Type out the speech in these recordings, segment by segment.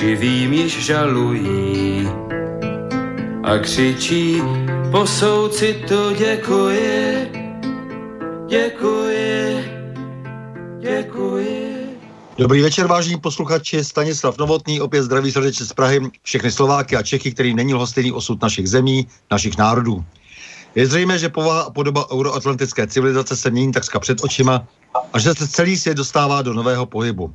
živým již žalují a křičí po soucitu děkuji, děkuji, děkuji. Dobrý večer, vážení posluchači. Stanislav Novotný opět zdraví srdečně z Prahy. Všechny Slováky a Čechy, který není lhostejný osud našich zemí, našich národů. Je zřejmé, že povaha a podoba euroatlantické civilizace se mění takřka před očima a že se celý svět dostává do nového pohybu.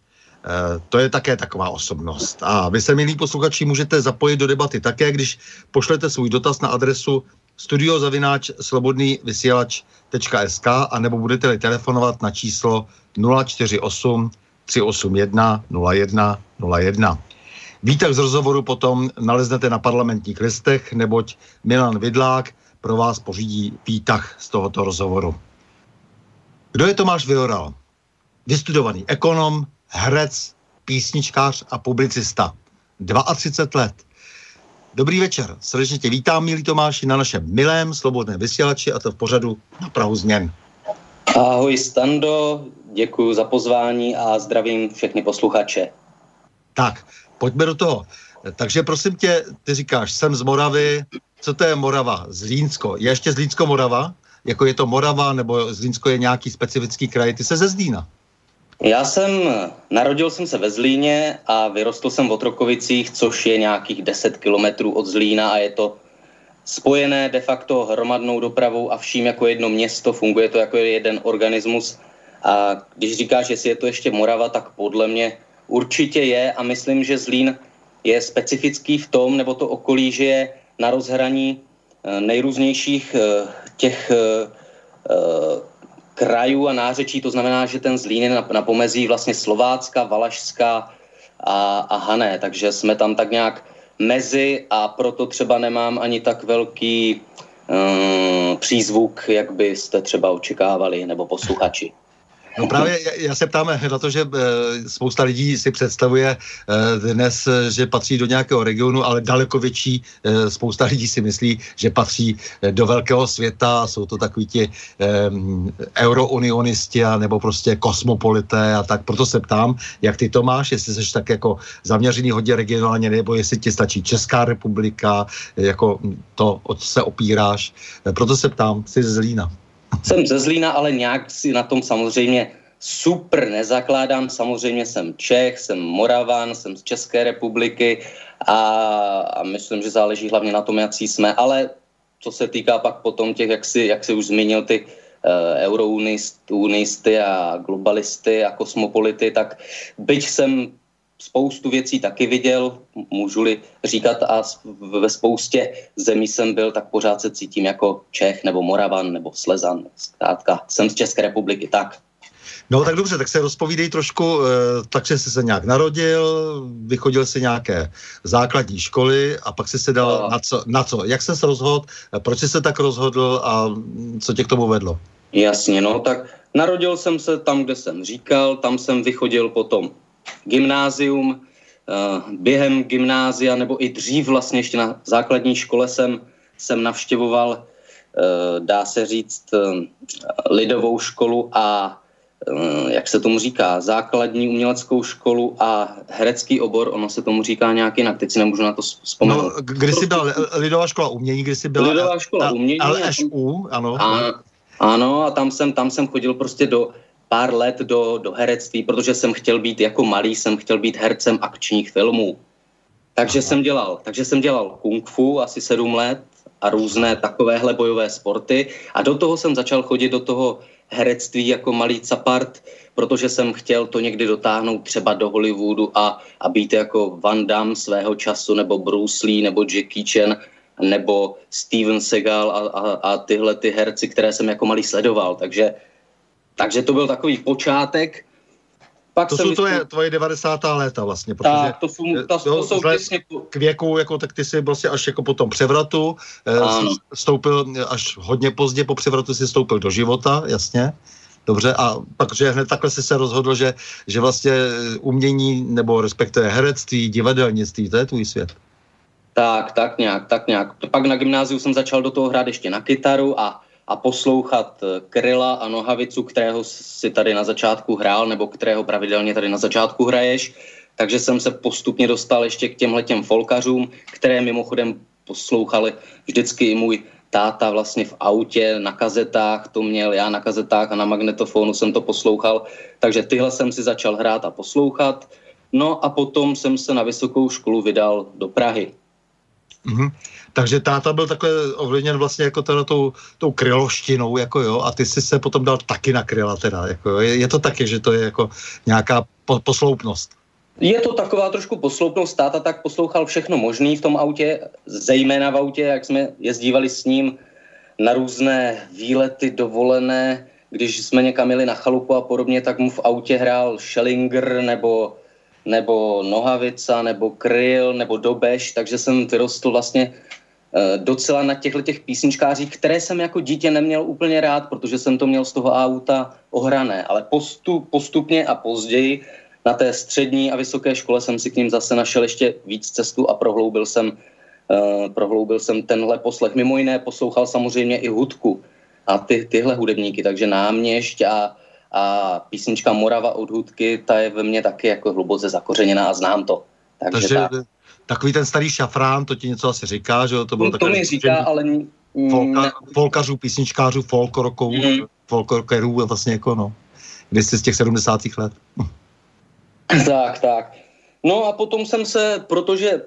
E, to je také taková osobnost. A vy se, milí posluchači, můžete zapojit do debaty také, když pošlete svůj dotaz na adresu studiozavináč slobodný vysílač.sk a nebo budete-li telefonovat na číslo 048 381 01 01. Výtah z rozhovoru potom naleznete na parlamentních listech, neboť Milan Vidlák pro vás pořídí výtah z tohoto rozhovoru. Kdo je Tomáš Vioral? Vystudovaný ekonom, herec, písničkář a publicista. 32 let. Dobrý večer, srdečně tě vítám, milý Tomáši, na našem milém slobodném vysílači a to v pořadu na Prahu změn. Ahoj Stando, děkuji za pozvání a zdravím všechny posluchače. Tak, pojďme do toho. Takže prosím tě, ty říkáš, jsem z Moravy, co to je Morava? Zlínsko. Je ještě Zlínsko Morava? Jako je to Morava, nebo Zlínsko je nějaký specifický kraj? Ty se ze Zlína. Já jsem, narodil jsem se ve Zlíně a vyrostl jsem v Otrokovicích, což je nějakých 10 kilometrů od Zlína a je to spojené de facto hromadnou dopravou a vším jako jedno město, funguje to jako jeden organismus. A když říkáš, jestli je to ještě Morava, tak podle mě určitě je a myslím, že Zlín je specifický v tom, nebo to okolí, že je na rozhraní eh, nejrůznějších eh, těch eh, krajů a nářečí, to znamená, že ten Zlín je na, na pomezí vlastně Slovácka, Valašska a, a Hané, takže jsme tam tak nějak mezi a proto třeba nemám ani tak velký um, přízvuk, jak byste třeba očekávali, nebo posluchači. No právě já se ptám na to, že eh, spousta lidí si představuje eh, dnes, že patří do nějakého regionu, ale daleko větší eh, spousta lidí si myslí, že patří do velkého světa, jsou to takový ti um, eurounionisti a nebo prostě kosmopolité a tak. Proto se ptám, jak ty to máš, jestli jsi tak jako zaměřený hodně regionálně, nebo jestli ti stačí Česká republika, jako to, co se opíráš. Proto se ptám, jsi z Zlína. Jsem ze Zlína, ale nějak si na tom samozřejmě super nezakládám. Samozřejmě jsem Čech, jsem Moravan, jsem z České republiky a, a myslím, že záleží hlavně na tom, jak jsme, ale co se týká pak potom těch, jak si, jak si už zmínil, ty uh, eurounisty a globalisty a kosmopolity, tak byť jsem spoustu věcí taky viděl, můžu-li říkat, a ve spoustě zemí jsem byl, tak pořád se cítím jako Čech nebo Moravan nebo Slezan. Zkrátka, jsem z České republiky, tak. No tak dobře, tak se rozpovídej trošku, eh, takže jsi se nějak narodil, vychodil si nějaké základní školy a pak jsi se dal no. na co, na co? Jak jsi se rozhodl, proč jsi se tak rozhodl a co tě k tomu vedlo? Jasně, no tak narodil jsem se tam, kde jsem říkal, tam jsem vychodil potom gymnázium, eh, během gymnázia nebo i dřív vlastně ještě na základní škole jsem, jsem navštěvoval, eh, dá se říct, lidovou školu a Eh, jak se tomu říká, základní uměleckou školu a herecký obor, ono se tomu říká nějak jinak, teď si nemůžu na to vzpomenout. No, kdy jsi byla Lidová škola umění, kdy jsi byla Lidová škola umění. LŠU, ano. A, ano, a tam jsem, tam jsem chodil prostě do pár let do, do herectví, protože jsem chtěl být jako malý, jsem chtěl být hercem akčních filmů. Takže Aha. jsem dělal, takže jsem dělal kung fu asi sedm let a různé takovéhle bojové sporty a do toho jsem začal chodit do toho herectví jako malý capart, protože jsem chtěl to někdy dotáhnout třeba do Hollywoodu a, a být jako Van Damme svého času, nebo Bruce Lee, nebo Jackie Chan, nebo Steven Seagal a, a, a tyhle ty herci, které jsem jako malý sledoval. Takže, takže to byl takový počátek pak to jsou tvoje, tvoje 90. léta vlastně, protože tak, to jsou, ta, to, to jsou přesně... k věku, jako, tak ty jsi vlastně až jako po tom převratu, eh, stoupil až hodně pozdě po převratu si stoupil do života, jasně. Dobře, a pak, že hned takhle jsi se rozhodl, že, že vlastně umění, nebo respektive herectví, divadelnictví, to je tvůj svět. Tak, tak nějak, tak nějak. Pak na gymnáziu jsem začal do toho hrát ještě na kytaru a a poslouchat eh, Kryla a Nohavicu, kterého si tady na začátku hrál, nebo kterého pravidelně tady na začátku hraješ. Takže jsem se postupně dostal ještě k těmhle těm folkařům, které mimochodem poslouchali vždycky i můj táta vlastně v autě, na kazetách to měl, já na kazetách a na magnetofonu jsem to poslouchal. Takže tyhle jsem si začal hrát a poslouchat. No a potom jsem se na vysokou školu vydal do Prahy. Mm-hmm. Takže táta byl takhle ovlivněn vlastně jako teda tou, tou kryloštinou, jako jo, a ty jsi se potom dal taky na kryla teda, jako jo. Je, je to taky, že to je jako nějaká po, posloupnost. Je to taková trošku posloupnost. Táta tak poslouchal všechno možný v tom autě, zejména v autě, jak jsme jezdívali s ním na různé výlety, dovolené, když jsme někam jeli na chalupu a podobně, tak mu v autě hrál Schellinger nebo, nebo Nohavica, nebo Kryl, nebo Dobeš, takže jsem vyrostl vlastně docela na těchto těch písničkářích, které jsem jako dítě neměl úplně rád, protože jsem to měl z toho auta ohrané, ale postup, postupně a později na té střední a vysoké škole jsem si k ním zase našel ještě víc cestu a prohloubil jsem, uh, prohloubil jsem tenhle poslech. Mimo jiné poslouchal samozřejmě i hudku a ty, tyhle hudebníky, takže náměšť a, a písnička Morava od hudky, ta je ve mně taky jako hluboce zakořeněná a znám to. Takže, takže tak takový ten starý šafrán, to ti něco asi říká, že to bylo no, to mi říká, ale... Folka, folkařů, písničkářů, folkrokou, mm. folkrockerů, vlastně jako no, jsi z těch 70. let. tak, tak. No a potom jsem se, protože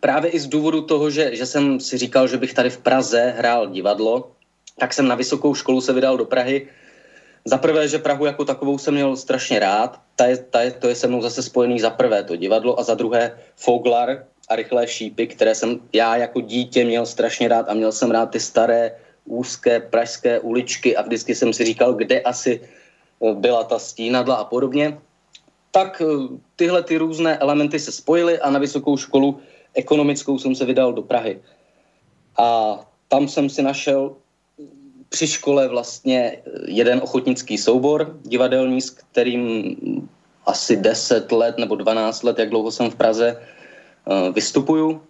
právě i z důvodu toho, že, že jsem si říkal, že bych tady v Praze hrál divadlo, tak jsem na vysokou školu se vydal do Prahy. Za prvé, že Prahu jako takovou jsem měl strašně rád, ta je, ta je, to je se mnou zase spojený za prvé to divadlo a za druhé Foglar, a rychlé šípy, které jsem já jako dítě měl strašně rád a měl jsem rád ty staré úzké pražské uličky a vždycky jsem si říkal, kde asi eh, byla ta stínadla a podobně. Tak eh, tyhle ty různé elementy se spojily a na vysokou školu ekonomickou jsem se vydal do Prahy. A tam jsem si našel při škole vlastně jeden ochotnický soubor divadelní, s kterým asi 10 let nebo 12 let, jak dlouho jsem v Praze, Eh, vystupuju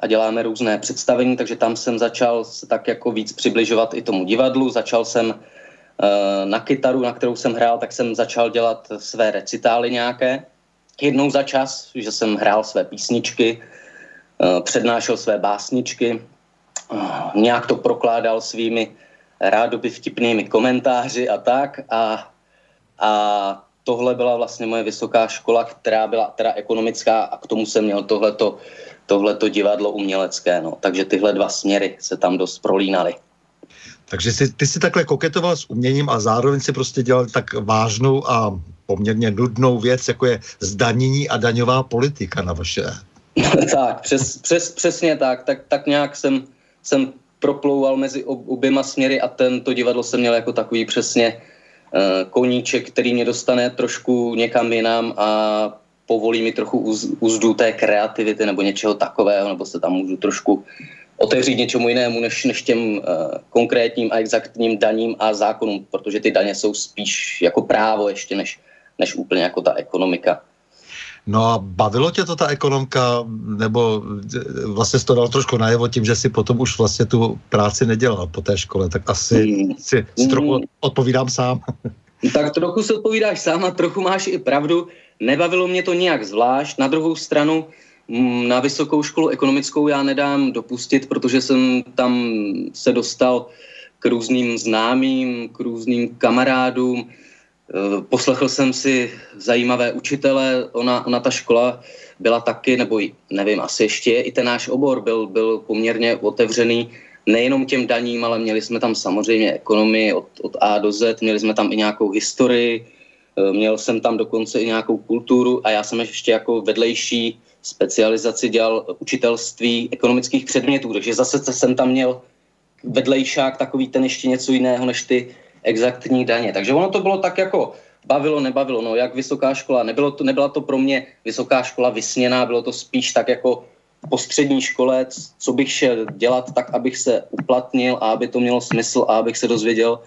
a děláme různé představení, takže tam jsem začal se tak jako víc přibližovat i tomu divadlu. Začal jsem eh, na kytaru, na kterou jsem hrál, tak jsem začal dělat své recitály nějaké. Jednou za čas, že jsem hrál své písničky, eh, přednášel své básničky, nějak to prokládal svými rádoby vtipnými komentáři a tak. A, a tohle byla vlastně moje vysoká škola, která byla teda ekonomická a k tomu jsem měl tohleto, tohleto divadlo umělecké. No. Takže tyhle dva směry se tam dost prolínaly. Takže si, ty si takhle koketoval s uměním a zároveň si prostě dělal tak vážnou a poměrně nudnou věc, jako je zdanění a daňová politika na vaše. tak, přes, přes, přesně tak. tak. Tak nějak jsem, jsem proplouval mezi oběma směry a tento divadlo jsem měl jako takový přesně koníček, který mě dostane trošku někam jinam a povolí mi trochu uz, uzdu té kreativity nebo něčeho takového, nebo se tam můžu trošku otevřít něčemu jinému než, než těm uh, konkrétním a exaktním daním a zákonům, protože ty daně jsou spíš jako právo ještě než, než úplně jako ta ekonomika. No a bavilo tě to ta ekonomka, nebo vlastně jsi to dal trošku najevo tím, že si potom už vlastně tu práci nedělal po té škole, tak asi mm. si, si trochu mm. odpovídám sám. Tak trochu si odpovídáš sám a trochu máš i pravdu. Nebavilo mě to nějak zvlášť. Na druhou stranu mm, na vysokou školu ekonomickou já nedám dopustit, protože jsem tam se dostal k různým známým, k různým kamarádům, poslechl jsem si zajímavé učitele, ona, ona ta škola byla taky, nebo nevím, asi ještě i ten náš obor byl, byl poměrně otevřený nejenom těm daním, ale měli jsme tam samozřejmě ekonomii od, od A do Z, měli jsme tam i nějakou historii, eh, měl jsem tam dokonce i nějakou kulturu a já jsem ještě jako vedlejší specializaci dělal učitelství ekonomických předmětů, takže zase jsem tam měl vedlejšák takový ten ještě něco jiného než ty exaktní daně. Takže ono to bylo tak jako bavilo, nebavilo. No, jak vysoká škola, nebylo to, nebyla to pro mě vysoká škola vysněná, bylo to spíš tak jako po střední škole, co bych šel dělat tak, abych se uplatnil a aby to mělo smysl a abych se dozvěděl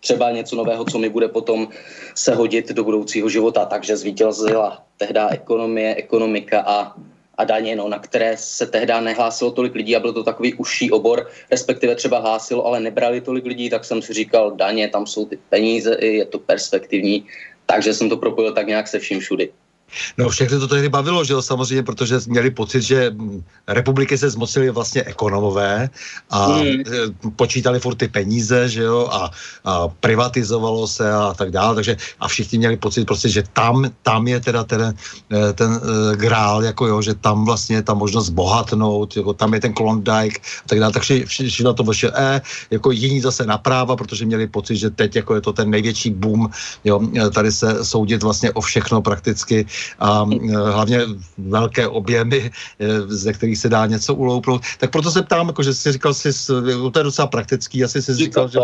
třeba něco nového, co mi bude potom se hodit do budoucího života. Takže zvítězila tehdy ekonomie, ekonomika a a daně, no, na které se tehdy nehlásilo tolik lidí a byl to takový užší obor, respektive třeba hlásilo, ale nebrali tolik lidí, tak jsem si říkal, daně, tam jsou ty peníze, je to perspektivní, takže jsem to propojil tak nějak se vším všudy. No všechny to tehdy bavilo, že jo, samozřejmě, protože měli pocit, že mm, republiky se zmocnili vlastně ekonomové a hmm. počítali furt ty peníze, že jo, a, a privatizovalo se a tak dále, takže a všichni měli pocit prostě, že tam, tam je teda ten, eh, ten uh, grál, jako jo, že tam vlastně je ta možnost bohatnout, jako tam je ten Klondike a tak dále, takže všichni na to vyšli, e, jako jiní zase napráva, protože měli pocit, že teď jako je to ten největší boom, jo, tady se soudit vlastně o všechno prakticky a e, hlavně velké objemy, e, ze kterých se dá něco uloupnout. Tak proto se ptám, jako, že jsi říkal, si, to je docela praktický, asi jsi říkal, že...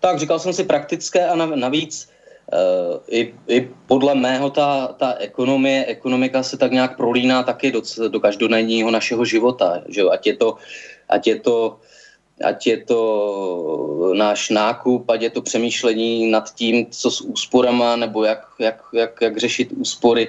Tak, říkal jsem si praktické a navíc Uh, i, I podle mého ta, ta ekonomie, ekonomika se tak nějak prolíná taky do, do každodenního našeho života. Že jo? Ať je to, ať je to ať je to náš nákup, ať je to přemýšlení nad tím, co s úsporama, nebo jak, jak, jak, jak řešit úspory,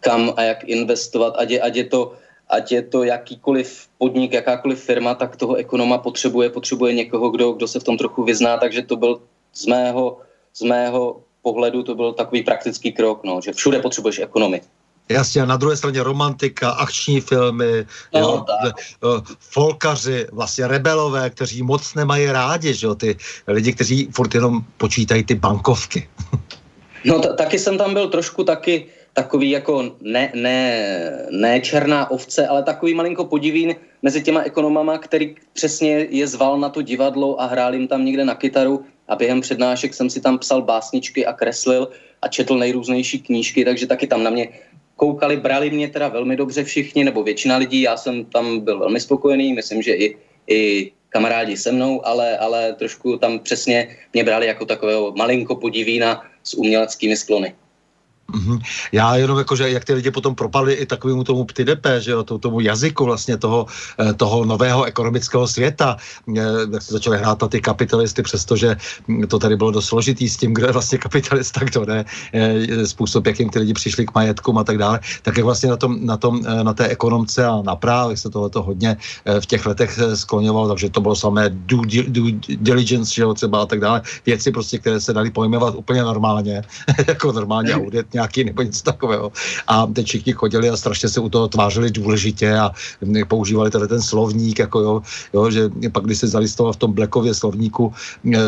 kam a jak investovat, ať je, ať je to ať je to jakýkoliv podnik, jakákoliv firma, tak toho ekonoma potřebuje, potřebuje někoho, kdo, kdo se v tom trochu vyzná, takže to byl z mého, z mého pohledu to byl takový praktický krok, no, že všude potřebuješ ekonomy. Jasně, a na druhé straně romantika, akční filmy, no, jo, eh, folkaři, vlastně rebelové, kteří moc nemají rádi, že jo, ty lidi, kteří furt jenom počítají ty bankovky. No t- taky jsem tam byl trošku taky takový jako ne, ne, ne černá ovce, ale takový malinko podivín mezi těma ekonomama, který přesně je zval na to divadlo a hrál jim tam někde na kytaru a během přednášek jsem si tam psal básničky a kreslil a četl nejrůznější knížky, takže taky tam na mě koukali, brali mě teda velmi dobře všichni, nebo většina lidí, já jsem tam byl velmi spokojený, myslím, že i, i kamarádi se mnou, ale, ale trošku tam přesně mě brali jako takového malinko podivína s uměleckými sklony. Mm-hmm. Já jenom jako, že jak ty lidi potom propadli i takovému tomu ptidepe, že jo, tomu, tomu jazyku vlastně toho, eh, toho nového ekonomického světa, eh, jak se začali hrát na ty kapitalisty, přestože hm, to tady bylo dost složitý s tím, kdo je vlastně kapitalista, kdo ne, eh, způsob, jakým ty lidi přišli k majetkům a tak dále, tak jak vlastně na, tom, na, tom, na té ekonomce a na právech se tohleto hodně v těch letech skloňovalo, takže to bylo samé due, due diligence, že jo, třeba a tak dále, věci prostě, které se dali pojmenovat úplně normálně, jako normálně audit, nějaký nebo něco takového. A teď všichni chodili a strašně se u toho tvářili důležitě a používali tady ten slovník, jako jo, jo že pak, když se zalistoval v tom Blackově slovníku eh,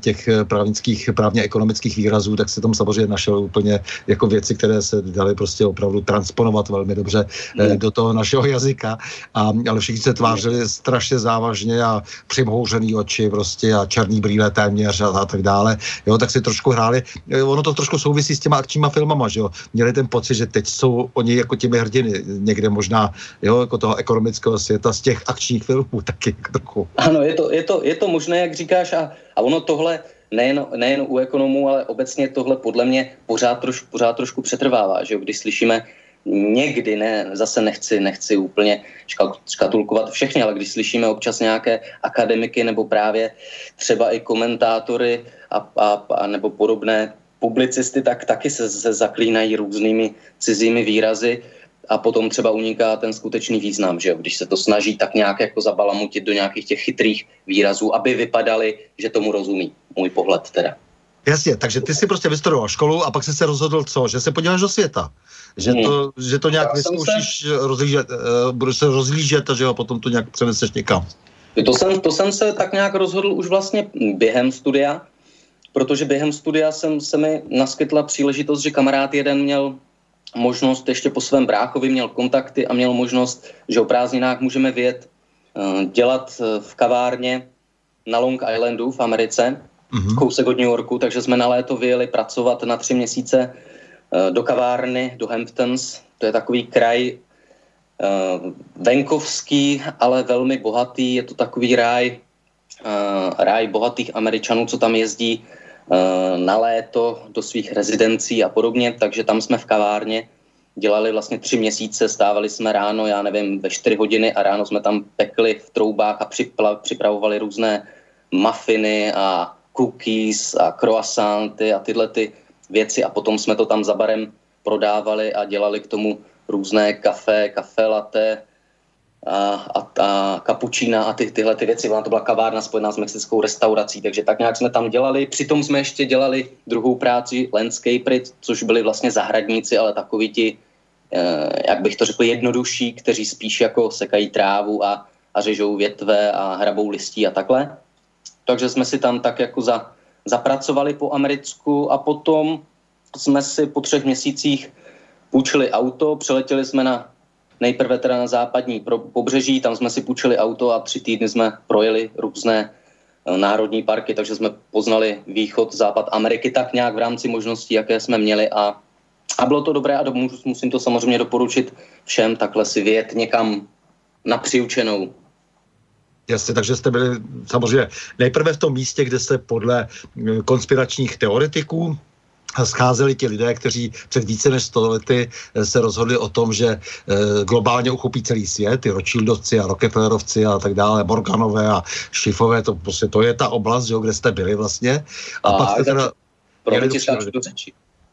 těch právnických, právně ekonomických výrazů, tak se tam samozřejmě našel úplně jako věci, které se daly prostě opravdu transponovat velmi dobře mm. do toho našeho jazyka. A, ale všichni se tvářili strašně závažně a přimhouřený oči prostě a černý brýle téměř a, a tak dále. Jo, tak si trošku hráli. Ono to trošku souvisí s těma akčníma filmama, že jo. Měli ten pocit, že teď jsou oni jako těmi hrdiny, někde možná, jo, jako toho ekonomického světa z těch akčních filmů taky trochu. Ano, je to, je to, je to možné, jak říkáš, a, a ono tohle nejen, nejen u ekonomů, ale obecně tohle podle mě pořád, troš, pořád trošku přetrvává, že jo, když slyšíme někdy, ne, zase nechci, nechci úplně škatulkovat všechny, ale když slyšíme občas nějaké akademiky nebo právě třeba i komentátory a, a, a nebo podobné publicisty, tak taky se, se zaklínají různými cizími výrazy a potom třeba uniká ten skutečný význam, že jo? když se to snaží tak nějak jako zabalamutit do nějakých těch chytrých výrazů, aby vypadali, že tomu rozumí. Můj pohled teda. Jasně, takže ty si prostě vystudoval školu a pak jsi se rozhodl co? Že se podíváš do světa? Že hmm. to, že to nějak vyzkoušíš se... rozlížet, uh, budeš se rozlížet a že ho potom to nějak přeneseš někam? To jsem, to jsem se tak nějak rozhodl už vlastně během studia, protože během studia jsem, se mi naskytla příležitost, že kamarád jeden měl možnost, ještě po svém bráchovi měl kontakty a měl možnost, že o prázdninách můžeme vyjet uh, dělat uh, v kavárně na Long Islandu v Americe, mm-hmm. kousek od New Yorku, takže jsme na léto vyjeli pracovat na tři měsíce uh, do kavárny, do Hamptons, to je takový kraj venkovský, ale velmi bohatý, je to takový ráj, ráj bohatých Američanů, co tam jezdí Eh, na léto do svých rezidencí a podobně, takže tam jsme v kavárně dělali vlastně tři měsíce, stávali jsme ráno, já nevím, ve čtyři hodiny a ráno jsme tam pekli v troubách a připravovali různé mafiny a cookies a croissanty a tyhle ty věci a potom jsme to tam za barem prodávali a dělali k tomu různé kafe, kafe latte, a, a, a kapučína a ty, tyhle ty věci. Ona to byla kavárna spojená s mexickou restaurací, takže tak nějak jsme tam dělali. Přitom jsme ještě dělali druhou práci landscapery, což byli vlastně zahradníci, ale takoví ti, eh, jak bych to řekl, jednodušší, kteří spíš jako sekají trávu a, a řežou větve a hrabou listí a takhle. Takže jsme si tam tak jako za, zapracovali po Americku a potom jsme si po třech měsících půjčili auto, přeletěli jsme na nejprve teda na západní pobřeží, tam jsme si půjčili auto a tři týdny jsme projeli různé eh, národní parky, takže jsme poznali východ, západ Ameriky tak nějak v rámci možností, jaké jsme měli a, a bylo to dobré a do, musím to samozřejmě doporučit všem takhle si vyjet někam na přiučenou. Jasně, takže jste byli samozřejmě nejprve v tom místě, kde se podle eh, konspiračních teoretiků scházeli ti lidé, kteří před více než 100 lety eh, se rozhodli o tom, že eh, globálně uchopí celý svět, ty Rothschildovci a Rockefellerovci a tak dále, Morganové a Šifové, to, prostě, to je ta oblast, že, kde jste byli vlastně. A, a pak jste teda... Promiň, ti skáču do řeči.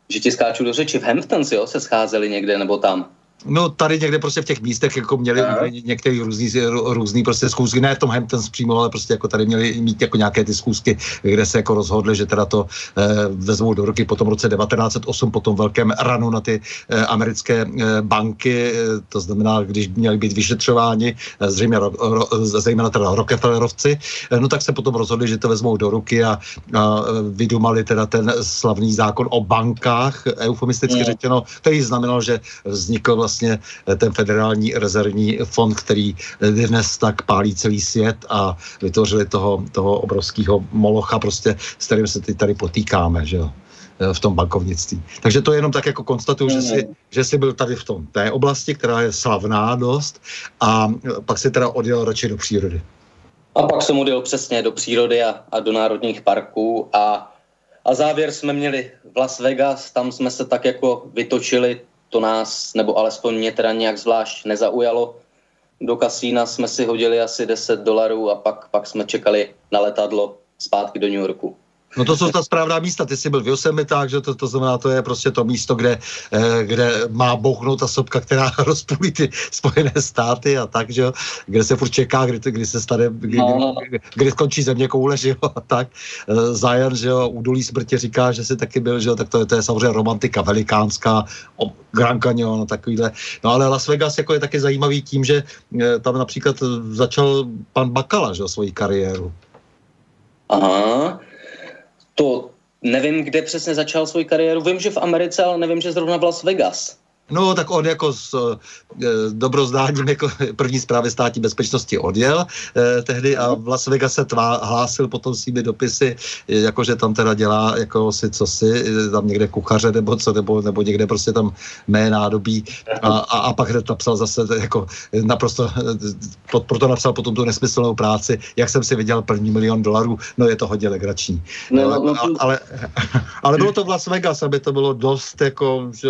Že ti skáču do řeči. V Hamptons, jo, se scházeli někde nebo tam. No tady někde prostě v těch místech jako měli uh-huh. některý různý, různý prostě schůzky, ne v tom Hamptons přímo, ale prostě jako tady měli mít jako nějaké ty schůzky, kde se jako rozhodli, že teda to eh, vezmou do ruky po tom roce 1908, po tom velkém ranu na ty eh, americké eh, banky, eh, to znamená, když měli být vyšetřováni, eh, zřejmě ro, ro, zejména teda Rockefellerovci, eh, no tak se potom rozhodli, že to vezmou do ruky a, a eh, vydumali teda ten slavný zákon o bankách, eufemisticky mm. řečeno, který znamenal, že vznikl vlastně vlastně eh, ten federální rezervní fond, který eh, dnes tak pálí celý svět a vytvořili toho, toho obrovského molocha, prostě, s kterým se teď tady potýkáme, že jo eh, v tom bankovnictví. Takže to jenom tak jako konstatuju, že jsi, že jsi byl tady v tom té oblasti, která je slavná dost a pak si teda odjel radši do přírody. A pak jsem odjel přesně do přírody a, a do národních parků a, a závěr jsme měli v Las Vegas, tam jsme se tak jako vytočili to nás, nebo alespoň mě teda nějak zvlášť nezaujalo. Do kasína jsme si hodili asi 10 dolarů a pak, pak jsme čekali na letadlo zpátky do New Yorku. No to jsou ta správná místa, ty jsi byl v Yosemitách, že to, to znamená, to je prostě to místo, kde, eh, kde má bouchnout ta sopka, která rozpůlí ty Spojené státy a tak, že jo, kde se furt čeká, kdy, kdy se stane, kdy, no, no. Kdy, kdy skončí země koule, že jo, a tak. Eh, Zion, že jo, údolí smrti říká, že si taky byl, že jo, tak to je, to je samozřejmě romantika velikánská, Grand Canyon a takovýhle. No ale Las Vegas jako je taky zajímavý tím, že eh, tam například začal pan Bakala, že jo, svoji kariéru. Aha, to nevím, kde přesně začal svoji kariéru. Vím, že v Americe, ale nevím, že zrovna v Las Vegas. No, tak on jako s e, dobrozdáním jako první zprávy státní bezpečnosti odjel e, tehdy a v Las Vegas se tvá, hlásil potom svými dopisy, e, jakože tam teda dělá jako si co si, tam někde kuchaře nebo co, nebo, nebo někde prostě tam mé nádobí. A, a, a pak hned napsal zase jako naprosto, pod, proto napsal potom tu nesmyslnou práci, jak jsem si viděl první milion dolarů, no je to hodně legrační. No, no, no, ale, ale bylo to v Las Vegas, aby to bylo dost jako, že,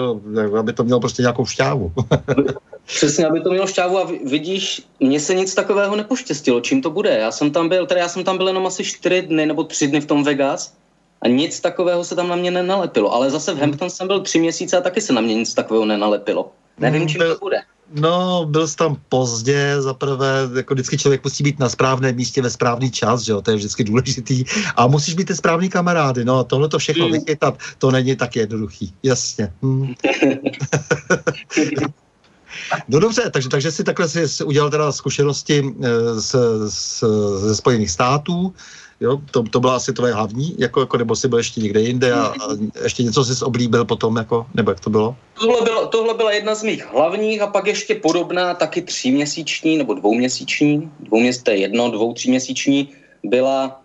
aby to mělo prostě prostě nějakou šťávu. Přesně, aby to mělo šťávu a vidíš, mně se nic takového nepoštěstilo, čím to bude. Já jsem tam byl, teda já jsem tam byl jenom asi čtyři dny nebo tři dny v tom Vegas a nic takového se tam na mě nenalepilo. Ale zase v Hampton jsem byl tři měsíce a taky se na mě nic takového nenalepilo. Nevím, čím to bude. No, byl jsi tam pozdě, zaprvé, jako vždycky člověk musí být na správném místě ve správný čas, že jo, to je vždycky důležitý. A musíš být ty správný kamarády, no, tohle to všechno mm. vychytat, to není tak jednoduchý, jasně. Hmm. No dobře, takže, takže si takhle si udělal teda zkušenosti z, z, ze Spojených států, Jo, to, to byla asi tvoje hlavní, jako, jako, nebo si byl ještě někde jinde a, a ještě něco jsi oblíbil potom, jako, nebo jak to bylo? Tohle, bylo? tohle byla jedna z mých hlavních a pak ještě podobná, taky tříměsíční nebo dvouměsíční, dvouměsíc, to je jedno, dvou, tříměsíční, byla,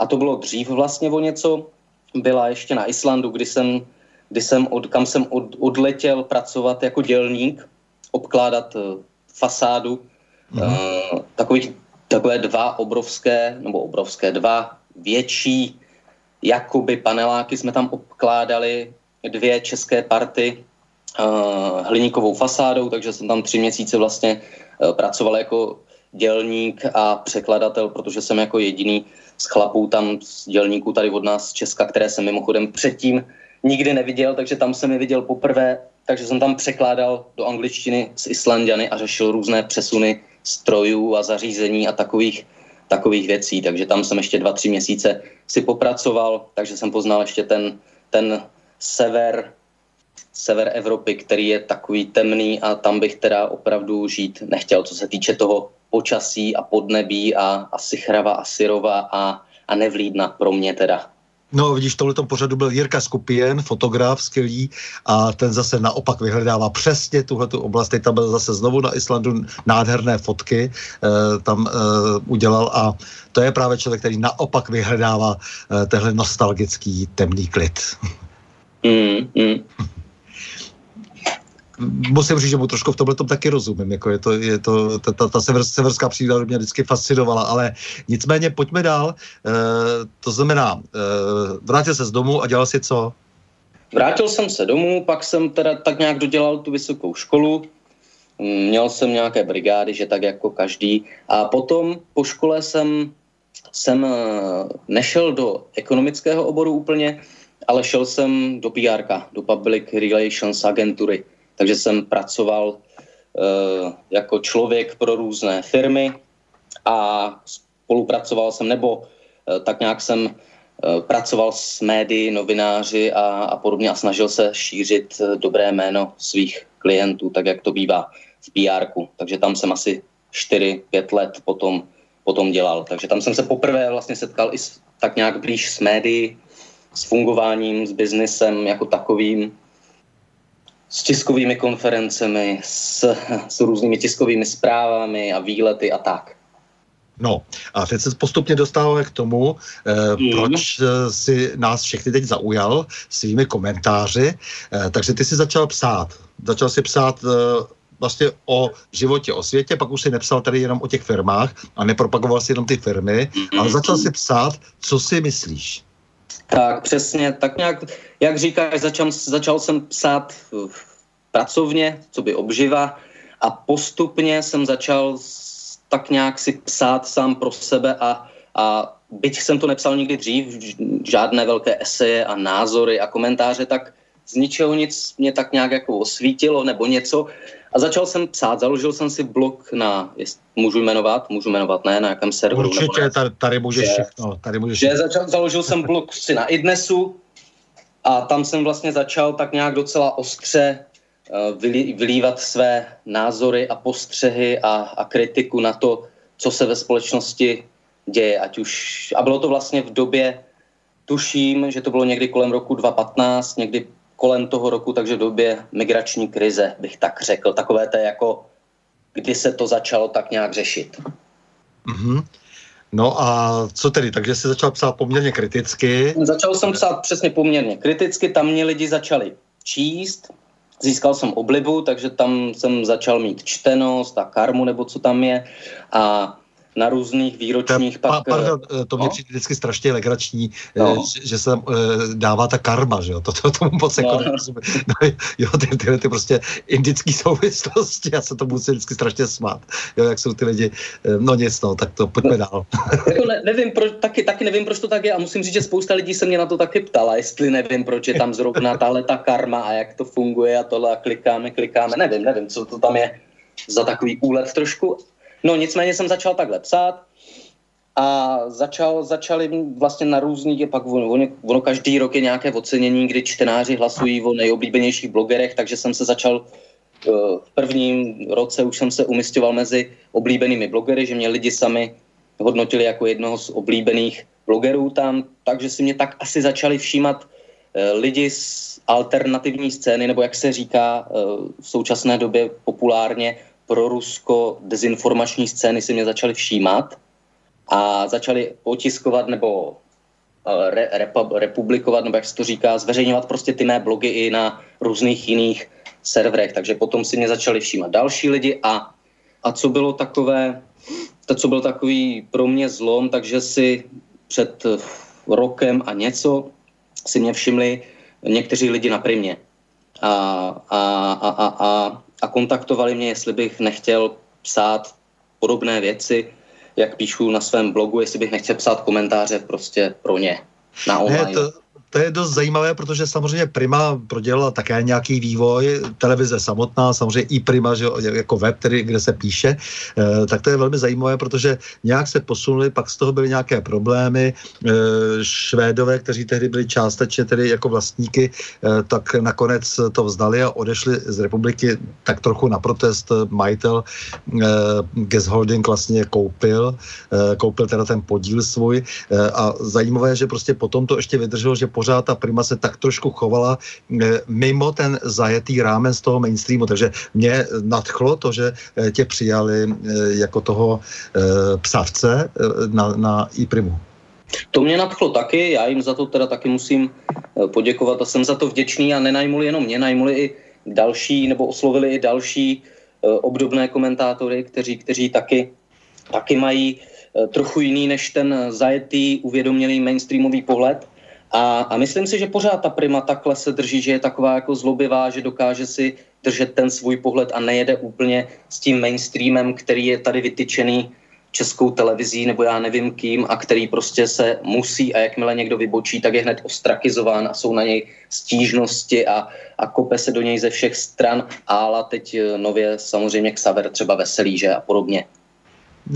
a to bylo dřív vlastně o něco, byla ještě na Islandu, kdy jsem, kdy jsem od, kam jsem od, odletěl pracovat jako dělník, obkládat uh, fasádu mm-hmm. uh, takových takové dva obrovské, nebo obrovské, dva větší jakoby paneláky jsme tam obkládali, dvě české party uh, hliníkovou fasádou, takže jsem tam tři měsíce vlastně uh, pracoval jako dělník a překladatel, protože jsem jako jediný z chlapů tam, z dělníků tady od nás z Česka, které jsem mimochodem předtím nikdy neviděl, takže tam jsem je viděl poprvé, takže jsem tam překládal do angličtiny s Islandiany a řešil různé přesuny strojů a zařízení a takových, takových věcí. Takže tam jsem ještě dva, tři měsíce si popracoval, takže jsem poznal ještě ten, ten sever, sever Evropy, který je takový temný a tam bych teda opravdu žít nechtěl, co se týče toho počasí a podnebí a, a sichrava a syrova a, a nevlídna pro mě teda. No, vidíš, tohle pořadu byl Jirka Skupien, fotograf skvělý, a ten zase naopak vyhledává přesně tuhle oblast. Teď tam byl zase znovu na Islandu nádherné fotky, e, tam e, udělal a to je právě člověk, který naopak vyhledává e, tenhle nostalgický temný klid. Mm, mm musím říct, že mu trošku v tomhle tom taky rozumím. Jako je to, je to, ta, ta, ta sever, severská příroda mě vždycky fascinovala, ale nicméně pojďme dál. E, to znamená, e, vrátil se z domu a dělal si co? Vrátil jsem se domů, pak jsem teda tak nějak dodělal tu vysokou školu, měl jsem nějaké brigády, že tak jako každý. A potom po škole jsem, jsem e, nešel do ekonomického oboru úplně, ale šel jsem do PR, do Public Relations agentury. Takže jsem pracoval uh, jako člověk pro různé firmy a spolupracoval jsem, nebo uh, tak nějak jsem uh, pracoval s médií, novináři a, a podobně a snažil se šířit dobré jméno svých klientů, tak jak to bývá v pr -ku. Takže tam jsem asi 4-5 let potom, potom dělal. Takže tam jsem se poprvé vlastně setkal i s, tak nějak blíž s médií, s fungováním, s biznesem jako takovým s tiskovými konferencemi, s, s různými tiskovými zprávami a výlety a tak. No a teď se postupně dostáváme k tomu, eh, mm. proč eh, si nás všechny teď zaujal svými komentáři. Eh, takže ty si začal psát. Začal si psát eh, vlastně o životě, o světě, pak už si nepsal tady jenom o těch firmách a nepropagoval si jenom ty firmy, mm. ale začal si psát, co si myslíš. Tak přesně, tak nějak, jak říkáš, začal, začal jsem psát pracovně, co by obživa a postupně jsem začal tak nějak si psát sám pro sebe a, A byť jsem to nepsal nikdy dřív, žádné velké eseje a názory a komentáře, tak z ničeho nic mě tak nějak jako osvítilo nebo něco. A začal jsem psát, založil jsem si blog na, můžu jmenovat, můžu jmenovat, ne, na jakém serveru. Určitě, nebo tady, tady můžeš že, všechno. Tady můžeš že začal, založil jsem blog si na idnesu a tam jsem vlastně začal tak nějak docela ostře uh, vylí, vylívat své názory a postřehy a, a kritiku na to, co se ve společnosti děje, ať už, a bylo to vlastně v době, tuším, že to bylo někdy kolem roku 2015, někdy kolem toho roku, takže v době migrační krize, bych tak řekl. Takové to jako, kdy se to začalo tak nějak řešit. Mm-hmm. No a co tedy? Takže jsi začal psát poměrně kriticky? Začal jsem psát přesně poměrně kriticky, tam mě lidi začali číst, získal jsem oblibu, takže tam jsem začal mít čtenost a karmu, nebo co tam je. A na různých výročních pa, pak... Pardon, eh, to mě no? přijde vždycky strašně legrační, eh, no. že, že se tam uh, dává ta karma, že jo, to, to tomu moc jako no. no, jo, ty, ty, ty prostě indické souvislosti, já se to musím vždycky strašně smát, jo, jak jsou ty lidi, no nic, no, tak to pojďme no. dál. jako ne, nevím, proč, taky, taky nevím, proč to tak je a musím říct, že spousta lidí se mě na to taky ptala, jestli nevím, proč je tam zrovna tahle ta karma a jak to funguje a tohle a klikáme, klikáme, nevím, nevím, co to tam je za takový úlet trošku, No nicméně jsem začal takhle psát a začal, začali vlastně na různých, pak ono, ono každý rok je nějaké ocenění, kdy čtenáři hlasují o nejoblíbenějších blogerech, takže jsem se začal eh, v prvním roce už jsem se umistoval mezi oblíbenými blogery, že mě lidi sami hodnotili jako jednoho z oblíbených blogerů tam, takže si mě tak asi začali všímat eh, lidi z alternativní scény, nebo jak se říká eh, v současné době populárně pro Rusko dezinformační scény si mě začaly všímat a začali otiskovat nebo eh, re, repa, republikovat, nebo jak se to říká, zveřejňovat prostě ty mé blogy i na různých jiných serverech. Takže potom si mě začali všímat další lidi a, a co bylo takové, to, co byl takový pro mě zlom, takže si před rokem a něco si mě všimli někteří lidi na primě. A, a, a, a, a a kontaktovali mě, jestli bych nechtěl psát podobné věci, jak píšu na svém blogu, jestli bych nechtěl psát komentáře prostě pro ně na online. Ne, to, to je dost zajímavé, protože samozřejmě Prima prodělala také nějaký vývoj, televize samotná, samozřejmě i Prima, že, jako web, tedy, kde se píše, eh, tak to je velmi zajímavé, protože nějak se posunuli, pak z toho byly nějaké problémy. Eh, Švédové, kteří tehdy byli částečně tedy jako vlastníky, eh, tak nakonec to vzdali a odešli z republiky tak trochu na protest. Majitel Gas Holding vlastně koupil, koupil teda ten podíl svůj a zajímavé, že prostě potom to ještě vydrželo, že pořád ta Prima se tak trošku chovala eh, mimo ten zajetý rámen z toho mainstreamu, takže mě nadchlo to, že eh, tě přijali eh, jako toho psavce na, na iPrimu. To mě nadchlo taky, já jim za to teda taky musím poděkovat a jsem za to vděčný a nenajmuli jenom mě, najmuli i další, nebo oslovili i další obdobné komentátory, kteří, kteří taky, taky mají trochu jiný než ten zajetý, uvědomělý mainstreamový pohled. A, a myslím si, že pořád ta prima takhle se drží, že je taková jako zlobivá, že dokáže si držet ten svůj pohled a nejede úplně s tím mainstreamem, který je tady vytyčený českou televizí nebo já nevím kým a který prostě se musí a jakmile někdo vybočí, tak je hned ostrakizován a jsou na něj stížnosti a, a kope se do něj ze všech stran. Ale teď eh, nově samozřejmě Xaver třeba veselý, že a podobně.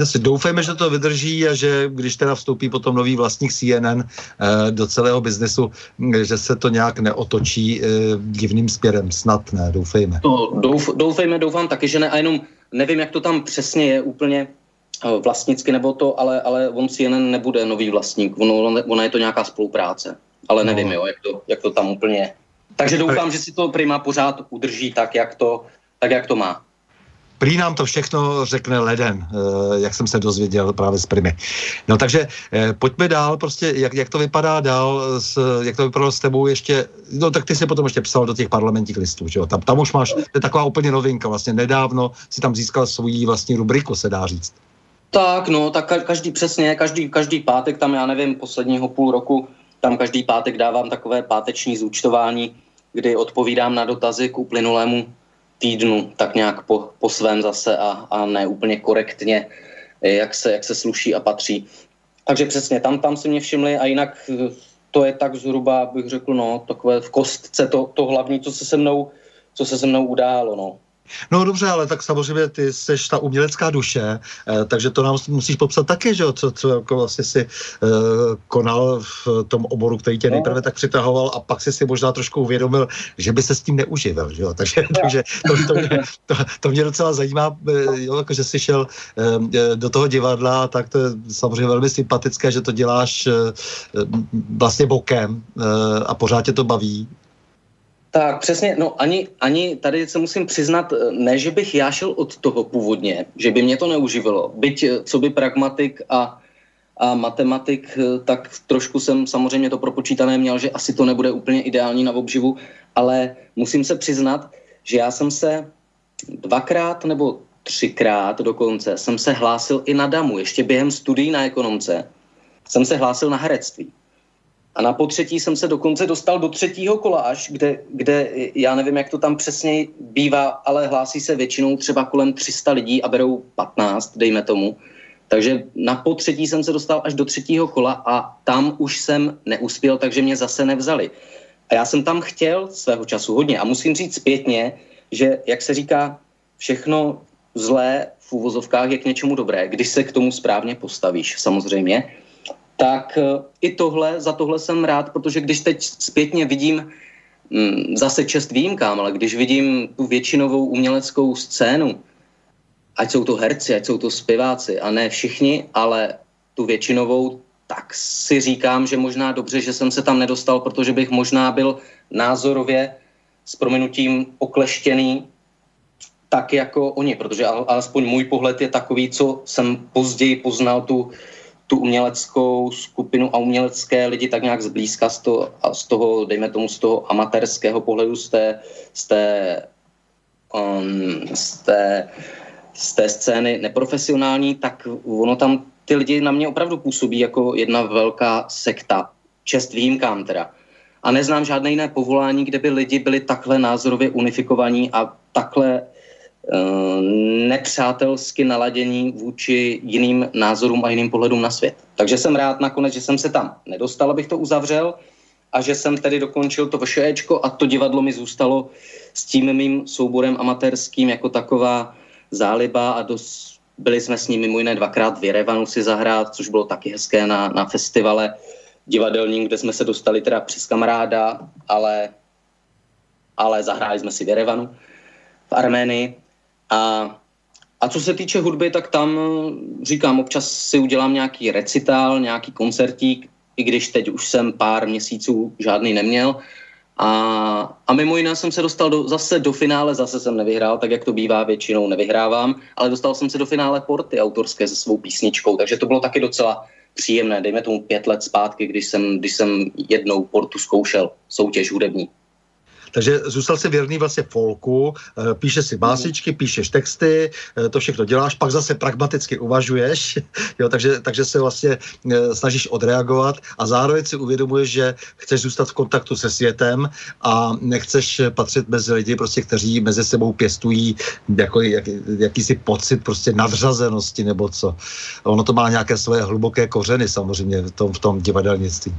Asi doufejme, že to vydrží a že když teda vstoupí potom nový vlastník CNN eh, do celého biznesu, že se to nějak neotočí eh, divným směrem. Snad ne, doufejme. To douf, doufejme, doufám taky, že ne. A jenom nevím, jak to tam přesně je úplně eh, vlastnicky nebo to, ale, ale on CNN nebude nový vlastník. Ono, ona je to nějaká spolupráce. Ale nevím, no. jo, jak, to, jak to tam úplně je. Takže doufám, že si to Prima pořád udrží tak, jak to, tak, jak to má. Prý nám to všechno řekne leden, eh, jak jsem se dozvěděl právě z Primy. No takže eh, pojďme dál, prostě jak, jak to vypadá dál, s, jak to vypadalo s tebou ještě, no tak ty si potom ještě psal do těch parlamentních listů, že jo? Tam, tam už máš, to je taková úplně novinka, vlastně nedávno si tam získal svůj vlastní rubriku, se dá říct. Tak, no, tak každý přesně, každý, každý pátek tam, já nevím, posledního půl roku, tam každý pátek dávám takové páteční zúčtování, kdy odpovídám na dotazy k uplynulému týdnu tak nějak po, po svém zase a, a ne úplně korektně, jak se, jak se sluší a patří. Takže přesně, tam, tam si mě všimli a jinak to je tak zhruba, bych řekl, no, takové v kostce to, to hlavní, co se se mnou, co se se mnou událo, no. No dobře, ale tak samozřejmě ty seš ta umělecká duše, eh, takže to nám musíš popsat taky, že jo, co, co jako vlastně si eh, konal v tom oboru, který tě no. nejprve tak přitahoval a pak si si možná trošku uvědomil, že by se s tím neuživil, že jo, takže, takže to, to, mě, to, to mě docela zajímá, eh, jo, jako že jsi šel eh, do toho divadla, tak to je samozřejmě velmi sympatické, že to děláš eh, vlastně bokem eh, a pořád tě to baví, tak přesně, no ani, ani tady se musím přiznat, ne, že bych já šel od toho původně, že by mě to neuživilo. Byť eh, co by pragmatik a, a matematik, eh, tak trošku jsem samozřejmě to propočítané měl, že asi to nebude úplně ideální na obživu, ale musím se přiznat, že já jsem se dvakrát nebo třikrát dokonce jsem se hlásil i na DAMu, ještě během studií na ekonomce jsem se hlásil na herectví. A na potřetí jsem se dokonce dostal do třetího kola až, kde, kde já nevím, jak to tam přesně bývá, ale hlásí se většinou třeba kolem 300 lidí a berou 15, dejme tomu. Takže na potřetí jsem se dostal až do třetího kola a tam už jsem neuspěl, takže mě zase nevzali. A já jsem tam chtěl svého času hodně a musím říct zpětně, že jak se říká, všechno zlé v úvozovkách je k něčemu dobré, když se k tomu správně postavíš, samozřejmě tak eh, i tohle, za tohle jsem rád, protože když teď zpětně vidím, mm, zase čest výjimkám, ale když vidím tu většinovou uměleckou scénu, ať jsou to herci, ať jsou to zpěváci, a ne všichni, ale tu většinovou, tak si říkám, že možná dobře, že jsem se tam nedostal, protože bych možná byl názorově s prominutím okleštěný tak jako oni, protože alespoň můj pohled je takový, co jsem později poznal tu tu uměleckou skupinu a umělecké lidi tak nějak zblízka z toho, z toho dejme tomu, z toho amatérského pohledu, z té, z té, um, z té, z té scény neprofesionální, tak ono tam ty lidi na mě opravdu působí jako jedna velká sekta. Čest výjimkám teda. A neznám žádné jiné povolání, kde by lidi byli takhle názorově unifikovaní a takhle nepřátelsky naladění vůči jiným názorům a jiným pohledům na svět. Takže jsem rád nakonec, že jsem se tam nedostal, abych to uzavřel a že jsem tedy dokončil to VŠEčko a to divadlo mi zůstalo s tím mým souborem amatérským jako taková záliba a dos, byli jsme s ním mimo jiné dvakrát v Jerevanu si zahrát, což bylo taky hezké na, na festivale divadelním, kde jsme se dostali teda přes kamaráda, ale, ale zahráli jsme si v Jerevanu v Arménii a, a co se týče hudby, tak tam říkám, občas si udělám nějaký recitál, nějaký koncertík, i když teď už jsem pár měsíců žádný neměl. A, a mimo jiné jsem se dostal do, zase do finále, zase jsem nevyhrál, tak jak to bývá, většinou nevyhrávám, ale dostal jsem se do finále porty autorské se svou písničkou, takže to bylo taky docela příjemné, dejme tomu pět let zpátky, když jsem, když jsem jednou portu zkoušel, soutěž hudební. Takže zůstal si věrný vlastně folku, eh, píše si básničky, píšeš texty, eh, to všechno děláš, pak zase pragmaticky uvažuješ, jo, takže, takže se vlastně eh, snažíš odreagovat a zároveň si uvědomuješ, že chceš zůstat v kontaktu se světem a nechceš patřit mezi lidi, prostě, kteří mezi sebou pěstují jako jak, jakýsi pocit prostě nadřazenosti nebo co. Ono to má nějaké své hluboké kořeny samozřejmě v tom, v tom divadelnictví.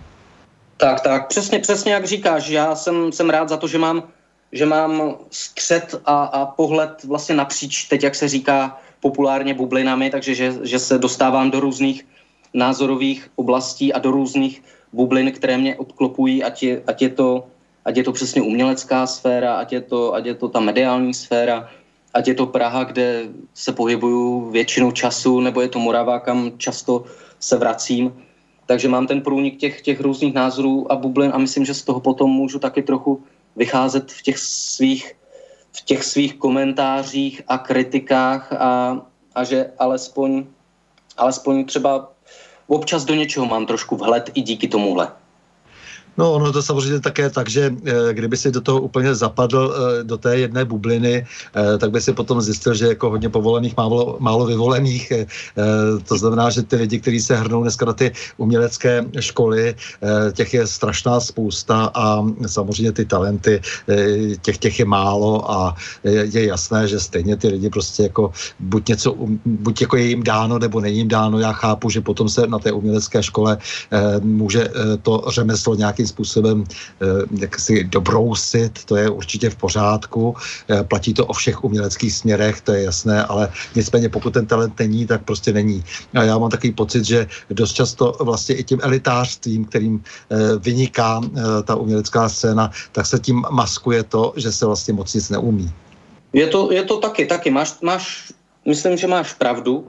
Tak, tak, přesně, přesně jak říkáš. Já jsem, jsem rád za to, že mám, že mám střed a, a pohled vlastně napříč, teď jak se říká populárně bublinami, takže že, že se dostávám do různých názorových oblastí a do různých bublin, které mě obklopují, ať je, ať je, to, ať je to přesně umělecká sféra, ať je, to, ať je to ta mediální sféra, ať je to Praha, kde se pohybuju většinu času, nebo je to Morava, kam často se vracím takže mám ten průnik těch, těch různých názorů a bublin a myslím, že z toho potom můžu taky trochu vycházet v těch svých, v těch svých komentářích a kritikách a, a že alespoň, alespoň třeba občas do něčeho mám trošku vhled i díky tomuhle. No, ono to samozřejmě také tak, že eh, kdyby si do toho úplně zapadl eh, do té jedné bubliny, eh, tak by si potom zjistil, že jako hodně povolených, málo, málo vyvolených. To znamená, že ty lidi, kteří se hrnou dneska na ty umělecké školy, těch je strašná spousta a samozřejmě ty talenty, těch, těch je málo a je jasné, že stejně ty lidi prostě jako buď něco, buď jako je jim dáno, nebo není jim dáno. Já chápu, že potom se na té umělecké škole může to řemeslo nějakým způsobem eh, jak si dobrousit, to je určitě v pořádku. Eh, platí to o všech uměleckých směrech, to je jasné, ale nicméně pokud ten talent není, tak prostě není. A já mám takový pocit, že dost často vlastně i tím elitářstvím, kterým eh, vyniká ta umělecká scéna, tak se tím maskuje to, že se vlastně moc nic neumí. Je to, je to taky, taky. Máš, máš, myslím, že máš pravdu.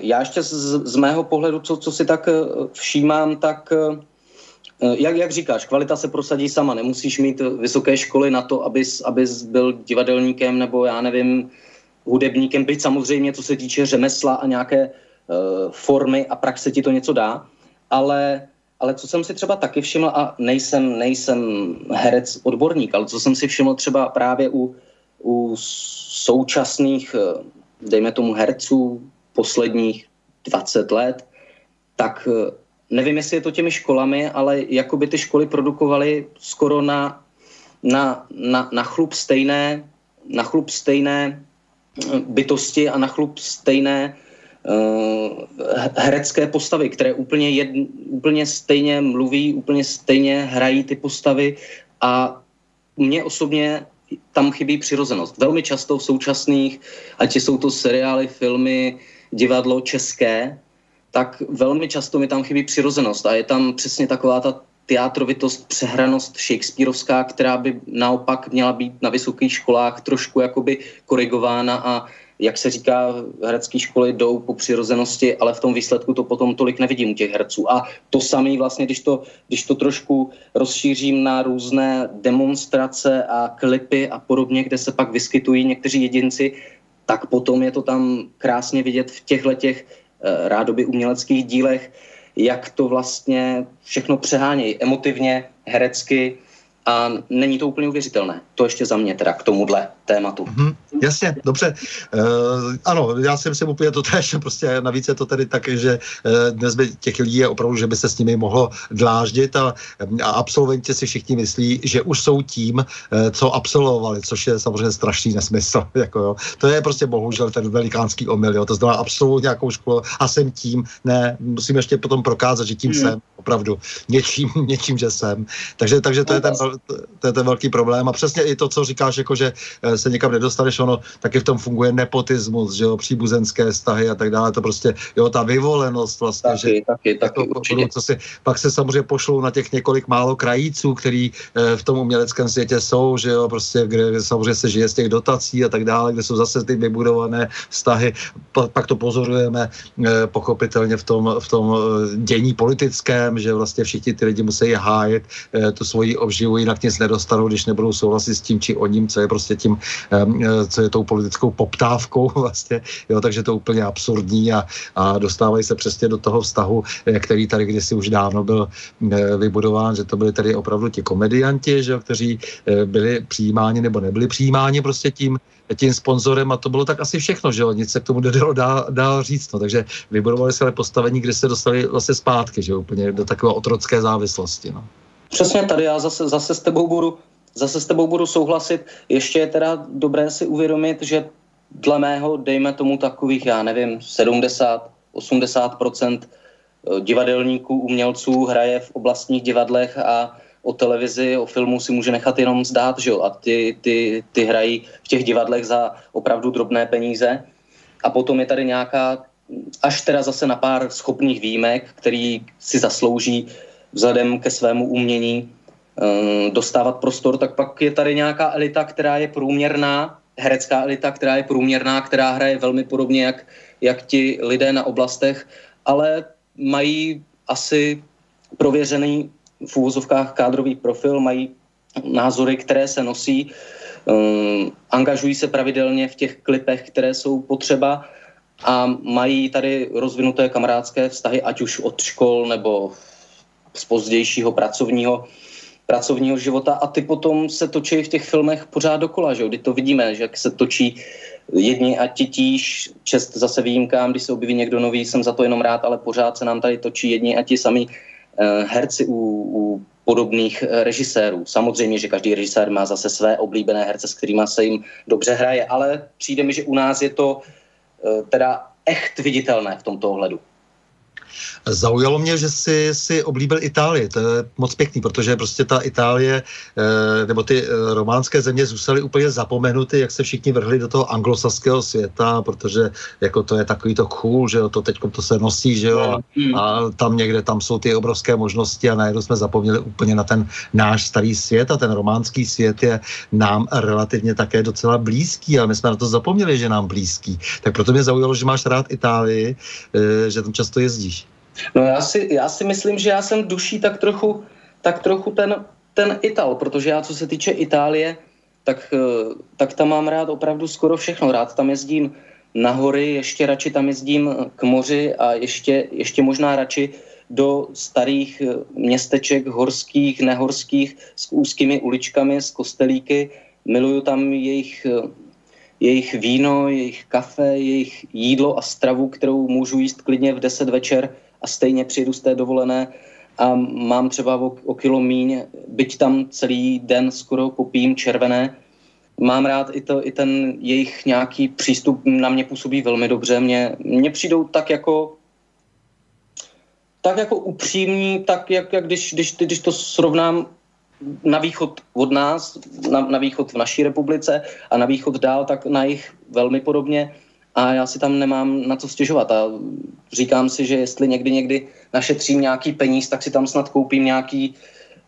Já ještě z, z mého pohledu, co, co si tak všímám, tak jak, jak říkáš, kvalita se prosadí sama. Nemusíš mít vysoké školy na to, abys, abys byl divadelníkem nebo já nevím, hudebníkem. Byť samozřejmě, co se týče řemesla a nějaké uh, formy a praxe ti to něco dá. Ale, ale co jsem si třeba taky všiml, a nejsem, nejsem herec odborník, ale co jsem si všiml třeba právě u, u současných, eh, dejme tomu herců posledních 20 let, tak nevím, jestli je to těmi školami, ale jako by ty školy produkovaly skoro na, na, na, na chlup stejné, na chlup stejné eh, bytosti a na chlup stejné uh, herecké postavy, které úplně, jed, úplně stejně mluví, úplně stejně hrají ty postavy a mně osobně tam chybí přirozenost. Velmi často v současných, ať jsou to seriály, filmy, divadlo české, tak velmi často mi tam chybí přirozenost a je tam přesně taková ta teatrovitost, přehranost Shakespeareovská, která by naopak měla být na vysokých školách trošku jakoby korigována a jak se říká, herecké školy jdou po přirozenosti, ale v tom výsledku to potom tolik nevidím u těch herců. A to samé vlastně, když to, když to trošku rozšířím na různé demonstrace a klipy a podobně, kde se pak vyskytují někteří jedinci, tak potom je to tam krásně vidět v těchto těch rádoby uměleckých dílech, jak to vlastně všechno přehánějí emotivně, herecky, a není to úplně uvěřitelné. To ještě za mě teda k tomuhle tématu. Hmm, jasně, dobře. Uh, ano, já si myslím úplně to tež. Prostě navíc je to tedy tak, že uh, dnes by těch lidí je opravdu, že by se s nimi mohlo dláždit a, a absolventi si všichni myslí, že už jsou tím, uh, co absolvovali, což je samozřejmě strašný nesmysl. Jako, jo. To je prostě bohužel ten velikánský omyl. Jo. To znamená absolvovat nějakou školu a jsem tím. Ne, musím ještě potom prokázat, že tím hmm. jsem opravdu něčím, něčím, že jsem. Takže, takže to, je ten, to je ten velký problém. A přesně i to, co říkáš, jako že se někam nedostaneš, ono taky v tom funguje nepotismus, že jo, příbuzenské vztahy a tak dále. To prostě, jo, ta vyvolenost vlastně, taky, že taky, taky, jako, určitě. Co si, pak se samozřejmě pošlou na těch několik málo krajíců, který eh, v tom uměleckém světě jsou, že jo, prostě, kde samozřejmě se žije z těch dotací a tak dále, kde jsou zase ty vybudované vztahy. Pa, pak to pozorujeme eh, pochopitelně v tom, v tom dění politickém, že vlastně všichni ty lidi musí hájit tu svoji obživu, jinak nic nedostanou, když nebudou souhlasit s tím či o ním, co je prostě tím, eh, co je tou politickou poptávkou vlastně, jo, takže to úplně absurdní a, a dostávají se přesně do toho vztahu, eh, který tady kdysi už dávno byl eh, vybudován, že to byli tady opravdu ti komedianti, že jo, kteří byli přijímáni nebo nebyli přijímáni prostě tím, tím sponzorem a to bylo tak asi všechno, že jo, nic se k tomu nedalo dál, dál říct, no, takže vybudovali se ale postavení, kde se dostali vlastně zpátky, že jo, úplně do takové otrocké závislosti, no. Přesně tady já zase, zase s tebou budu zase s tebou budu souhlasit. Ještě je teda dobré si uvědomit, že dle mého, dejme tomu takových, já nevím, 70, 80 eh, divadelníků, umělců hraje v oblastních divadlech a o televizi, o filmu si může nechat jenom zdát, že jo? A ty, ty, ty hrají v těch divadlech za opravdu drobné peníze. A potom je tady nějaká, až teda zase na pár schopných výjimek, který si zaslouží vzhledem ke svému umění dostávat prostor, tak pak je tady nějaká elita, která je průměrná, herecká elita, která je průměrná, která hraje velmi podobně jak, jak ti lidé na oblastech, ale mají asi prověřený v úvozovkách kádrový profil, mají názory, které se nosí, um, angažují se pravidelně v těch klipech, které jsou potřeba a mají tady rozvinuté kamarádské vztahy, ať už od škol nebo z pozdějšího pracovního, pracovního života a ty potom se točí v těch filmech pořád dokola, že Kdy to vidíme, že jak se točí jedni a titíž, čest zase výjimkám, když se objeví někdo nový, jsem za to jenom rád, ale pořád se nám tady točí jedni a ti samí uh, herci u, u podobných uh, režisérů. Samozřejmě, že každý režisér má zase své oblíbené herce, s kterými se jim dobře hraje, ale přijde mi, že u nás je to uh, teda echt viditelné v tomto ohledu. Zaujalo mě, že si, si oblíbil Itálii, to je moc pěkný, protože prostě ta Itálie, eh, nebo ty eh, románské země zůstaly úplně zapomenuty, jak se všichni vrhli do toho anglosaského světa, protože jako to je takový to cool, že jo, to teď to se nosí, že jo, hmm. a tam někde, tam jsou ty obrovské možnosti a najednou jsme zapomněli úplně na ten náš starý svět a ten románský svět je nám relativně také docela blízký a my jsme na to zapomněli, že nám blízký. Tak proto mě zaujalo, že máš rád Itálii, eh, že tam často jezdíš. No já si, já si myslím, že já jsem duší tak trochu, tak trochu ten, ten Ital, protože já co se týče Itálie, tak, eh, tak tam mám rád opravdu skoro všechno. Rád tam jezdím na hory, ještě radši tam jezdím k moři a ještě, ještě možná radši do starých eh, městeček horských, nehorských s úzkými uličkami, s kostelíky. Miluju tam jejich, eh, jejich víno, jejich kafe, jejich jídlo a stravu, kterou můžu jíst klidně v 10 večer a stejně přijedu z té dovolené a mám třeba o, o kilo míň, byť tam celý den skoro popím červené. Mám rád i, to, i ten jejich nějaký přístup, na mě působí velmi dobře. Mně, mně přijdou tak jako tak jako upřímní, tak jak, jak když, když, když to srovnám na východ od nás, na, na východ v naší republice a na východ dál, tak na jich velmi podobně a já si tam nemám na co stěžovat a říkám si, že jestli někdy někdy našetřím nějaký peníz, tak si tam snad koupím nějaký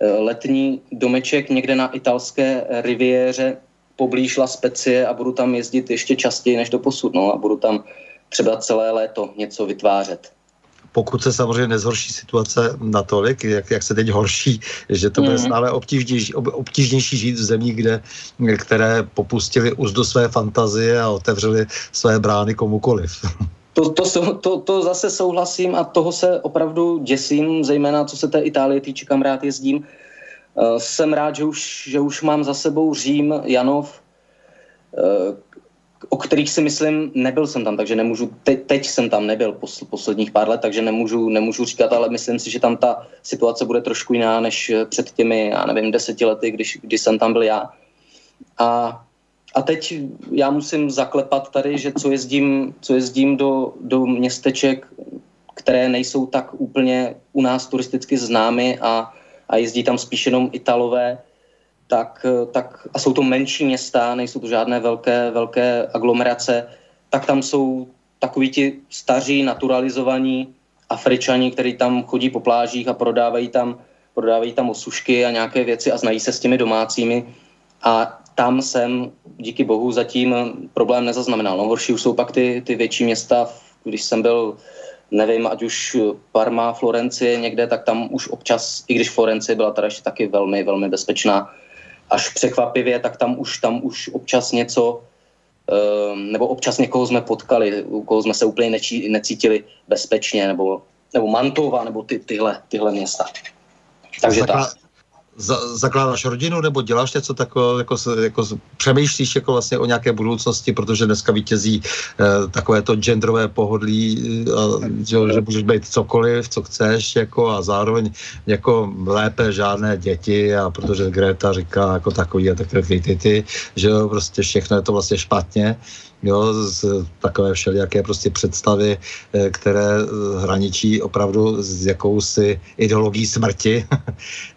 eh, letní domeček někde na italské riviéře poblíž La Specie a budu tam jezdit ještě častěji než do posud, no, a budu tam třeba celé léto něco vytvářet pokud se samozřejmě nezhorší situace natolik, jak, jak se teď horší, že to bude mm. stále obtížnější, obtížnější žít v zemí, kde, které popustili už do své fantazie a otevřeli své brány komukoliv. To, to, to, to zase souhlasím a toho se opravdu děsím, zejména co se té Itálie týče, kam rád jezdím. Uh, jsem rád, že už, že už mám za sebou Řím, Janov, uh, o kterých si myslím, nebyl jsem tam, takže nemůžu, te, teď jsem tam nebyl pos, posledních pár let, takže nemůžu, nemůžu říkat, ale myslím si, že tam ta situace bude trošku jiná než před těmi, já nevím, deseti lety, když, když jsem tam byl já. A, a teď já musím zaklepat tady, že co jezdím, co jezdím do, do městeček, které nejsou tak úplně u nás turisticky známy a, a jezdí tam spíš jenom Italové, tak, eh, tak, a jsou to menší města, nejsou to žádné velké, velké aglomerace, tak tam jsou takoví ti staří, naturalizovaní Afričani, kteří tam chodí po plážích a prodávají tam, prodávají tam osušky a nějaké věci a znají se s těmi domácími. A tam jsem, díky bohu, zatím problém nezaznamenal. No, horší už jsou pak ty, ty větší města, když jsem byl, nevím, ať už Parma, Florencie někde, tak tam už občas, i když Florencie byla teda ještě taky velmi, velmi bezpečná, až překvapivě, tak tam už, tam už občas něco, ehm, nebo občas někoho jsme potkali, u koho jsme se úplně nečí, necítili bezpečně, nebo, nebo Mantova, nebo ty, tyhle, tyhle města. Takže tak za, zakládáš rodinu nebo děláš něco takového, jako, jako přemýšlíš jako vlastně o nějaké budoucnosti, protože dneska vítězí eh, takové to genderové pohodlí, eh, že, že můžeš být cokoliv, co chceš, jako a zároveň jako lépe žádné děti a protože Greta říká jako takový a takové ty, ty, že jo, prostě všechno je to vlastně špatně, jo, z takové všelijaké prostě představy, eh, které eh, hraničí opravdu s jakousi ideologií smrti.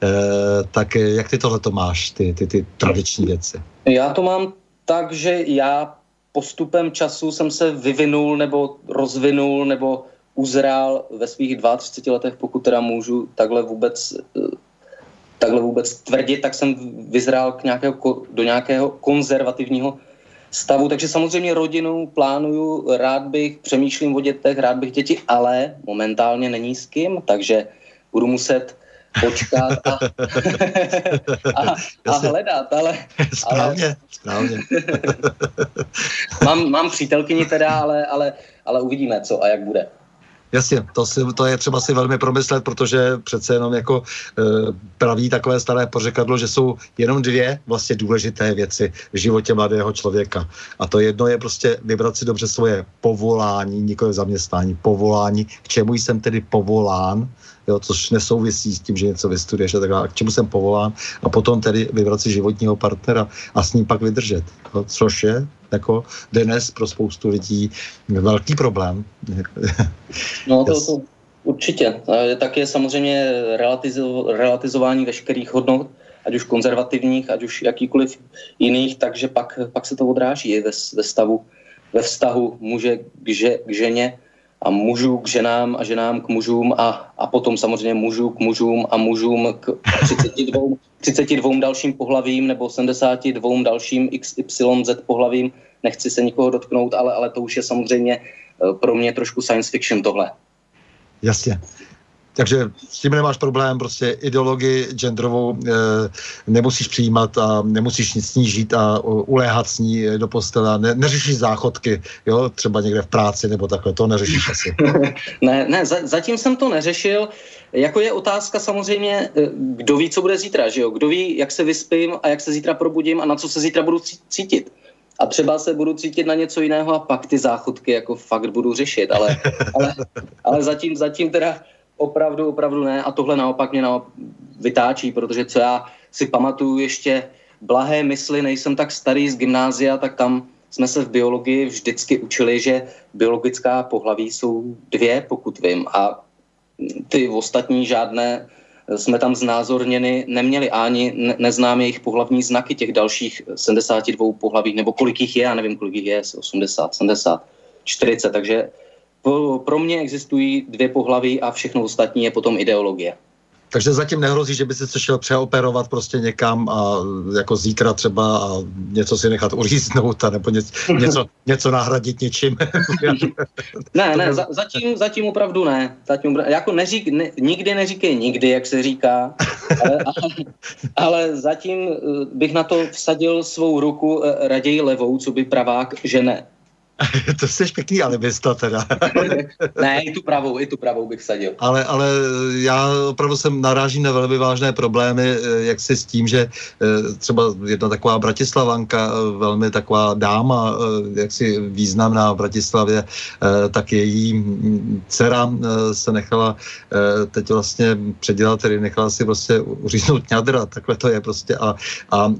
Eh, tak jak ty tohle to máš, ty, ty, ty tradiční věci? Já to mám tak, že já postupem času jsem se vyvinul nebo rozvinul nebo uzrál ve svých 32 letech, pokud teda můžu takhle vůbec takhle vůbec tvrdit, tak jsem vyzrál k nějakého, do nějakého konzervativního stavu, takže samozřejmě rodinu plánuju, rád bych, přemýšlím o dětech, rád bych děti, ale momentálně není s kým, takže budu muset počkat a, a, a hledat, ale... Správně, ale, správně. mám, mám přítelkyni teda, ale, ale, ale uvidíme, co a jak bude. Jasně, to, si, to je třeba si velmi promyslet, protože přece jenom jako e, praví takové staré pořekadlo, že jsou jenom dvě vlastně důležité věci v životě mladého člověka. A to jedno je prostě vybrat si dobře svoje povolání, nikoli zaměstnání, povolání, k čemu jsem tedy povolán, jo, což nesouvisí s tím, že něco vystuduješ a tak dále, k čemu jsem povolán a potom tedy vybrat si životního partnera a s ním pak vydržet, jo, což je jako dnes pro spoustu lidí velký problém. No to, to určitě. Tak je samozřejmě relatizo, relativizování veškerých hodnot, ať už konzervativních, ať už jakýkoliv jiných, takže pak, pak se to odráží ve, ve stavu, ve vztahu muže k, že, k ženě a mužů k ženám a ženám k mužům a, a potom samozřejmě mužů k mužům a mužům k 32, 32 dalším pohlavím nebo 72 dalším XYZ pohlavím. Nechci se nikoho dotknout, ale, ale to už je samozřejmě eh, pro mě trošku science fiction tohle. Jasně. Takže s tím nemáš problém, prostě ideologii genderovou e, nemusíš přijímat a nemusíš nic snížit a uléhat s ní do postele. Ne, neřešíš záchodky, jo, třeba někde v práci nebo takhle, to neřešíš asi. ne, ne, za, zatím jsem to neřešil. Jako je otázka samozřejmě, eh, kdo ví, co bude zítra, že jo? Kdo ví, jak se vyspím a jak se zítra probudím a na co se zítra budu cítit. A třeba se budu cítit na něco jiného a pak ty záchodky jako fakt budu řešit, ale, ale, ale zatím, zatím teda opravdu, opravdu ne. A tohle naopak mě naopak vytáčí, protože co já si pamatuju ještě blahé mysli, nejsem tak starý z gymnázia, tak tam jsme se v biologii vždycky učili, že biologická pohlaví jsou dvě, pokud vím. A ty ostatní žádné jsme tam znázorněny neměli ani ne, neznáme jejich pohlavní znaky těch dalších 72 pohlaví, nebo kolik jich je, já nevím, kolik jich je, 80, 70, 40, takže pro mě existují dvě pohlaví a všechno ostatní je potom ideologie. Takže zatím nehrozí, že by si se šel přeoperovat prostě někam a jako zítra třeba a něco si nechat uříznout a nebo něco, něco, něco nahradit něčím. ne, ne, za, zatím, zatím opravdu ne. Zatím, jako neřík, ne, nikdy neříkej nikdy, jak se říká, ale, ale, ale zatím eh, bych na to vsadil svou ruku eh, raději levou, co by pravák, že ne. to jsi pěkný alibista teda. ne, i tu pravou, i tu pravou bych sadil. Ale, ale já opravdu jsem narážím na velmi vážné problémy, eh, jak si s tím, že eh, třeba jedna taková Bratislavanka, eh, velmi taková dáma, jak si významná v Bratislavě, tak její mm, dcera se nechala teď vlastně předělat, tedy nechala si vlastně uříznout ňadra, takhle to je prostě a, a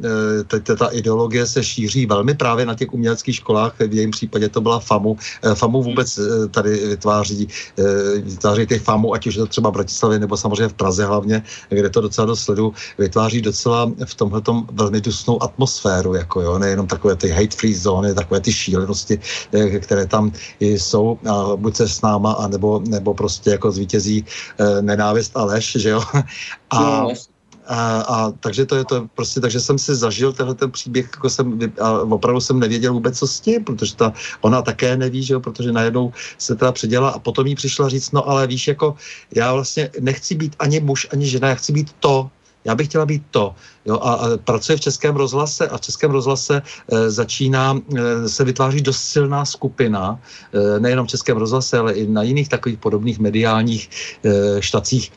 teď ta ideologie se šíří velmi právě na těch uměleckých školách, v jejím případě to byla FAMu. Eh, FAMu vůbec eh, tady vytváří, eh, vytváří ty FAMu, ať už je to třeba v Bratislavě nebo samozřejmě v Praze hlavně, kde to docela dost sledu, vytváří docela v tomhle velmi dusnou atmosféru, jako jo, nejenom takové ty hate free zóny, takové ty šílenosti, které tam jsou, a buď se s náma, anebo, nebo prostě jako zvítězí nenávist a lež, že jo. A, no, a, a takže to je to prostě, takže jsem si zažil tenhle ten příběh, jako jsem, a opravdu jsem nevěděl vůbec, co s tím, protože ta, ona také neví, že jo, protože najednou se teda předěla a potom jí přišla říct, no ale víš, jako já vlastně nechci být ani muž, ani žena, já chci být to, já bych chtěla být to. Jo, a, a pracuje v Českém rozhlase a v Českém rozhlase e, začíná, e, se vytváří dost silná skupina, e, nejenom v Českém rozhlase, ale i na jiných takových podobných mediálních e, štacích,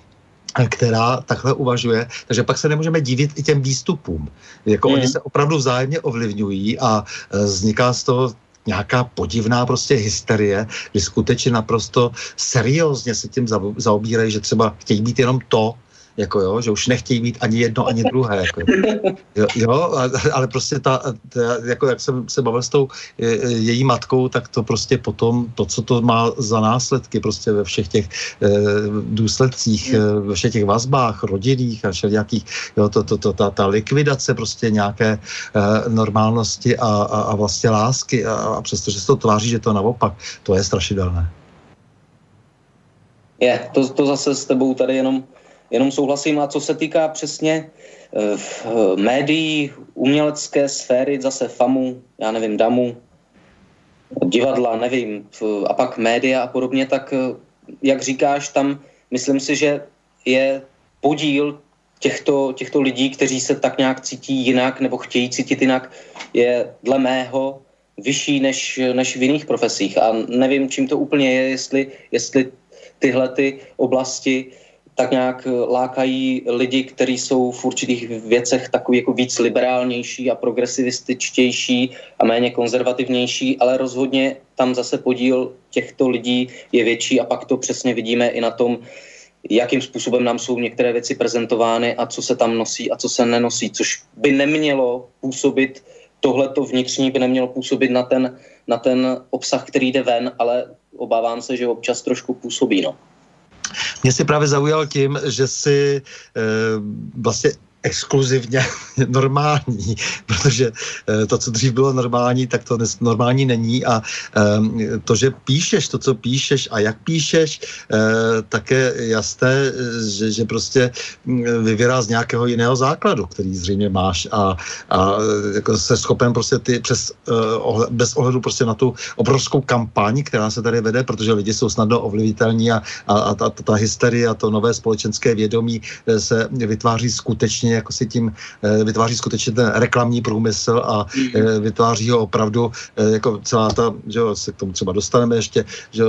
která takhle uvažuje, takže pak se nemůžeme divit i těm výstupům. Jako mm. oni se opravdu vzájemně ovlivňují a e, vzniká z toho nějaká podivná prostě hysterie, kdy skutečně naprosto seriózně se tím zaobírají, že třeba chtějí být jenom to, jako jo, že už nechtějí mít ani jedno, ani druhé, jako. Jo, jo ale prostě ta, ta, jako jak jsem se bavil s tou je, její matkou, tak to prostě potom, to, co to má za následky prostě ve všech těch e, důsledcích, e, ve všech těch vazbách rodinných a všelijakých, jo, to, to, to, ta, ta likvidace prostě nějaké e, normálnosti a, a, a vlastně lásky a, a přestože se to tváří, že to naopak, to je strašidelné. Je, to, to zase s tebou tady jenom jenom souhlasím. A co se týká přesně uh, médií, umělecké sféry, zase FAMu, já nevím, DAMu, divadla, nevím, a pak média a podobně, tak uh, jak říkáš, tam myslím si, že je podíl těchto, těchto lidí, kteří se tak nějak cítí jinak nebo chtějí cítit jinak, je dle mého vyšší než, než v jiných profesích. A nevím, čím to úplně je, jestli, jestli tyhle ty oblasti tak nějak lákají lidi, kteří jsou v určitých věcech takový jako víc liberálnější a progresivističtější a méně konzervativnější, ale rozhodně tam zase podíl těchto lidí je větší a pak to přesně vidíme i na tom, jakým způsobem nám jsou některé věci prezentovány a co se tam nosí a co se nenosí, což by nemělo působit, tohleto vnitřní by nemělo působit na ten, na ten obsah, který jde ven, ale obávám se, že občas trošku působí. No. Mě si právě zaujal tím, že si e, vlastně exkluzivně normální, protože eh, to, co dřív bylo normální, tak to normální není a ehm, to, že píšeš to, co píšeš a jak píšeš, eh, tak je jasné, že, že prostě hm, vyvírá z nějakého jiného základu, který zřejmě máš a, a jako se schopen prostě ty přes, eh, bez ohledu prostě na tu obrovskou kampaň, která se tady vede, protože lidi jsou snadno ovlivitelní a, a, a ta, ta hysterie a to nové společenské vědomí se vytváří skutečně jako si tím eh, vytváří skutečně ten reklamní průmysl a mm. vytváří ho opravdu eh, jako celá ta, že jo, se k tomu třeba dostaneme ještě, že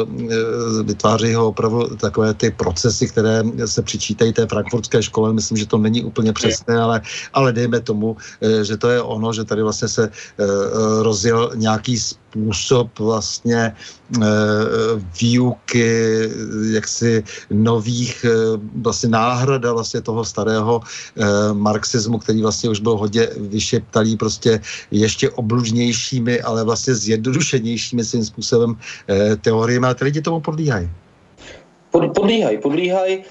vytváří ho opravdu takové ty procesy, které se přičítají té frankfurtské škole. Myslím, že to není úplně přesné, ale, ale dejme tomu, že to je ono, že tady vlastně se rozjel nějaký způsob vlastně výuky jaksi nových vlastně náhrada vlastně toho starého marxismu, který vlastně už byl hodně vyšeptalý prostě ještě oblužnějšími, ale vlastně zjednodušenějšími svým způsobem teoriemi, a ty lidi tomu podlíhají. Pod, podlíhají, podlíhají.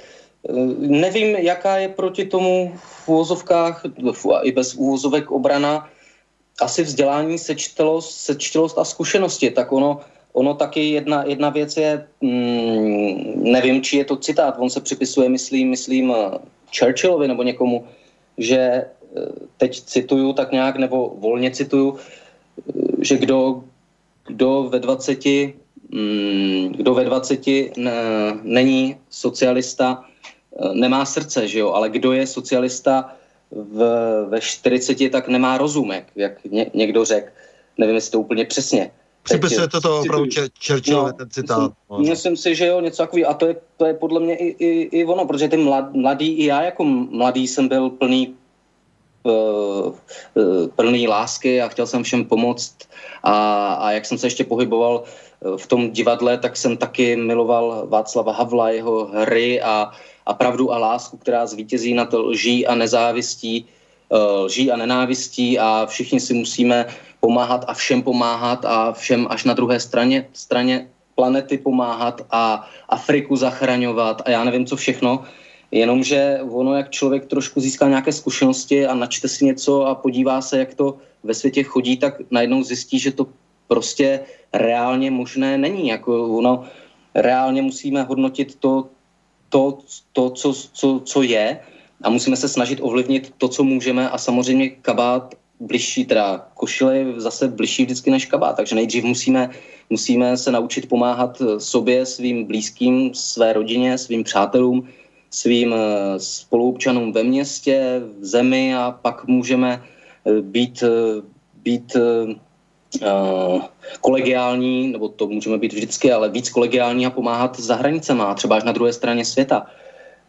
Nevím, jaká je proti tomu v úvozovkách, i bez úvozovek obrana, asi vzdělání, sečtelost, sečtelost a zkušenosti, tak ono, ono taky jedna, jedna věc je, mm, nevím, či je to citát, on se připisuje, myslím, myslím eh, Churchillovi nebo někomu, že eh, teď cituju tak nějak, nebo volně cituju, eh, že kdo, kdo ve 20 mm, kdo ve 20 není socialista, nemá srdce, že jo, ale kdo je socialista v, ve 40, tak nemá rozum, jak, ně, někdo řekl. Nevím, jestli to úplně přesně. Připisuje to to opravdu Churchill, no, ten citát. Myslím, myslím si, že jo, něco takový. A to je, to je podle mě i, i, i ono, protože ty mlad, mladý, i já jako mladý jsem byl plný uh, plný lásky a chtěl jsem všem pomoct. A, a jak jsem se ještě pohyboval eh, v tom divadle, tak jsem taky miloval Václava Havla, jeho hry a, a pravdu a lásku, která zvítězí nad lží a nezávistí, lží a nenávistí a všichni si musíme pomáhat a všem pomáhat a všem až na druhé straně, straně planety pomáhat a Afriku zachraňovat a já nevím, co všechno. Jenomže ono, jak člověk trošku získá nějaké zkušenosti a načte si něco a podívá se, jak to ve světě chodí, tak najednou zjistí, že to prostě reálně možné není. Jako ono, reálně musíme hodnotit to, to, to co, co, co je a musíme se snažit ovlivnit to, co můžeme a samozřejmě kabát bližší, teda košile je zase bližší vždycky než kabát, takže nejdřív musíme, musíme se naučit pomáhat sobě, svým blízkým, své rodině, svým přátelům, svým eh, spoluobčanům ve městě, v zemi a pak můžeme eh, být, eh, být kolegiální, nebo to můžeme být vždycky, ale víc kolegiální a pomáhat za hranicema, třeba až na druhé straně světa.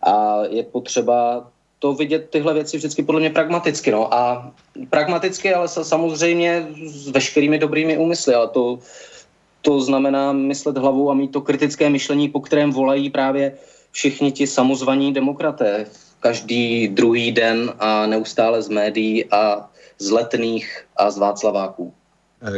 A je potřeba to vidět tyhle věci vždycky podle mě pragmaticky. No. A pragmaticky, ale samozřejmě s veškerými dobrými úmysly. Ale to, to znamená myslet hlavou a mít to kritické myšlení, po kterém volají právě všichni ti samozvaní demokraté každý druhý den a neustále z médií a z letných a z Václaváků eh,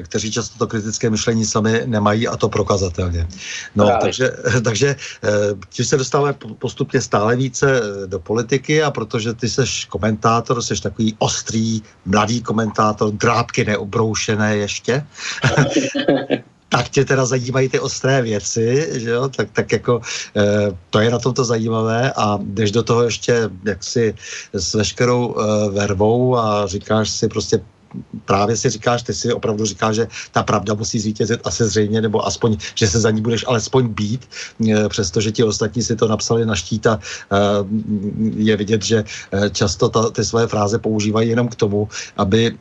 kteří často to kritické myšlení sami nemají a to prokazatelně. No, Právě. takže, takže eh, ti se dostáváme postupně stále více eh, do politiky a protože ty seš komentátor, seš takový ostrý, mladý komentátor, drábky neobroušené ještě, tak tě teda zajímají ty ostré věci, že jo? Tak, tak jako e, to je na tomto zajímavé a jdeš do toho ještě jaksi s veškerou e, vervou a říkáš si prostě právě si říkáš, ty si opravdu říkáš, že ta pravda musí zvítězit asi zřejmě, nebo aspoň, že se za ní budeš alespoň být, přestože ti ostatní si to napsali na štíta, je vidět, že často ta, ty své fráze používají jenom k tomu, aby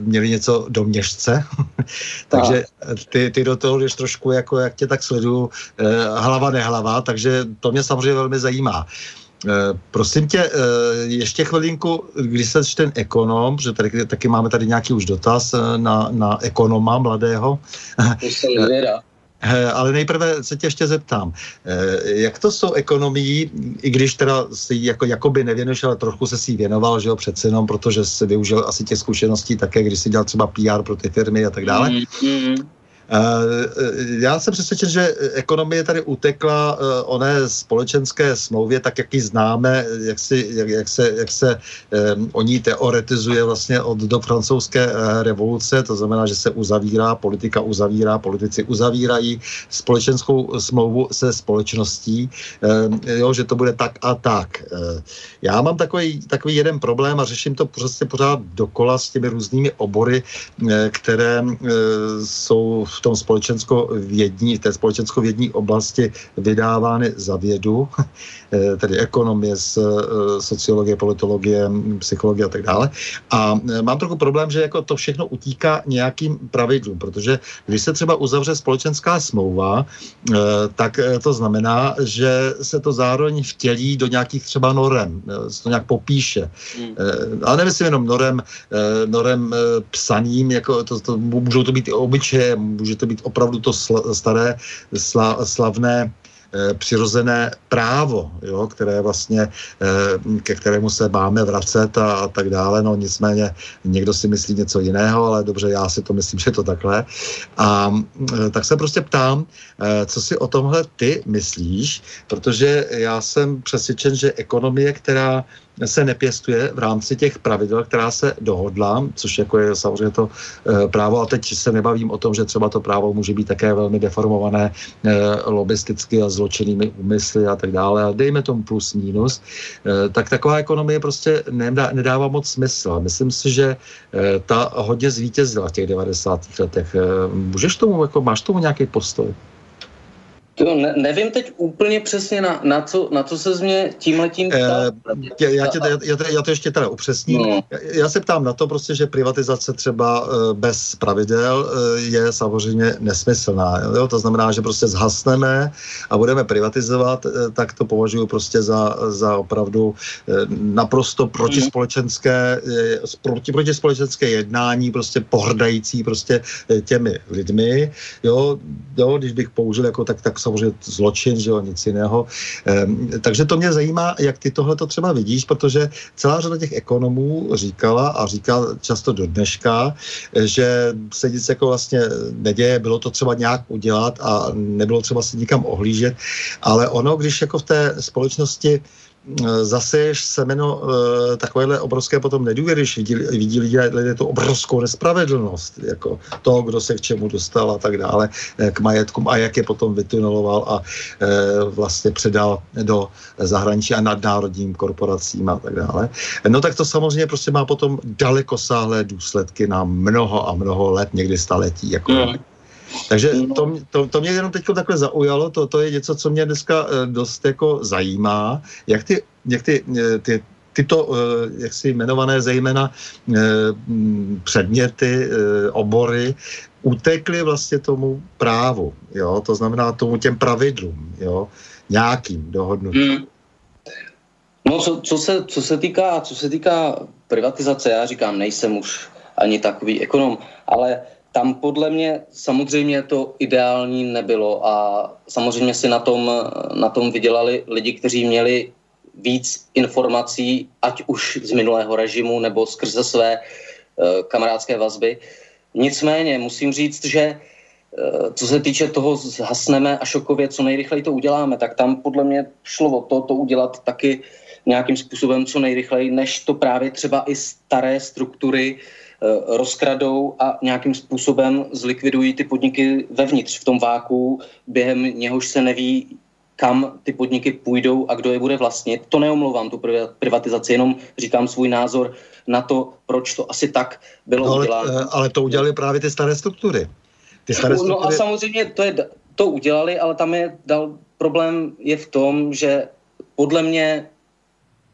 měli něco do měžce. takže ty, ty do toho jdeš trošku, jako jak tě tak sleduju, hlava nehlava, takže to mě samozřejmě velmi zajímá. Eh, prosím tě, eh, ještě chvilinku, když se ten ekonom, že tady taky máme tady nějaký už dotaz eh, na, na ekonoma mladého. Ale nejprve se tě ještě zeptám, jak to s tou ekonomií, i když teda si jako, jakoby nevěnuješ, ale trochu se si věnoval, že jo, přece jenom, protože se využil asi těch zkušeností také, když si dělal třeba PR pro ty firmy a tak dále. Mm-hmm. Eh, já jsem přesvědčen, že ekonomie tady utekla eh, oné společenské smlouvě, tak jak ji známe, jak, si, jak, jak se, jak se o ní teoretizuje vlastně od do francouzské uh, revoluce, to znamená, že se uzavírá, politika uzavírá, politici uzavírají společenskou smlouvu se společností, jo, že to bude tak a tak. Já mám takový, takový jeden problém a řeším to prostě pořád dokola s těmi různými obory, které jsou v v tom společensko-vědní, té společensko-vědní oblasti vydávány za vědu, eh, tedy ekonomie, eh, sociologie, politologie, psychologie a tak dále. A eh, mám trochu problém, že jako to všechno utíká nějakým pravidlům, protože když se třeba uzavře společenská smlouva, tak to znamená, že se to zároveň vtělí do nějakých třeba norem, se to nějak popíše. Hmm. Ale nemyslím jenom norem, norem psaním, jako to, to, můžou to být i obyčeje, může to být opravdu to sl- staré sla- slavné e, přirozené právo, jo, které vlastně, e, ke kterému se máme vracet a, a tak dále. No nicméně někdo si myslí něco jiného, ale dobře, já si to myslím, že je to takhle. A e, tak se prostě ptám, co si o tomhle ty myslíš, protože já jsem přesvědčen, že ekonomie, která se nepěstuje v rámci těch pravidel, která se dohodla, což jako je samozřejmě to e, právo. A teď se nebavím o tom, že třeba to právo může být také velmi deformované e, lobisticky a zločinnými úmysly a tak dále. A dejme tomu plus minus. E, tak taková ekonomie prostě nedá, nedává moc smysl. Myslím si, že ta hodně zvítězila v těch 90. letech. Můžeš tomu, jako máš tomu nějaký postoj? To ne, nevím teď úplně přesně, na, na, co, na co se mě tímhletím ptá. E, já, tě, já, já, já to ještě teda upřesním. No. Já, já se ptám na to prostě, že privatizace třeba e, bez pravidel e, je samozřejmě nesmyslná. Jo? To znamená, že prostě zhasneme a budeme privatizovat, tak to považuji prostě za, za opravdu naprosto protispolečenské, proti, protispolečenské jednání, prostě pohrdající prostě těmi lidmi. Jo? Jo? Když bych použil jako tak, tak samozřejmě zločin, že jo, nic jiného. Ehm, takže to mě zajímá, jak ty tohle to třeba vidíš, protože celá řada těch ekonomů říkala a říká často do dneška, že se nic jako vlastně neděje, bylo to třeba nějak udělat a nebylo třeba si nikam ohlížet, ale ono, když jako v té společnosti Eh, zaseješ semeno e, takovéhle obrovské potom nedůvěry, když vidí, vidí lidé, lidé tu obrovskou nespravedlnost, jako to, kdo se k čemu dostal a tak dále, e, k majetkům a jak je potom vytuneloval a e, vlastně předal do zahraničí a nadnárodním korporacím a tak dále. No tak to samozřejmě prostě má potom dalekosáhlé důsledky na mnoho a mnoho let, někdy staletí. Jako mm. Takže no. to, to, to mě jenom teď takhle zaujalo, to, to je něco, co mě dneska eh, dost jako zajímá, jak ty, jak ty, eh, ty tyto, eh, jak si jmenované zejména předměty, obory, utekly vlastně tomu právu, jo, to znamená tomu těm pravidlům, jo, nějakým dohodnutím. Hmm. No, co, co, se, co, se týká, co se týká privatizace, já říkám, nejsem už ani takový ekonom, ale tam podle mě samozřejmě to ideální nebylo a samozřejmě si na tom, na tom vydělali lidi, kteří měli víc informací, ať už z minulého režimu nebo skrze své uh, kamarádské vazby. Nicméně musím říct, že uh, co se týče toho zhasneme a šokově, co nejrychleji to uděláme, tak tam podle mě šlo o to, to udělat taky nějakým způsobem co nejrychleji, než to právě třeba i staré struktury uh, Eh, rozkradou a nějakým způsobem zlikvidují ty podniky vevnitř v tom váku, během něhož se neví, kam ty podniky půjdou a kdo je bude vlastnit. To neomlouvám, tu privatizaci, jenom říkám svůj názor na to, proč to asi tak bylo no, ale, uděláno. Eh, ale to udělali právě ty staré struktury. Ty staré struktury... No a samozřejmě to, je, to udělali, ale tam je dal, problém je v tom, že podle mě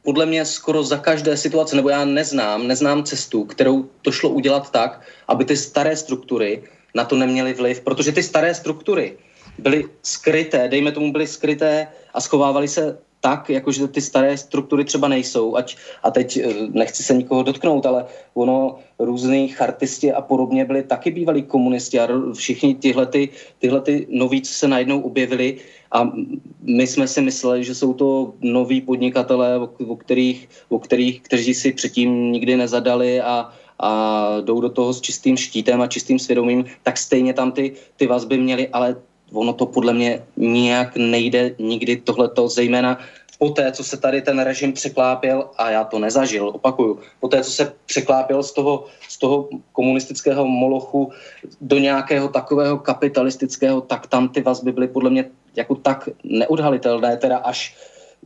podle mě skoro za každé situace, nebo já neznám, neznám cestu, kterou to šlo udělat tak, aby ty staré struktury na to neměly vliv, protože ty staré struktury byly skryté, dejme tomu byly skryté a schovávaly se tak, jakože ty staré struktury třeba nejsou, ať, a teď eh, nechci se nikoho dotknout, ale ono různý chartisti a podobně byli taky bývalí komunisti a všichni tyhle, ty, tyhle ty noví, co se najednou objevili a my jsme si mysleli, že jsou to noví podnikatelé, o, o, kterých, o kterých, kteří si předtím nikdy nezadali a, a jdou do toho s čistým štítem a čistým svědomím, tak stejně tam ty, ty vazby měly, ale ono to podle mě nijak nejde nikdy tohleto, zejména po té, co se tady ten režim překlápěl, a já to nezažil, opakuju, po té, co se překlápěl z toho, z toho komunistického molochu do nějakého takového kapitalistického, tak tam ty vazby byly podle mě jako tak neodhalitelné, teda až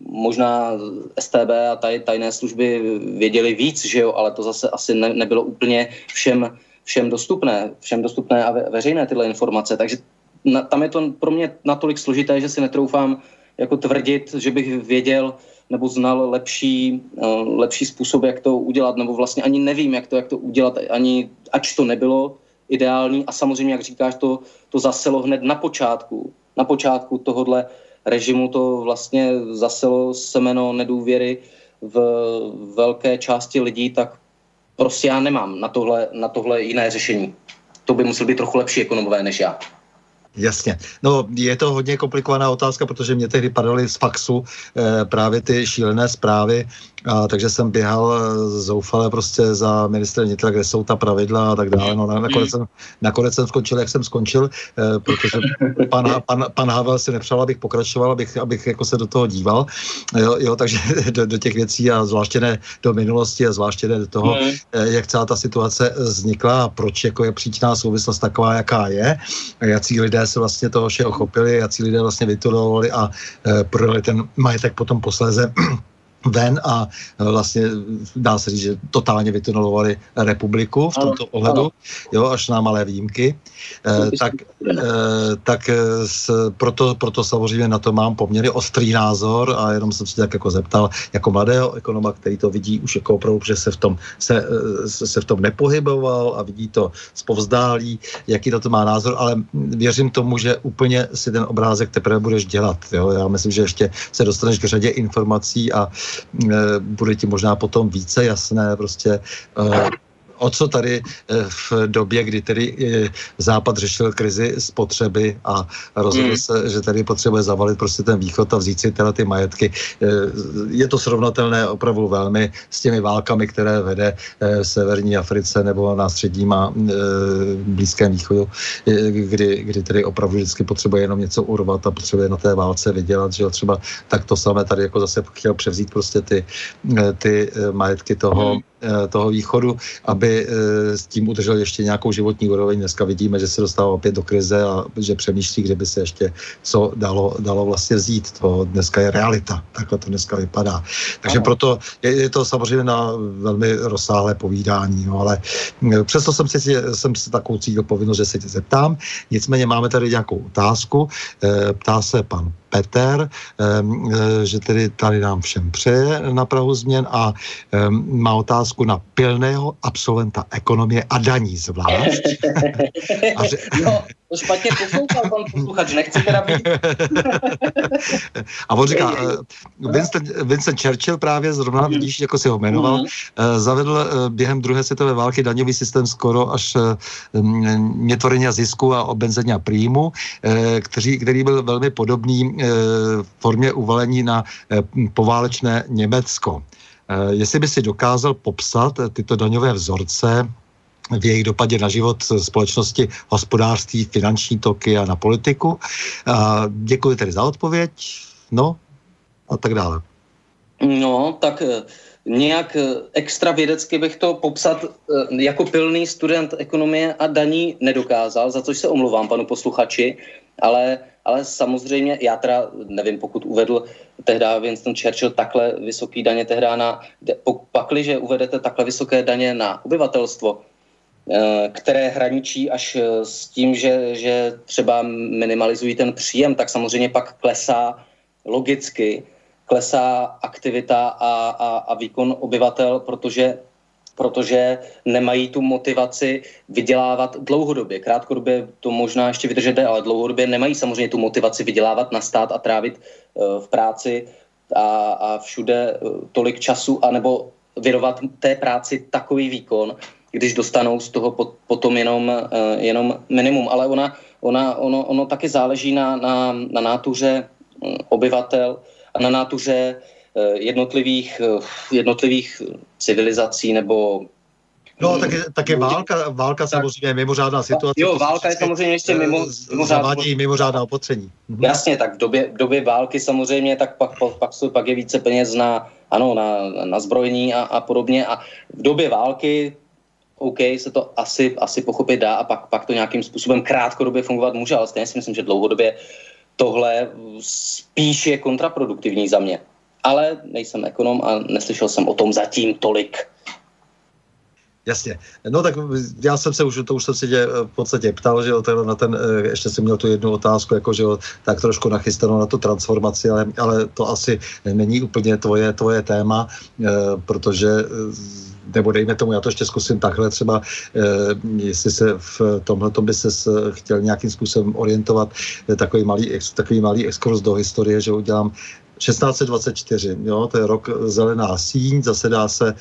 možná STB a taj, tajné služby věděli víc, že jo, ale to zase asi ne, nebylo úplně všem, všem dostupné, všem dostupné a ve, veřejné tyhle informace, takže na, tam je to pro mě natolik složité, že si netroufám jako tvrdit, že bych věděl nebo znal lepší, uh, lepší způsob, jak to udělat, nebo vlastně ani nevím, jak to, jak to udělat, ani ač to nebylo ideální a samozřejmě, jak říkáš, to, to zaselo hned na počátku, na počátku tohohle režimu to vlastně zaselo semeno nedůvěry v velké části lidí, tak prostě já nemám na tohle, na tohle jiné řešení. To by musel být trochu lepší ekonomové než já. Jasně. No, je to hodně komplikovaná otázka, protože mě tehdy padaly z faxu e, právě ty šílené zprávy, a, takže jsem běhal eh, zoufale prostě za ministrem vnitra, kde jsou ta pravidla a tak dále. No, nakonec, jsem, nakonec jsem skončil, jak jsem skončil, e, protože pan, pan, pan Havel si nepřál, abych pokračoval, abych, abych jako se do toho díval. Jo, jo takže do, do těch věcí a zvláště ne do minulosti a zvláště ne do toho, mm. e, jak celá ta situace vznikla a proč jako je příčná souvislost taková, jaká je, a jaký lidé se vlastně toho všeho chopili, jaký lidé vlastně vytulovali a e, prodali ten majetek potom posléze ven a e, vlastně dá se říct, že totálně vytunelovali republiku v tomto ohledu, jo, až na malé výjimky. E, tak e, tak s, proto, proto samozřejmě na to mám poměrně ostrý názor a jenom jsem si tak jako zeptal jako mladého ekonoma, který to vidí už jako opravdu, že se v tom, se, se v tom nepohyboval a vidí to zpovzdálí, jaký to má názor, ale věřím tomu, že úplně si ten obrázek teprve budeš dělat. Jo? Já myslím, že ještě se dostaneš k řadě informací a Eh, bude ti možná potom více jasné prostě eh, o co tady eh, v době, kdy tedy Západ řešil krizi spotřeby a rozhodl mm. se, že tady potřebuje zavalit prostě ten východ a vzít si teda ty majetky. Je to srovnatelné opravdu velmi s těmi válkami, které vede v severní Africe nebo na středním a blízkém východu, kdy, kdy tedy opravdu vždycky potřebuje jenom něco urvat a potřebuje na té válce vydělat, že jo, třeba tak to samé tady jako zase chtěl převzít prostě ty, ty majetky toho, mm Eh, toho východu, aby eh, s tím udržel ještě nějakou životní úroveň. Dneska vidíme, že se dostává opět do krize a že přemýšlí, kde by se ještě co dalo, dalo vlastně vzít. To dneska je realita. Takhle to dneska vypadá. Takže ano. proto je, je to samozřejmě na velmi rozsáhlé povídání, no, ale eh, přesto jsem si, jsem si takovou cítil povinnost, že se tě zeptám. Nicméně máme tady nějakou otázku. Ptá se pan Peter, eh, že tedy tady nám všem přeje na Prahu změn a má otázku na pilného absolventa ekonomie a daní zvlášť. a že... no, to špatně poslouchal pan posluchač, nechci teda být. a on říká, Winston, Winston Churchill právě zrovna, mm. vidíš, jako si ho jmenoval, mm. zavedl uh, během druhé světové války daňový systém skoro až netvorenia zisku a obenzenia príjmu, uh, který, který byl velmi podobný uh, formě uvalení na poválečné Německo. Jestli by si dokázal popsat tyto daňové vzorce, v jejich dopadě na život společnosti, hospodářství, finanční toky a na politiku. A děkuji tedy za odpověď. No a tak dále. No, tak eh, nějak eh, extra vědecky bych to popsat eh, jako pilný student ekonomie a daní nedokázal, za což se omluvám panu posluchači, Ale, ale samozřejmě, já teda nevím, pokud uvedl tehdy Winston Churchill takhle vysoký daně tehdy na, pakli, že uvedete takhle vysoké daně na obyvatelstvo, které hraničí až eh, s tím, že, že třeba minimalizují ten příjem, tak samozřejmě pak klesá logicky, klesá aktivita a, a, a výkon obyvatel, protože protože nemají tu motivaci vydělávat dlouhodobě. Krátkodobě to možná ještě vydržet ale dlouhodobě nemají samozřejmě tu motivaci vydělávat na stát a trávit uh, v práci a, a všude tolik času, anebo vyrovat té práci takový výkon, když dostanou z toho pot, potom jenom, uh, jenom minimum. Ale ona, ona, ono, ono taky záleží na, na, na nátuře um, obyvatel a na nátuře Eh, jednotlivých, eh, jednotlivých civilizací nebo No, tak je, tak je válka, válka tak, samozřejmě mimořádná situace. Jo, válka je samozřejmě ještě mimo, eh, mimořádná. mimořádná opatření. Mhm. Jasně, tak v době, v době války samozřejmě, tak pak, pak, pak, pak je více peněz na, ano, na, na zbrojní a, a podobně. A v době války OK, se to asi, asi pochopit dá a pak, pak to nějakým způsobem krátkodobě fungovat může, ale stejně si myslím, že dlouhodobě tohle spíš je kontraproduktivní za mě ale nejsem ekonom a neslyšel jsem o tom zatím tolik. Jasně. No tak já jsem se už, to už jsem si tě v podstatě ptal, že jo, na ten, eh, ještě jsem měl tu jednu otázku, jako že jo, tak trošku nachystanou na tu transformaci, ale, ale to asi není úplně tvoje, tvoje téma, eh, protože eh, nebo dejme tomu, já to ještě zkusím takhle třeba, jestli se v tomhle by se chtěl nějakým způsobem orientovat, takový malý, takový malý exkurs do historie, že udělám 1624, jo, to je rok Zelená síň, zasedá se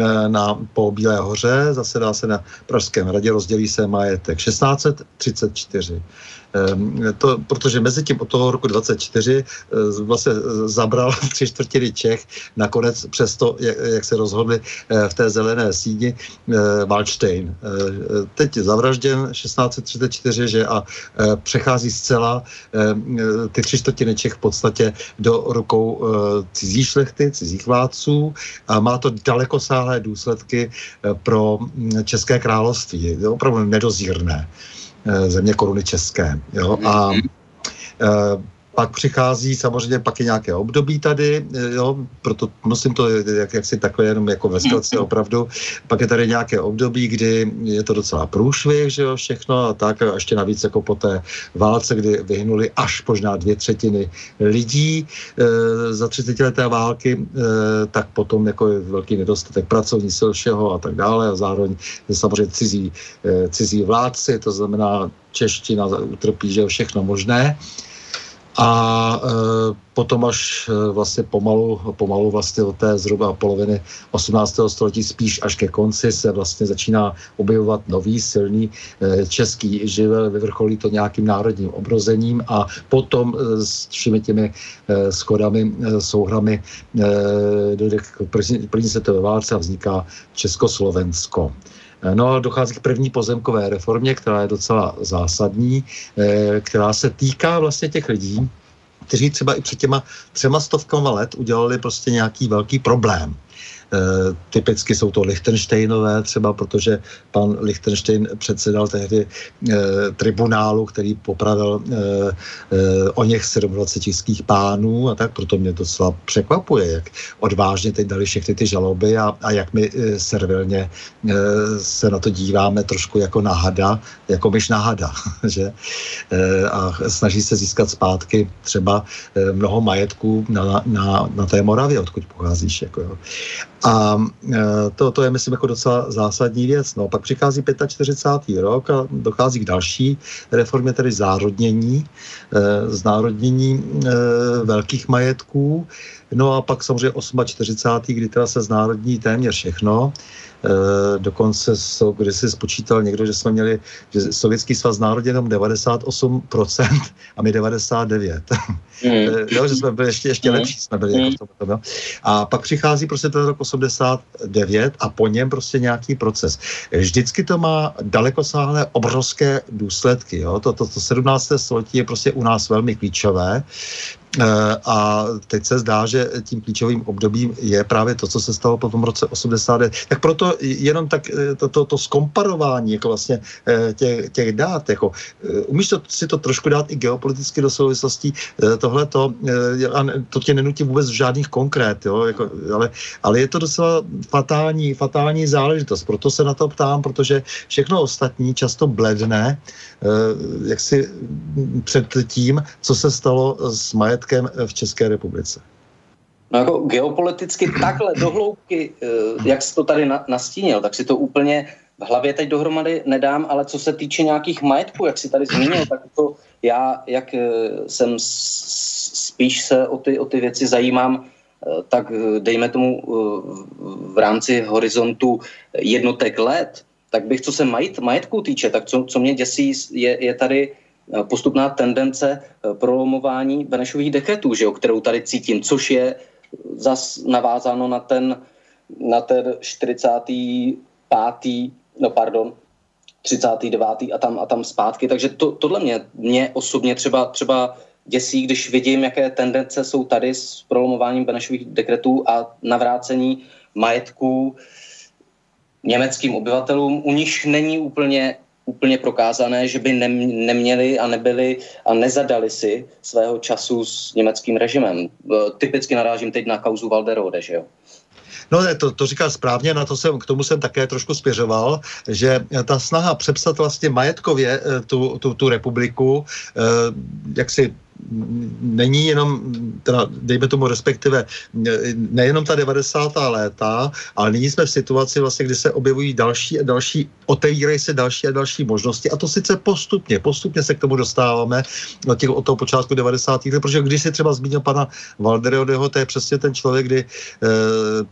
eh, na, po Bílé hoře, zasedá se na Pražském radě, rozdělí se majetek. 1634. Ehm, to, protože mezi tím od toho roku 24 eh, vlastně zabral tři čtvrtiny Čech, nakonec přesto, jak, jak se rozhodli eh, v té zelené síni, Waldstein. Teď je zavražděn 1634, že a přechází zcela ty tři čtvrtiny Čech v podstatě do rukou cizí šlechty, cizích vládců a má to dalekosáhlé důsledky pro hm, České království. Je opravdu nedozírné. Eh, země koruny české. Jo? A mhm. eh, pak přichází samozřejmě pak i nějaké období tady, eh, jo, proto musím to jak, jak si takhle jenom jako ve zkratce opravdu. Pak je tady nějaké období, kdy je to docela průšvih, že jo, všechno a tak a ještě navíc jako po té válce, kdy vyhnuli až možná dvě třetiny lidí e, za 30 leté války, e, tak potom jako je velký nedostatek pracovní sil všeho a tak dále a zároveň samozřejmě cizí, e, cizí vládci, to znamená čeština utrpí, že jo, všechno možné. A e, potom až e, vlastně pomalu, pomalu vlastně od té zhruba poloviny 18. století spíš až ke konci se vlastně začíná objevovat nový silný e, český živel, vyvrcholí to nějakým národním obrozením a potom s všemi těmi schodami, souhrami dojde k první světové válce a vzniká Československo. No a dochází k první pozemkové reformě, která je docela zásadní, eh, která se týká vlastně těch lidí, kteří třeba i před těma třema stovkama let udělali prostě nějaký velký problém. E, typicky jsou to Lichtensteinové třeba, protože pan Lichtenstein předsedal tehdy e, tribunálu, který popravil e, e, o něch 27 českých pánů a tak, proto mě docela překvapuje, jak odvážně teď dali všechny ty žaloby a, a jak my servilně se na to díváme trošku jako na hada, jako myš na hada, že? A snaží se získat zpátky třeba mnoho majetků na, na, na té Moravě, odkud pocházíš. Jako, jo. A e, to, to je, myslím, jako docela zásadní věc. No, pak přichází 45. rok a dochází k další reformě, tedy zárodnění, e, znárodnění e, velkých majetků. No a pak samozřejmě 48. kdy teda se znárodní téměř všechno. E, dokonce, když si spočítal někdo, že jsme měli, že Sovětský svaz národě jenom 98% a my 99%. Mm. jo, že jsme byli ještě, ještě mm. lepší, jsme byli mm. jako v tom, jo. A pak přichází prostě ten rok 89 a po něm prostě nějaký proces. Vždycky to má dalekosáhlé obrovské důsledky. Jo. To, to, to 17. století je prostě u nás velmi klíčové a teď se zdá, že tím klíčovým obdobím je právě to, co se stalo po tom roce 89. Tak proto jenom tak to, to, to skomparování jako vlastně těch, těch dát, jako, umíš to, si to trošku dát i geopoliticky do souvislostí, tohle to, to tě nenutí vůbec v žádných konkrét, jo, jako, ale, ale je to docela fatální, fatální záležitost, proto se na to ptám, protože všechno ostatní často bledne, eh, jak si před tím, co se stalo s majetkem v České republice. No jako geopoliticky takhle dohloubky, eh, jak jsi to tady nastínil, tak si to úplně v hlavě teď dohromady nedám, ale co se týče nějakých majetků, jak si tady zmínil, tak to já, jak eh, jsem spíš se o ty, o ty věci zajímám, tak dejme tomu v rámci horizontu jednotek let, tak bych, co se majit, majetku týče, tak co, co mě děsí, je, je tady eh, postupná tendence eh, prolomování Benešových dekretů, že jo, kterou tady cítím, což je zas navázáno na ten, na ten 45. no pardon, 39. a tam, a tam zpátky. Takže to, tohle mě, mě osobně třeba, třeba děsí, když vidím, jaké tendence jsou tady s prolomováním Benešových dekretů a navrácení majetků německým obyvatelům, u nich není úplně úplně prokázané, že by neměli a nebyli a nezadali si svého času s německým režimem. Typicky narážím teď na kauzu Valderode, že jo? No to, to říká správně, na to jsem, k tomu jsem také trošku spěřoval, že ta snaha přepsat vlastně majetkově eh, tu, tu, tu republiku, eh, jak si není jenom, teda dejme tomu respektive, nejenom ta 90. léta, ale nyní jsme v situaci vlastně, kdy se objevují další a další, otevírají se další a další možnosti a to sice postupně, postupně se k tomu dostáváme od, těch, od toho počátku 90. let, protože když si třeba zmínil pana Valderiodeho, to je přesně ten člověk, kdy eh,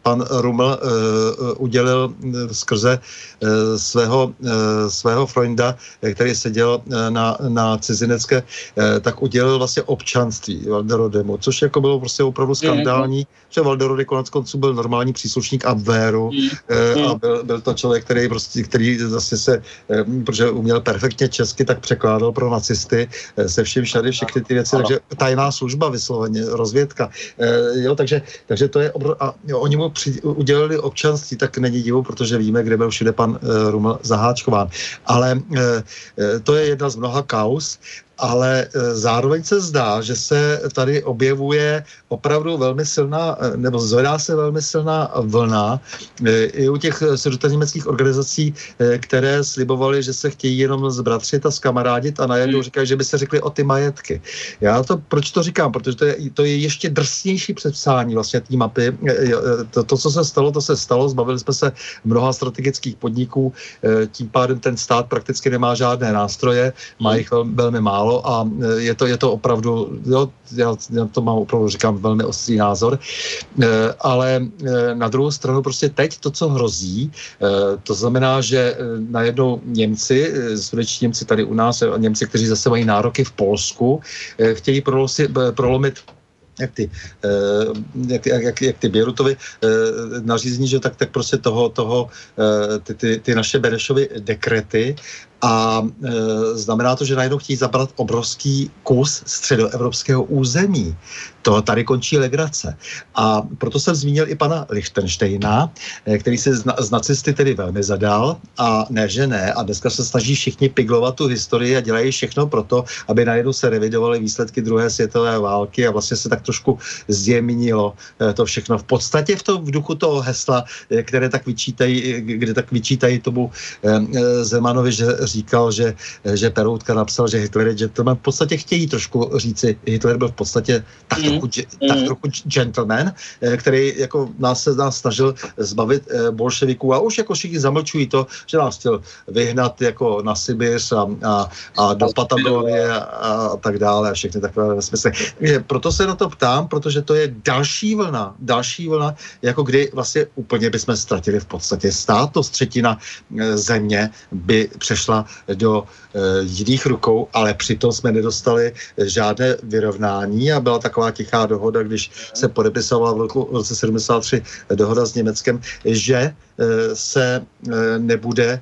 pan Ruml eh, udělil eh, skrze eh, svého, eh, svého Freunda, eh, který seděl eh, na, na cizinecké, eh, tak udělil vlastně občanství Valderodemu, což jako bylo prostě opravdu skandální, mm. že Valderode konec konců byl normální příslušník Abwehru mm. eh, a mhm. byl, byl to člověk, který prostě, který zase se, eh, protože uměl perfektně česky, tak překládal pro nacisty eh, se vším všady všechny ty věci, takže tajná služba vysloveně, rozvědka. Eh, jo, takže, takže to je, obro, a jo, oni mu při, udělali občanství, tak není divu, protože víme, kde byl všude pan eh, Ruml zaháčkován. Ale eh, eh, to je jedna z mnoha kaus ale e, zároveň se zdá, že se tady objevuje opravdu velmi silná, e, nebo zvedá se velmi silná vlna e, i u těch německých organizací, které slibovaly, že se chtějí jenom zbratřit a zkamarádit a najednou hmm. říkají, že by se řekli o ty majetky. Já to, proč to říkám? Protože to je, to je ještě drsnější předpsání vlastně té mapy. To, to, co se stalo, to se stalo, zbavili jsme se mnoha strategických podniků, tím pádem ten stát prakticky nemá žádné nástroje, má hmm. jich velmi málo málo a e, je to, je to opravdu, jo, já, já to mám opravdu, říkám, velmi ostrý názor, e, ale e, na druhou stranu prostě teď to, co hrozí, to znamená, že najednou Němci, sudeční Němci tady u nás, Němci, kteří zase mají nároky v Polsku, chtějí prolosi, prolomit jak ty, jak, jak, jak, jak ty Běrutovi nařízení, že tak, tak prostě toho, toho ty, ty, ty naše Benešovy dekrety a e, znamená to, že najednou chtějí zabrat obrovský kus středoevropského území. To tady končí legrace. A proto jsem zmínil i pana Lichtensteina, e, který se z, nacisty tedy velmi zadal a ne, že ne. A dneska se snaží všichni piglovat tu historii a dělají všechno proto, aby najednou se revidovaly výsledky druhé světové války a vlastně se tak trošku zjemnilo e, to všechno. V podstatě v, tom, v duchu toho hesla, e, které tak vyčítají, kde tak vyčítají tomu Zemanovi, že říkal, že, že Peroutka napsal, že Hitler je gentleman. V podstatě chtějí trošku říci, Hitler byl v podstatě tak mm. trochu, mm. tak trochu gentleman, eh, který jako nás se nás snažil zbavit eh, bolševiků a už jako všichni zamlčují to, že nás chtěl vyhnat jako na Sibiř a, a, a do Patagonie a, a tak dále a všechny takové smysly. Takže proto se na to ptám, protože to je další vlna, další vlna, jako kdy vlastně úplně bychom ztratili v podstatě stát, to třetina eh, země by přešla přešla do e, jiných rukou, ale přitom jsme nedostali žádné vyrovnání a byla taková tichá dohoda, když se podepisovala v roce 73 dohoda s Německem, že se nebude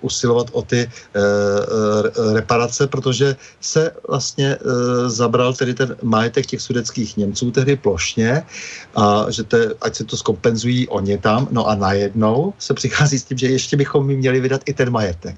usilovat o ty reparace, protože se vlastně zabral tedy ten majetek těch sudeckých Němců tehdy plošně a že te, ať se to skompenzují oni tam, no a najednou se přichází s tím, že ještě bychom měli vydat i ten majetek.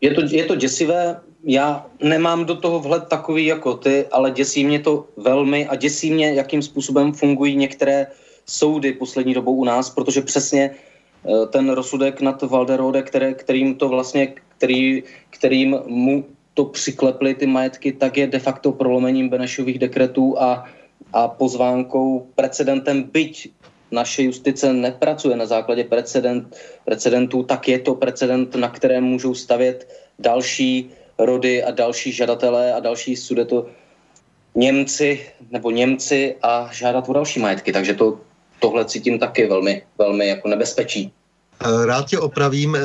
Je to, je to děsivé, já nemám do toho vhled takový jako ty, ale děsí mě to velmi a děsí mě, jakým způsobem fungují některé soudy poslední dobou u nás, protože přesně eh, ten rozsudek nad Valderode, které, kterým to vlastně, který, kterým mu to přikleply ty majetky, tak je de facto prolomením Benešových dekretů a, a pozvánkou precedentem, byť naše justice nepracuje na základě precedent, precedentů, tak je to precedent, na kterém můžou stavět další rody a další žadatelé a další sudeto Němci nebo Němci a žádat o další majetky. Takže to, tohle cítím taky velmi, velmi jako nebezpečí. Eh, rád tě opravím, eh,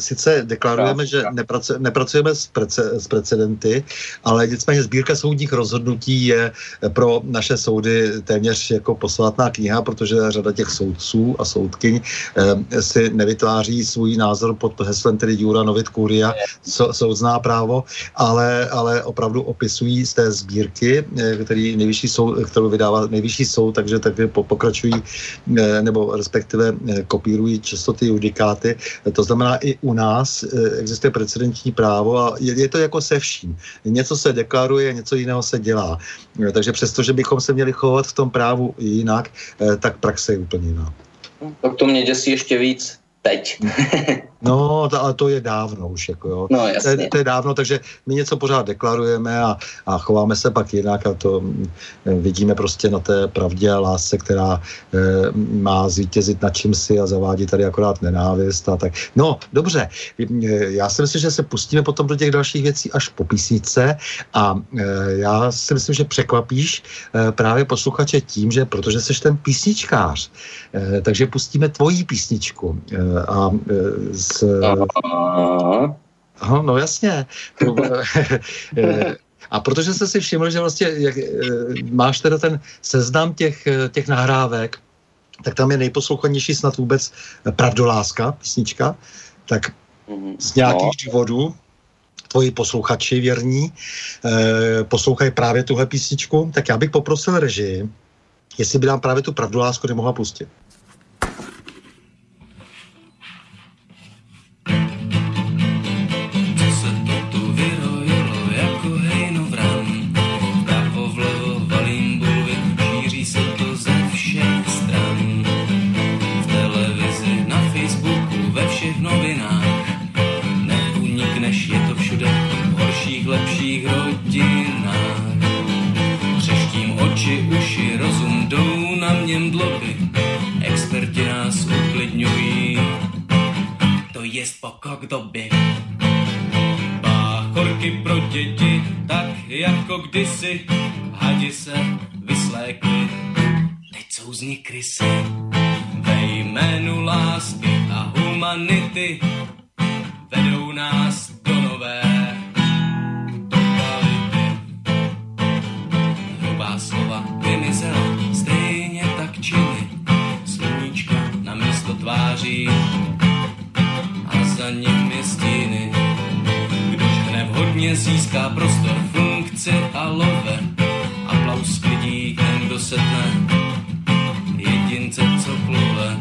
sice deklarujeme, že nepracu, nepracujeme s, prece, s precedenty, ale nicméně sbírka soudních rozhodnutí je pro naše soudy téměř jako posvátná kniha, protože řada těch soudců a soudkyň eh, si nevytváří svůj názor pod heslem tedy Jura Novit Kuria, soudzná právo, ale, ale opravdu opisují z té sbírky, který nejvyšší soud, kterou vydává nejvyšší soud, takže tak pokračují nebo respektive kopírují často ty judikáty. To znamená, i u nás eh, existuje precedentní právo a je, je to jako se vším. Něco se deklaruje, něco jiného se dělá. Eh, takže přesto, že bychom se měli chovat v tom právu jinak, eh, tak praxe je úplně jiná. Tak to mě děsí ještě víc teď. No, to, ale to je dávno už, jako jo. No, jasně. To, je, to je dávno, takže my něco pořád deklarujeme a, a chováme se pak jinak a to mm, vidíme prostě na té pravdě a lásce, která e, má zvítězit na čím si a zavádí tady akorát nenávist a tak. No, dobře, já si myslím, že se pustíme potom do těch dalších věcí až po písnice a e, já si myslím, že překvapíš e, právě posluchače tím, že protože jsi ten písničkář, e, takže pustíme tvoji písničku e, a e, s... Aha, no jasně. A protože jste si všiml, že vlastně jak, eh, máš teda ten seznam těch, těch nahrávek, tak tam je nejposlouchanější snad vůbec Pravdoláska, písnička, tak z nějakých no. důvodů tvoji posluchači věrní eh, poslouchají právě tuhle písničku, tak já bych poprosil režii, jestli by nám právě tu Pravdolásku nemohla pustit. Dloby, experti nás uklidňují, to je spokok doby. Báchorky pro děti, tak jako kdysi, hadi se vyslékli, teď jsou z nich krysy. Ve jménu lásky a humanity vedou nás do nové totality. Hrubá slova vymizela, tváří a za nimi stíny. Kdož hned hodně získá prostor, funkci a love, aplaus lidí, ten kdo setne, jedince, co plove.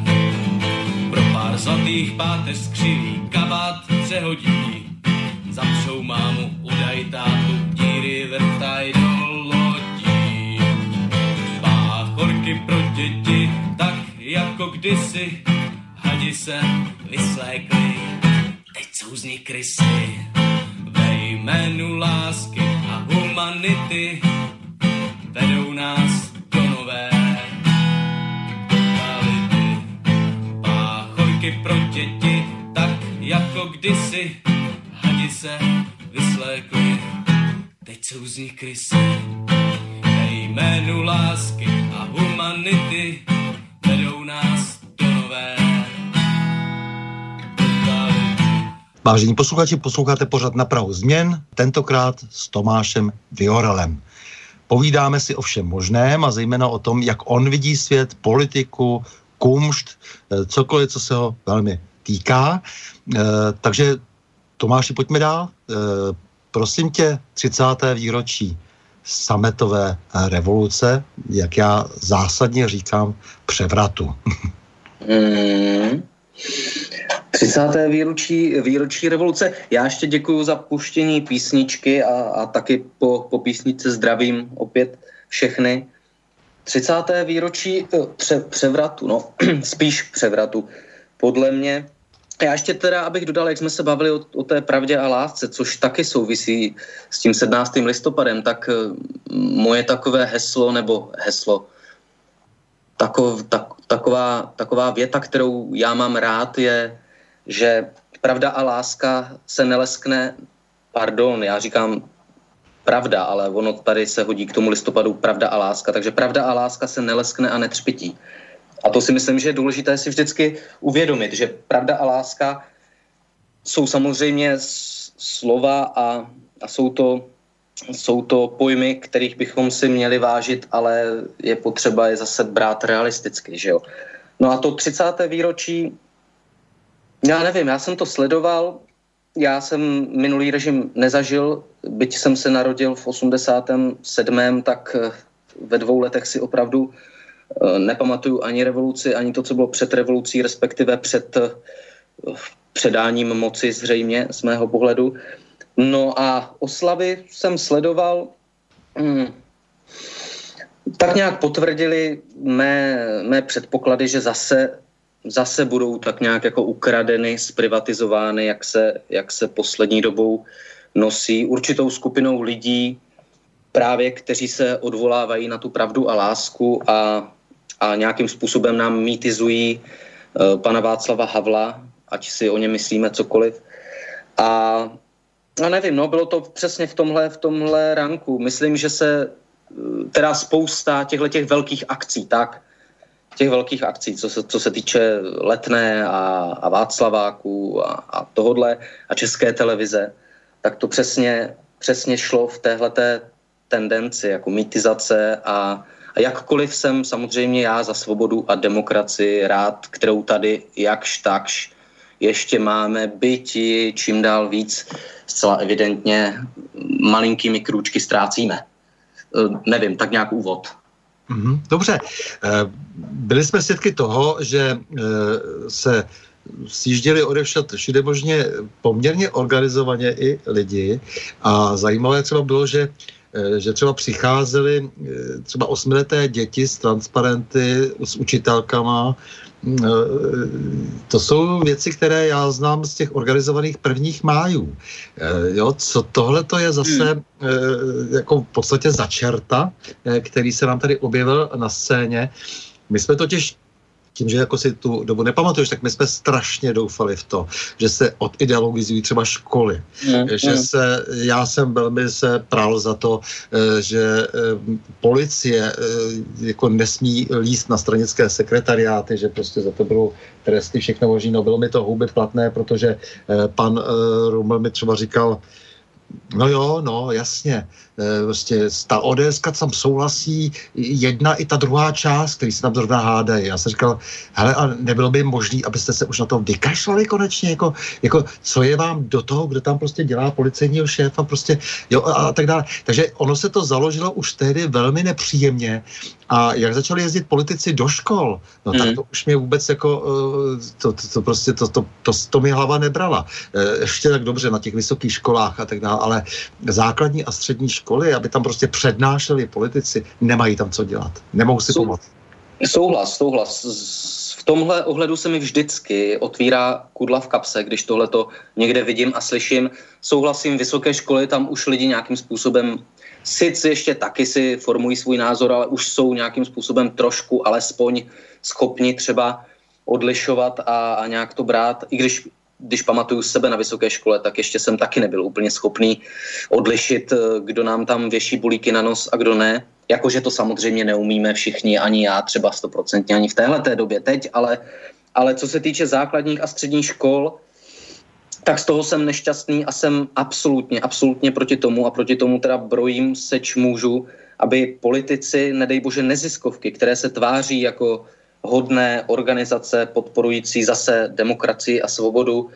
Pro pár zlatých páteř skřiví, kabát přehodí, zapřou mámu, udaj tátu, díry vrtaj do lodí. Báchorky pro děti, tak jako kdysi, hadi se vyslékli, teď jsou z nich krysy. Ve jménu lásky a humanity vedou nás do nové totality. Páchorky pro děti, tak jako kdysi, hadi se vyslékli, teď jsou z nich krysy jménu lásky a humanity vedou nás do nové Vážení posluchači, posloucháte pořád na Prahu změn, tentokrát s Tomášem Viorelem. Povídáme si o všem možném a zejména o tom, jak on vidí svět, politiku, kumšt, eh, cokoliv, co se ho velmi týká. Eh, takže Tomáši, pojďme dál. Eh, prosím tě, 30. výročí sametové revoluce, jak já zásadně říkám, převratu. Mm. 30. výročí, výročí revoluce. Já ještě děkuji za puštění písničky a, a taky po, po písničce zdravím opět všechny. 30. výročí eh, pře, převratu, no spíš převratu. Podle mě, já ještě teda, abych dodal, jak jsme se bavili o, o té pravdě a lásce, což taky souvisí s tím 17. listopadem, tak eh, moje takové heslo, nebo heslo, takov, tak, taková, taková věta, kterou já mám rád, je, že pravda a láska se neleskne, pardon, já říkám pravda, ale ono tady se hodí k tomu listopadu pravda a láska, takže pravda a láska se neleskne a netřpití. A to si myslím, že je důležité si vždycky uvědomit, že pravda a láska jsou samozřejmě slova a, a jsou, to, jsou to pojmy, kterých bychom si měli vážit, ale je potřeba je zase brát realisticky. Že jo? No a to 30. výročí já nevím, já jsem to sledoval, já jsem minulý režim nezažil, byť jsem se narodil v 87. tak eh, ve dvou letech si opravdu eh, nepamatuju ani revoluci, ani to, co bylo před revolucí, respektive před eh, předáním moci zřejmě z mého pohledu. No a oslavy jsem sledoval, hmm, tak nějak potvrdili mé, mé předpoklady, že zase zase budou tak nějak jako ukradeny, zprivatizovány, jak se, jak se poslední dobou nosí určitou skupinou lidí, právě kteří se odvolávají na tu pravdu a lásku a, a nějakým způsobem nám mýtizují uh, pana Václava Havla, ať si o něm myslíme cokoliv. A, a nevím, no, bylo to přesně v tomhle, v tomhle ranku. Myslím, že se eh, teda spousta těchto těch velkých akcí, tak, těch velkých akcí, co se, co se týče Letné a, a Václaváků a, a tohodle a české televize, tak to přesně, přesně šlo v téhleté tendenci, jako mýtizace a, a jakkoliv jsem samozřejmě já za svobodu a demokracii rád, kterou tady jakž takž ještě máme, byti čím dál víc zcela evidentně malinkými krůčky ztrácíme. E, nevím, tak nějak úvod. Mhm, dobře. Eh, byli jsme svědky toho, že eh, se sjížděli odevšat všude možně poměrně organizovaně i lidi a zajímavé třeba bylo, že eh, že třeba přicházely třeba osmileté děti s transparenty, s učitelkama to jsou věci, které já znám z těch organizovaných prvních májů. Eh, jo, co tohle to je zase hmm. Eh, jako v podstatě začerta, který se nám tady objevil na scéně. My jsme totiž tím, že jako si tu dobu nepamatuješ, tak my jsme strašně doufali v to, že se odideologizují třeba školy. Mm, že mm. se, já jsem velmi se prál za to, eh, že eh, policie eh, jako nesmí líst na stranické sekretariáty, že prostě za to budou tresty, všechno možný. No bylo mi to hubit platné, protože pan Rumel mi třeba říkal, No jo, no, jasně. Prostě ta ODS tam souhlasí jedna i ta druhá část, který se tam zrovna hádají. Já jsem říkal, hele, a nebylo by možné, abyste se už na to vykašlali konečně, jako, jako co je vám do toho, kde tam prostě dělá policejního šéfa, prostě, jo, a, a tak dále. Takže ono se to založilo už tehdy velmi nepříjemně a jak začali jezdit politici do škol, no tak mhm. to už mě vůbec jako, e, to, to, to prostě, to, to, to, to mi hlava nebrala. E, ještě tak dobře na těch vysokých školách a tak dále, ale základní a střední školy, aby tam prostě přednášeli politici, nemají tam co dělat. Nemohou si Sou, pomoct. Souhlas, souhlas. V tomhle ohledu se mi vždycky otvírá kudla v kapse, když tohle to někde vidím a slyším. Souhlasím, vysoké školy, tam už lidi nějakým způsobem sice ještě taky si formují svůj názor, ale už jsou nějakým způsobem trošku alespoň schopni třeba odlišovat a, a nějak to brát, i když když pamatuju sebe na vysoké škole, tak ještě jsem taky nebyl úplně schopný odlišit, eh, kdo nám tam věší bulíky na nos a kdo ne. Jakože to samozřejmě neumíme všichni, ani já třeba stoprocentně, ani v téhle době teď, ale, ale co se týče základních a středních škol, tak z toho jsem nešťastný a jsem absolutně, absolutně proti tomu a proti tomu teda brojím seč můžu, aby politici, nedej bože neziskovky, které se tváří jako hodné organizace podporující zase demokracii a svobodu,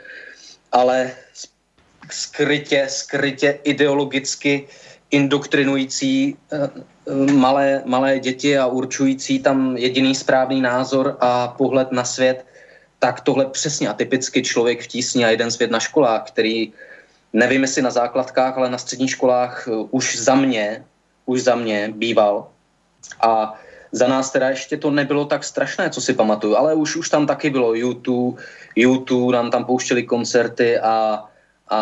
ale skrytě, skrytě ideologicky indoktrinující eh, malé, malé děti a určující tam jediný správný názor a pohled na svět, tak tohle přesně a typicky člověk v tísni a jeden svět na školách, který nevím jestli na základkách, ale na středních školách eh, už za mě, už za mě býval. A za nás teda ještě to nebylo tak strašné, co si pamatuju, ale už, už tam taky bylo YouTube, YouTube, nám tam pouštěli koncerty a a,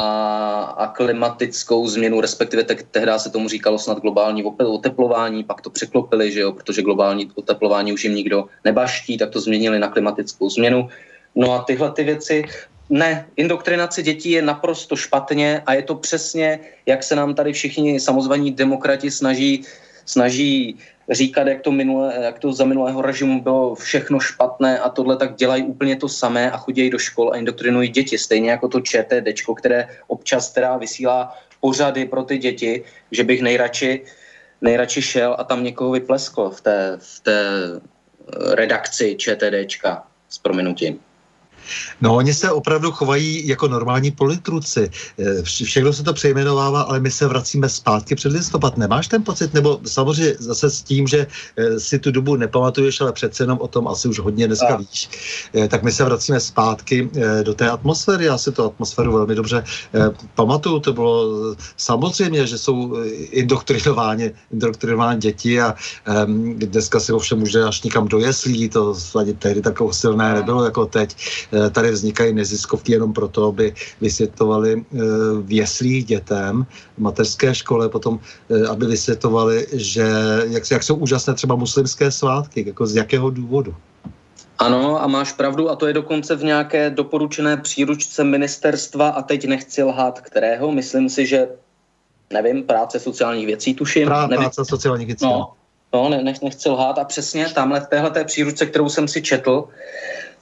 a klimatickou změnu, respektive te, tehdy se tomu říkalo snad globální oteplování, pak to překlopili, že jo, protože globální oteplování už jim nikdo nebaští, tak to změnili na klimatickou změnu. No a tyhle ty věci, ne, indoktrinace dětí je naprosto špatně a je to přesně, jak se nám tady všichni samozvaní demokrati snaží, snaží říkat, jak to, minule, jak to za minulého režimu bylo všechno špatné a tohle, tak dělají úplně to samé a chodí do škol a indoktrinují děti. Stejně jako to ČTD, které občas teda vysílá pořady pro ty děti, že bych nejradši, nejradši šel a tam někoho vypleskl v té, v té redakci ČTDčka s prominutím. No, oni se opravdu chovají jako normální politruci. Eh, všechno se to přejmenovává, ale my se vracíme zpátky před listopad. Nemáš ten pocit? Nebo samozřejmě zase s tím, že eh, si tu dobu nepamatuješ, ale přece jenom o tom asi už hodně dneska víš, eh, tak my se vracíme zpátky do té atmosféry. Já si tu atmosféru velmi dobře pamatuju. To bylo samozřejmě, že jsou indoktrinováni, indoktrinováni děti a um, dneska se ovšem může až někam dojeslí. To tehdy takové silné nebylo jako teď. Eh, tady vznikají neziskovky jenom proto, aby vysvětlovali eh, v jeslích dětem v mateřské škole, potom eh, aby vysvětlovali, že jak, jak jsou úžasné třeba muslimské svátky, jako z jakého důvodu. Ano, a máš pravdu, a to je dokonce v nějaké doporučené příručce ministerstva, a teď nechci lhát kterého, myslím si, že, nevím, práce sociálních věcí, tuším. Prá, nevím. Práce sociálních věcí. No, no ne, nech, nechci lhát, a přesně tamhle v téhle příručce, kterou jsem si četl,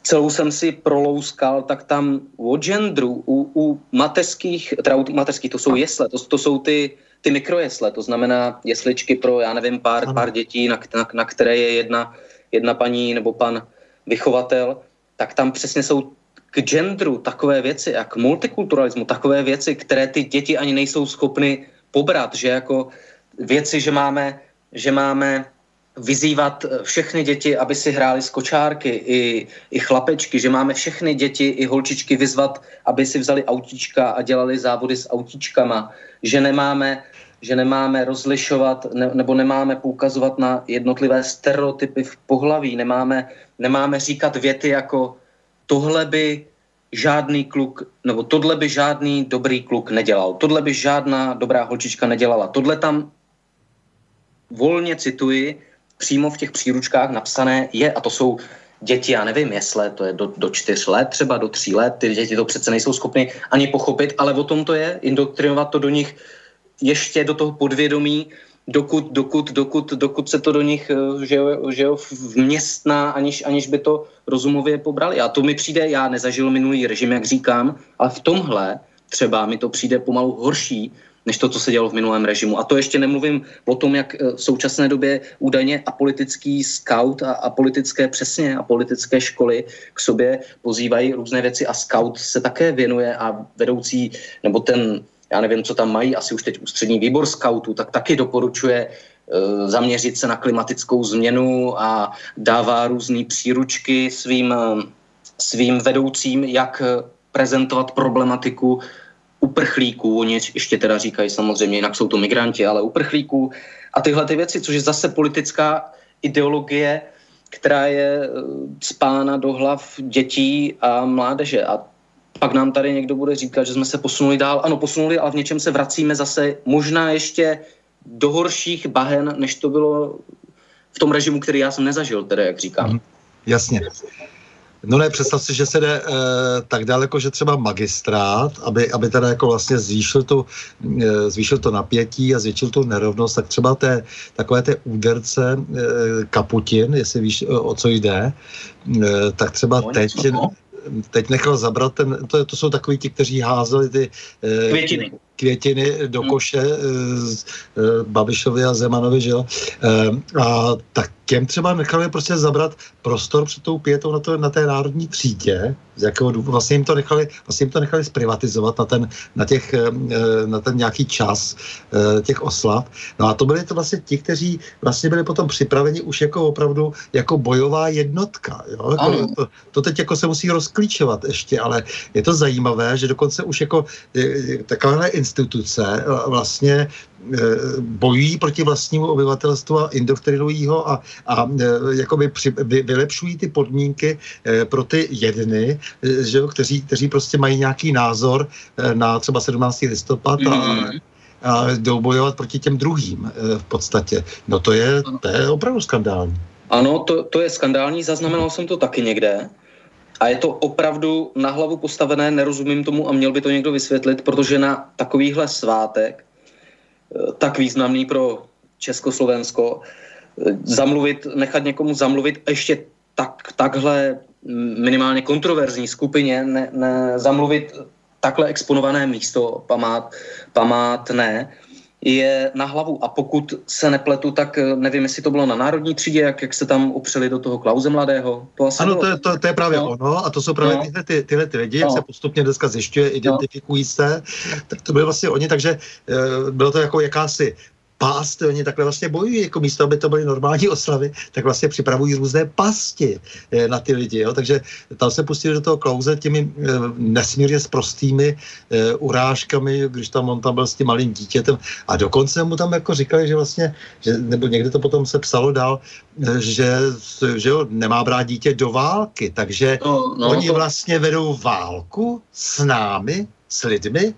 celou jsem si prolouskal, tak tam o genderu u, u mateřských, teda u mateřských, to jsou jesle, to, to jsou ty, ty mikrojesle, to znamená jesličky pro, já nevím, pár, pár dětí, na, na, na které je jedna, jedna paní nebo pan vychovatel, tak tam přesně jsou k genderu takové věci, jak multikulturalismu, takové věci, které ty děti ani nejsou schopny pobrat, že jako věci, že máme, že máme vyzývat eh, všechny děti, aby si hráli z kočárky, i, i chlapečky, že máme všechny děti i holčičky vyzvat, aby si vzali autíčka a dělali závody s autíčkama, že nemáme, že nemáme rozlišovat ne, nebo nemáme poukazovat na jednotlivé stereotypy v pohlaví, nemáme, nemáme říkat věty jako tohle by žádný kluk, nebo tohle by žádný dobrý kluk nedělal, tohle by žádná dobrá holčička nedělala. Tohle tam volně cituji, přímo v těch příručkách napsané je, a to jsou děti, já nevím, jestli to je do, do čtyř let, třeba do tří let, ty děti to přece nejsou schopny ani pochopit, ale o tom to je, indoktrinovat to do nich ještě do toho podvědomí, dokud, dokud, dokud, dokud se to do nich eh, že že vměstná, aniž, aniž by to rozumově pobrali. A to mi přijde, já nezažil minulý režim, jak říkám, ale v tomhle třeba mi to přijde pomalu horší, než to, co se dělo v minulém režimu. A to ještě nemluvím o tom, jak eh, v současné době údajně apolitický scout a, a politické přesně a politické školy k sobě pozývají různé věci a scout se také věnuje a vedoucí, nebo ten, já nevím, co tam mají, asi už teď ústřední výbor scoutů, tak taky doporučuje uh, zaměřit se na klimatickou změnu a dává různé příručky svým, uh, svým vedoucím, jak prezentovat problematiku uprchlíků, oni ještě teda říkají samozřejmě, jinak jsou to migranti, ale uprchlíků a tyhle ty věci, což je zase politická ideologie, která je eh, spána do hlav dětí a mládeže. A pak nám tady někdo bude říkat, že jsme se posunuli dál. Ano, posunuli, ale v něčem se vracíme zase možná ještě do horších bahen, než to bylo v tom režimu, který já jsem nezažil, tedy jak říkám. Mm, jasně. No ne, představ si, že se jde e, tak daleko, že třeba magistrát, aby, aby teda jako vlastně zvýšil, tu, e, zvýšil to napětí a zvětšil tu nerovnost, tak třeba té, takové té úderce e, Kaputin, jestli víš, o co jde, e, tak třeba no, teď, teď nechal zabrat ten, to, to jsou takový ti, kteří házeli ty květiny, květiny do hmm. koše hmm. Babišovi a Zemanovi, že jo. A tak těm třeba nechali prostě zabrat prostor před tou pětou na, to, na té národní třídě, z jakého důvodu, vlastně jim to nechali, vlastně jim to nechali zprivatizovat na ten, na těch, eh, na ten nějaký čas eh, těch oslav. No a to byli to vlastně ti, kteří vlastně byli potom připraveni už jako opravdu jako bojová jednotka. Jo? Jako, to, to, teď jako se musí rozklíčovat ještě, ale je to zajímavé, že dokonce už jako takovéhle instituce vlastně bojují proti vlastnímu obyvatelstvu a indoktrinují ho a, a e, jakoby při, vy, vylepšují ty podmínky pro ty jedny, že jo, kteří, kteří prostě mají nějaký názor na třeba 17. listopad a, mm-hmm. a jdou bojovat proti těm druhým v podstatě. No to je, to je opravdu skandální. Ano, to, to je skandální, zaznamenal jsem to taky někde. A je to opravdu na hlavu postavené, nerozumím tomu a měl by to někdo vysvětlit, protože na takovýhle svátek tak významný pro Československo, zamluvit, nechat někomu zamluvit ještě tak, takhle minimálně kontroverzní skupině, ne, ne, zamluvit takhle exponované místo památ, památné, je na hlavu. A pokud se nepletu, tak eh, nevím, jestli to bylo na národní třídě, jak, jak se tam upřeli do toho Klauze mladého. To asi ano, bylo... to, je, to, to je právě no. ono a to jsou právě no. tyhle, ty, tyhle ty lidi, no. jak se postupně dneska zjišťuje, identifikují no. se, tak to byly vlastně oni, takže e, bylo to jako jakási pást, oni takhle vlastně bojují, jako místo, aby to byly normální oslavy, tak vlastně připravují různé pasti eh, na ty lidi, jo? takže tam se pustili do toho klauze těmi eh, nesmírně sprostými eh, urážkami, když tam on tam byl s tím malým dítětem. A dokonce mu tam jako říkali, že vlastně, že, nebo někde to potom se psalo dál, že, že jo, nemá brát dítě do války, takže no, no, oni to... vlastně vedou válku s námi, s lidmi,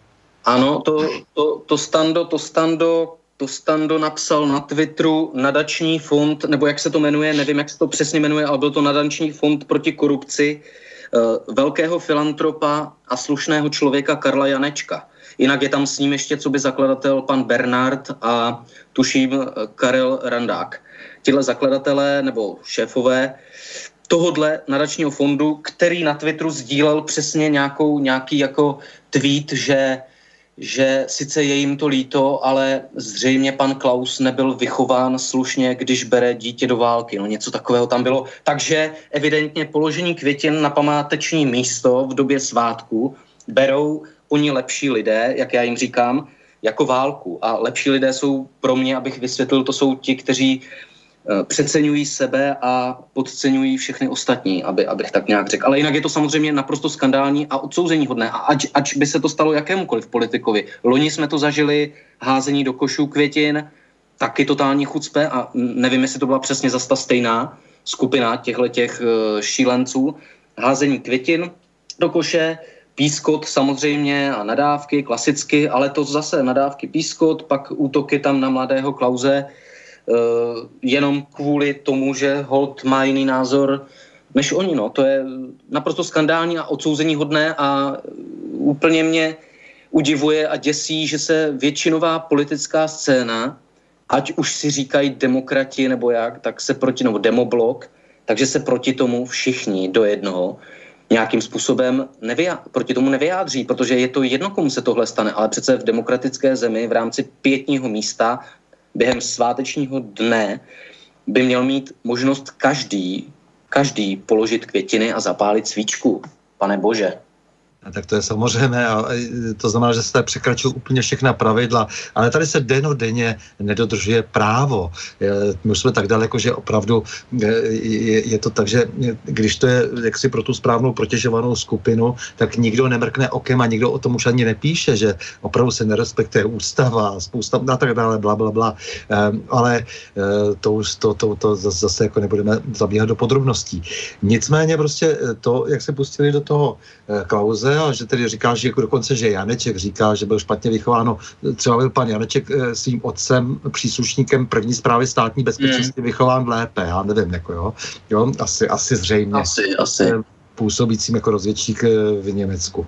ano, to, to, to stando, to stando to Stando napsal na Twitteru nadační fond, nebo jak se to jmenuje, nevím, jak se to přesně jmenuje, ale byl to nadační fond proti korupci uh, velkého filantropa a slušného člověka Karla Janečka. Jinak je tam s ním ještě co by zakladatel pan Bernard a tuším Karel Randák. Tihle zakladatelé nebo šéfové tohodle nadačního fondu, který na Twitteru sdílel přesně nějakou, nějaký jako tweet, že že sice je jim to líto, ale zřejmě pan Klaus nebyl vychován slušně, když bere dítě do války. No něco takového tam bylo. Takže evidentně položení květin na památeční místo v době svátku berou oni lepší lidé, jak já jim říkám, jako válku. A lepší lidé jsou pro mě, abych vysvětlil, to jsou ti, kteří přeceňují sebe a podceňují všechny ostatní, aby, abych tak nějak řekl. Ale jinak je to samozřejmě naprosto skandální a odsouzení hodné. A ať, ať by se to stalo jakémukoliv politikovi. Loni jsme to zažili, házení do košů květin, taky totální chucpe a nevím, jestli to byla přesně zase ta stejná skupina těchto těch eh, šílenců. Házení květin do koše, pískot samozřejmě a nadávky, klasicky, ale to zase nadávky pískot, pak útoky tam na mladého Klauze, Eh, jenom kvůli tomu, že Holt má jiný názor než oni. No. To je naprosto skandální a odsouzení hodné a úplně mě udivuje a děsí, že se většinová politická scéna, ať už si říkají demokrati nebo jak, tak se proti, nebo demoblok, takže se proti tomu všichni do jednoho nějakým způsobem nevyjá, proti tomu nevyjádří, protože je to jedno, komu se tohle stane, ale přece v demokratické zemi v rámci pětního místa během svátečního dne by měl mít možnost každý, každý položit květiny a zapálit svíčku. Pane Bože. Tak to je samozřejmě, a to znamená, že se překračují úplně všechna pravidla, ale tady se denně nedodržuje právo. My jsme tak daleko, že opravdu je, je to tak, že když to je jaksi pro tu správnou protěžovanou skupinu, tak nikdo nemrkne okem a nikdo o tom už ani nepíše, že opravdu se nerespektuje ústava, spousta a tak dále, bla, bla, bla. Ehm, ale eh, to už to, to, to zase jako nebudeme zabíhat do podrobností. Nicméně prostě to, jak se pustili do toho eh, A že tedy říká, že jako dokonce, že Janeček říká, že byl špatně vychováno. Třeba byl pan Janeček eh, svým otcem, příslušníkem první zprávy státní bezpečnosti mm. vychován lépe, já nevím, jako jo. jo asi, asi zřejmě. Asi, asi eh, působícím jako rozvědčík eh, v Německu.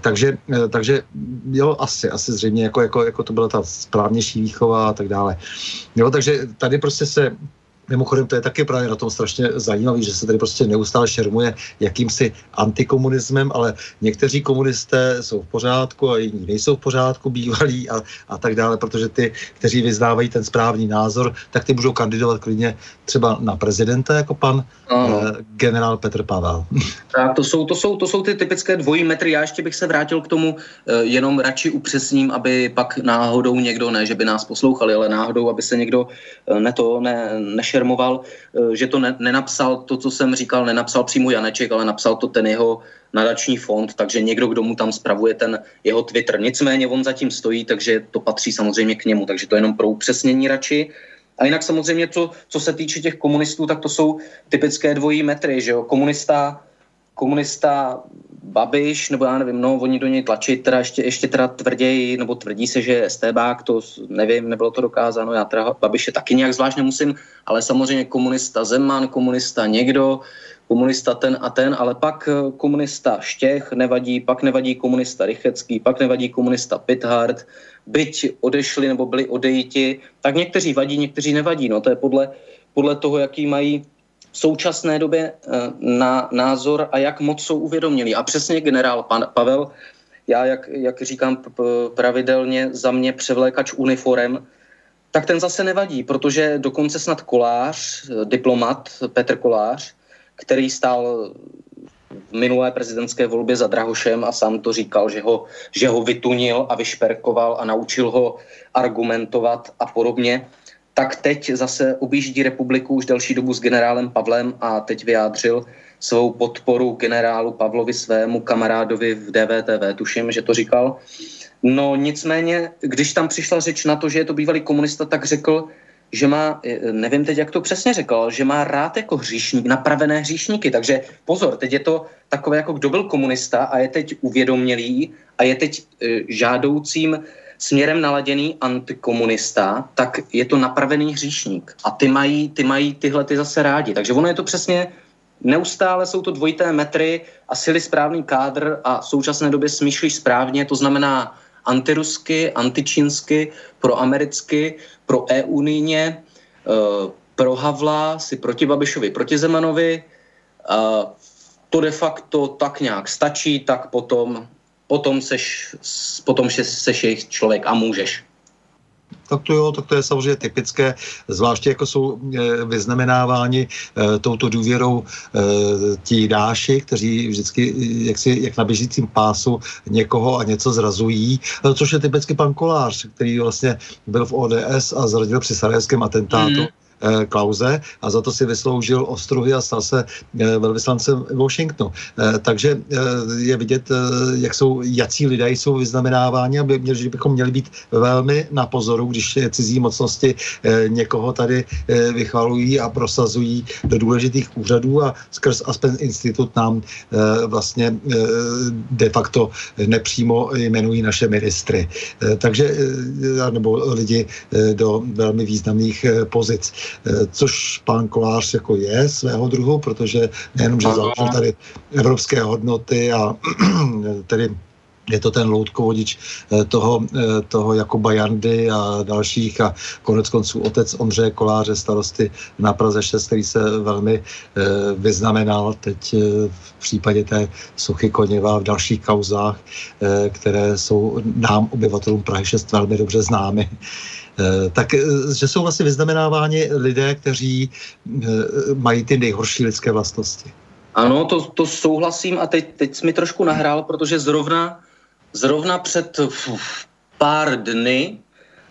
takže, takže jo, asi, asi zřejmě jako, jako, jako to byla ta správnější výchova a tak dále. Jo, takže tady prostě se Mimochodem, to je taky právě na tom strašně zajímavé, že se tady prostě neustále šermuje jakýmsi antikomunismem, ale někteří komunisté jsou v pořádku a jiní nejsou v pořádku, bývalí a, a tak dále, protože ty, kteří vyznávají ten správný názor, tak ty můžou kandidovat klidně třeba na prezidenta, jako pan uh, generál Petr Pavel. Tak to jsou, to, jsou, to jsou ty typické dvojí metry. Já ještě bych se vrátil k tomu, uh, jenom radši upřesním, aby pak náhodou někdo, ne, že by nás poslouchali, ale náhodou, aby se někdo uh, ne to, ne, nešermoval, uh, že to ne, nenapsal, to, co jsem říkal, nenapsal přímo Janeček, ale napsal to ten jeho nadační fond, takže někdo, kdo mu tam spravuje ten jeho Twitter. Nicméně on zatím stojí, takže to patří samozřejmě k němu, takže to je jenom pro upřesnění radši. A jinak samozřejmě, co, co se týče těch komunistů, tak to jsou typické dvojí metry, že jo. Komunista, komunista Babiš, nebo já nevím, no, oni do něj tlačí teda ještě, ještě teda tvrději, nebo tvrdí se, že je STBák, to nevím, nebylo to dokázáno, já teda Babiše taky nějak zvlášť nemusím, ale samozřejmě komunista Zeman, komunista někdo, komunista ten a ten, ale pak eh, komunista Štěch nevadí, pak nevadí komunista Rychecký, pak nevadí komunista Pithard, byť odešli nebo byli odejiti, tak někteří vadí, někteří nevadí. No to je podle, podle toho, jaký mají v současné době eh, na názor a jak moc jsou uvědomělí. A přesně generál pan Pavel, já, jak, jak říkám pravidelně, za mě převlékač uniform, tak ten zase nevadí, protože dokonce snad kolář, eh, diplomat Petr Kolář, který stál v minulé prezidentské volbě za Drahošem a sám to říkal, že ho, že ho vytunil a vyšperkoval a naučil ho argumentovat a podobně, tak teď zase objíždí republiku už delší dobu s generálem Pavlem a teď vyjádřil svou podporu generálu Pavlovi svému kamarádovi v DVTV, tuším, že to říkal. No nicméně, když tam přišla řeč na to, že je to bývalý komunista, tak řekl, že má, eh, nevím teď, jak to přesně řekl, že má rád jako hříšník, napravené hříšníky. Takže pozor, teď je to takové, jako kdo byl komunista a je teď uvědomělý a je teď e, žádoucím směrem naladěný antikomunista, tak je to napravený hříšník. A ty mají, ty mají tyhle ty zase rádi. Takže ono je to přesně, neustále jsou to dvojité metry a sily správný kádr a v současné době smýšlíš správně, to znamená antirusky, antičínsky, proamericky, pro EU-unijně, eh, pro Havla, si proti Babišovi, proti Zemanovi. To de facto tak nějak stačí, tak potom, potom seš, potom seš jejich člověk a můžeš. Tak to jo, tak to je samozřejmě typické, zvláště jako jsou e, vyznamenáváni e, touto důvěrou e, ti dáši, kteří vždycky jak, si, jak na běžícím pásu někoho a něco zrazují, e, což je typicky pan Kolář, který vlastně byl v ODS a zradil při sarajevském atentátu. Mm Klauze a za to si vysloužil ostruhy a stal se eh, velvyslancem Washingtonu. Eh, takže je vidět, jak jsou, jací lidé jsou vyznamenáváni, měli, že bychom měli být velmi na pozoru, když cizí mocnosti někoho tady vychvalují a prosazují do důležitých úřadů a skrz Aspen Institut nám vlastně de facto nepřímo jmenují naše ministry. Takže, nebo lidi do velmi významných pozic. Eh, což pán Kolář jako je svého druhu, protože nejenom, že založil tady evropské hodnoty a tedy je to ten loutkovodič eh, toho, eh, toho Jakuba Jandy a dalších a konec konců otec Ondřeje Koláře, starosty na Praze 6, který se velmi vyznamenal teď v případě té Suchy Koněva v dalších kauzách, které jsou nám, obyvatelům Prahy 6, velmi dobře známy. Eh, tak eh, že jsou vlastně vyznamenáváni lidé, kteří eh, mají ty nejhorší lidské vlastnosti. Ano, to, to souhlasím a teď, teď jsi mi trošku nahrál, protože zrovna, zrovna před pár dny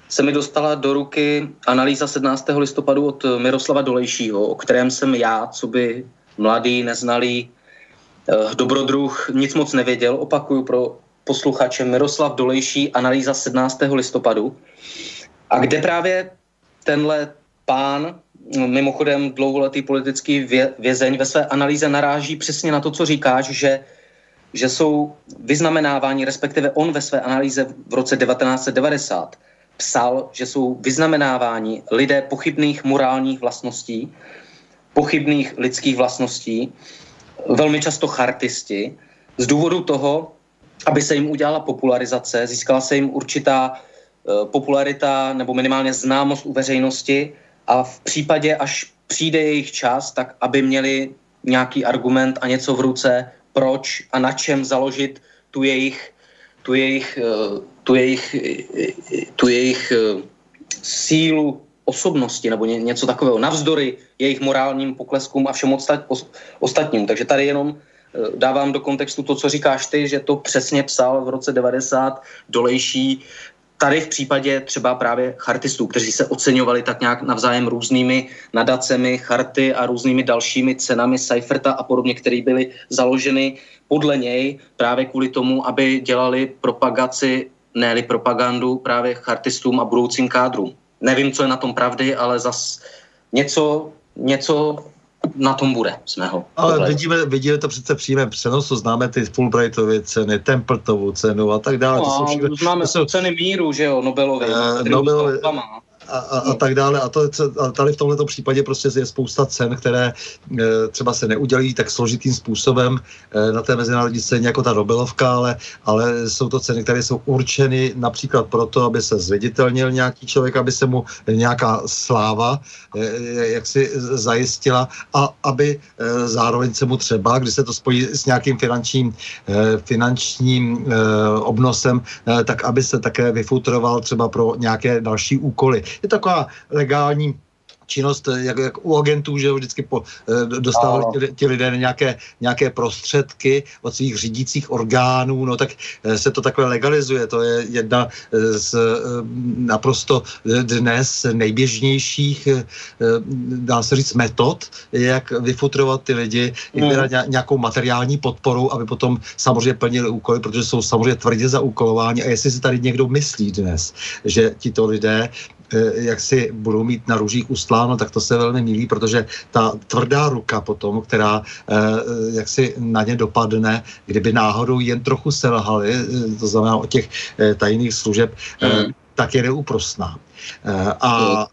se mi dostala do ruky analýza 17. listopadu od Miroslava Dolejšího, o kterém jsem já, co by mladý, neznalý dobrodruh, nic moc nevěděl. Opakuju pro posluchače Miroslav Dolejší, analýza 17. listopadu. A kde právě tenhle pán, mimochodem dlouholetý politický vě, vězeň, ve své analýze naráží přesně na to, co říkáš, že, že jsou vyznamenáváni, respektive on ve své analýze v roce 1990 psal, že jsou vyznamenáváni lidé pochybných morálních vlastností, pochybných lidských vlastností, velmi často chartisti, z důvodu toho, aby se jim udělala popularizace, získala se jim určitá popularita nebo minimálně známost u veřejnosti a v případě, až přijde jejich čas, tak aby měli nějaký argument a něco v ruce, proč a na čem založit tu jejich, tu jejich, eh, tu jejich, eh, tu jejich eh, sílu osobnosti nebo ně, něco takového, navzdory jejich morálním pokleskům a všem ostatním. Takže tady jenom dávám do kontextu to, co říkáš ty, že to přesně psal v roce 90 Dolejší tady v případě třeba právě chartistů, kteří se oceňovali tak nějak navzájem různými nadacemi, charty a různými dalšími cenami Seiferta a podobně, které byly založeny podle něj právě kvůli tomu, aby dělali propagaci, ne propagandu právě chartistům a budoucím kádrům. Nevím, co je na tom pravdy, ale zas něco, něco na tom bude z mého Ale vidíme, vidíme to přece přímé přenosu, známe ty Fulbrightovy ceny, Templetovu cenu a tak dále. No, to jsou všechno, známe to jsou, ceny míru, že jo, Nobelovy. Uh, Nobelovy a, a, a tak dále. A, to, a tady v tomto případě prostě je spousta cen, které e, třeba se neudělí tak složitým způsobem e, na té mezinárodní scéně jako ta Nobelovka, ale, ale jsou to ceny, které jsou určeny například proto, aby se zviditelnil nějaký člověk, aby se mu nějaká sláva e, jak si zajistila a aby e, zároveň se mu třeba, když se to spojí s nějakým finančním, e, finančním e, obnosem, e, tak aby se také vyfutroval třeba pro nějaké další úkoly je taková legální činnost, jak, jak u agentů, že vždycky po, eh, dostávali ti, ti lidé nějaké, nějaké prostředky od svých řídících orgánů, no tak eh, se to takhle legalizuje. To je jedna eh, z naprosto dnes nejběžnějších, dá se říct, metod, jak vyfutrovat ty lidi, jak hmm. nějakou materiální podporu, aby potom samozřejmě plnili úkoly, protože jsou samozřejmě tvrdě zaúkolováni. A jestli si tady někdo myslí dnes, že tito lidé jak si budou mít na růžích ustláno, tak to se velmi milí, protože ta tvrdá ruka potom, která eh, jak si na ně dopadne, kdyby náhodou jen trochu selhali, eh, to znamená o těch tajných služeb, mm. tak je neúprostná. A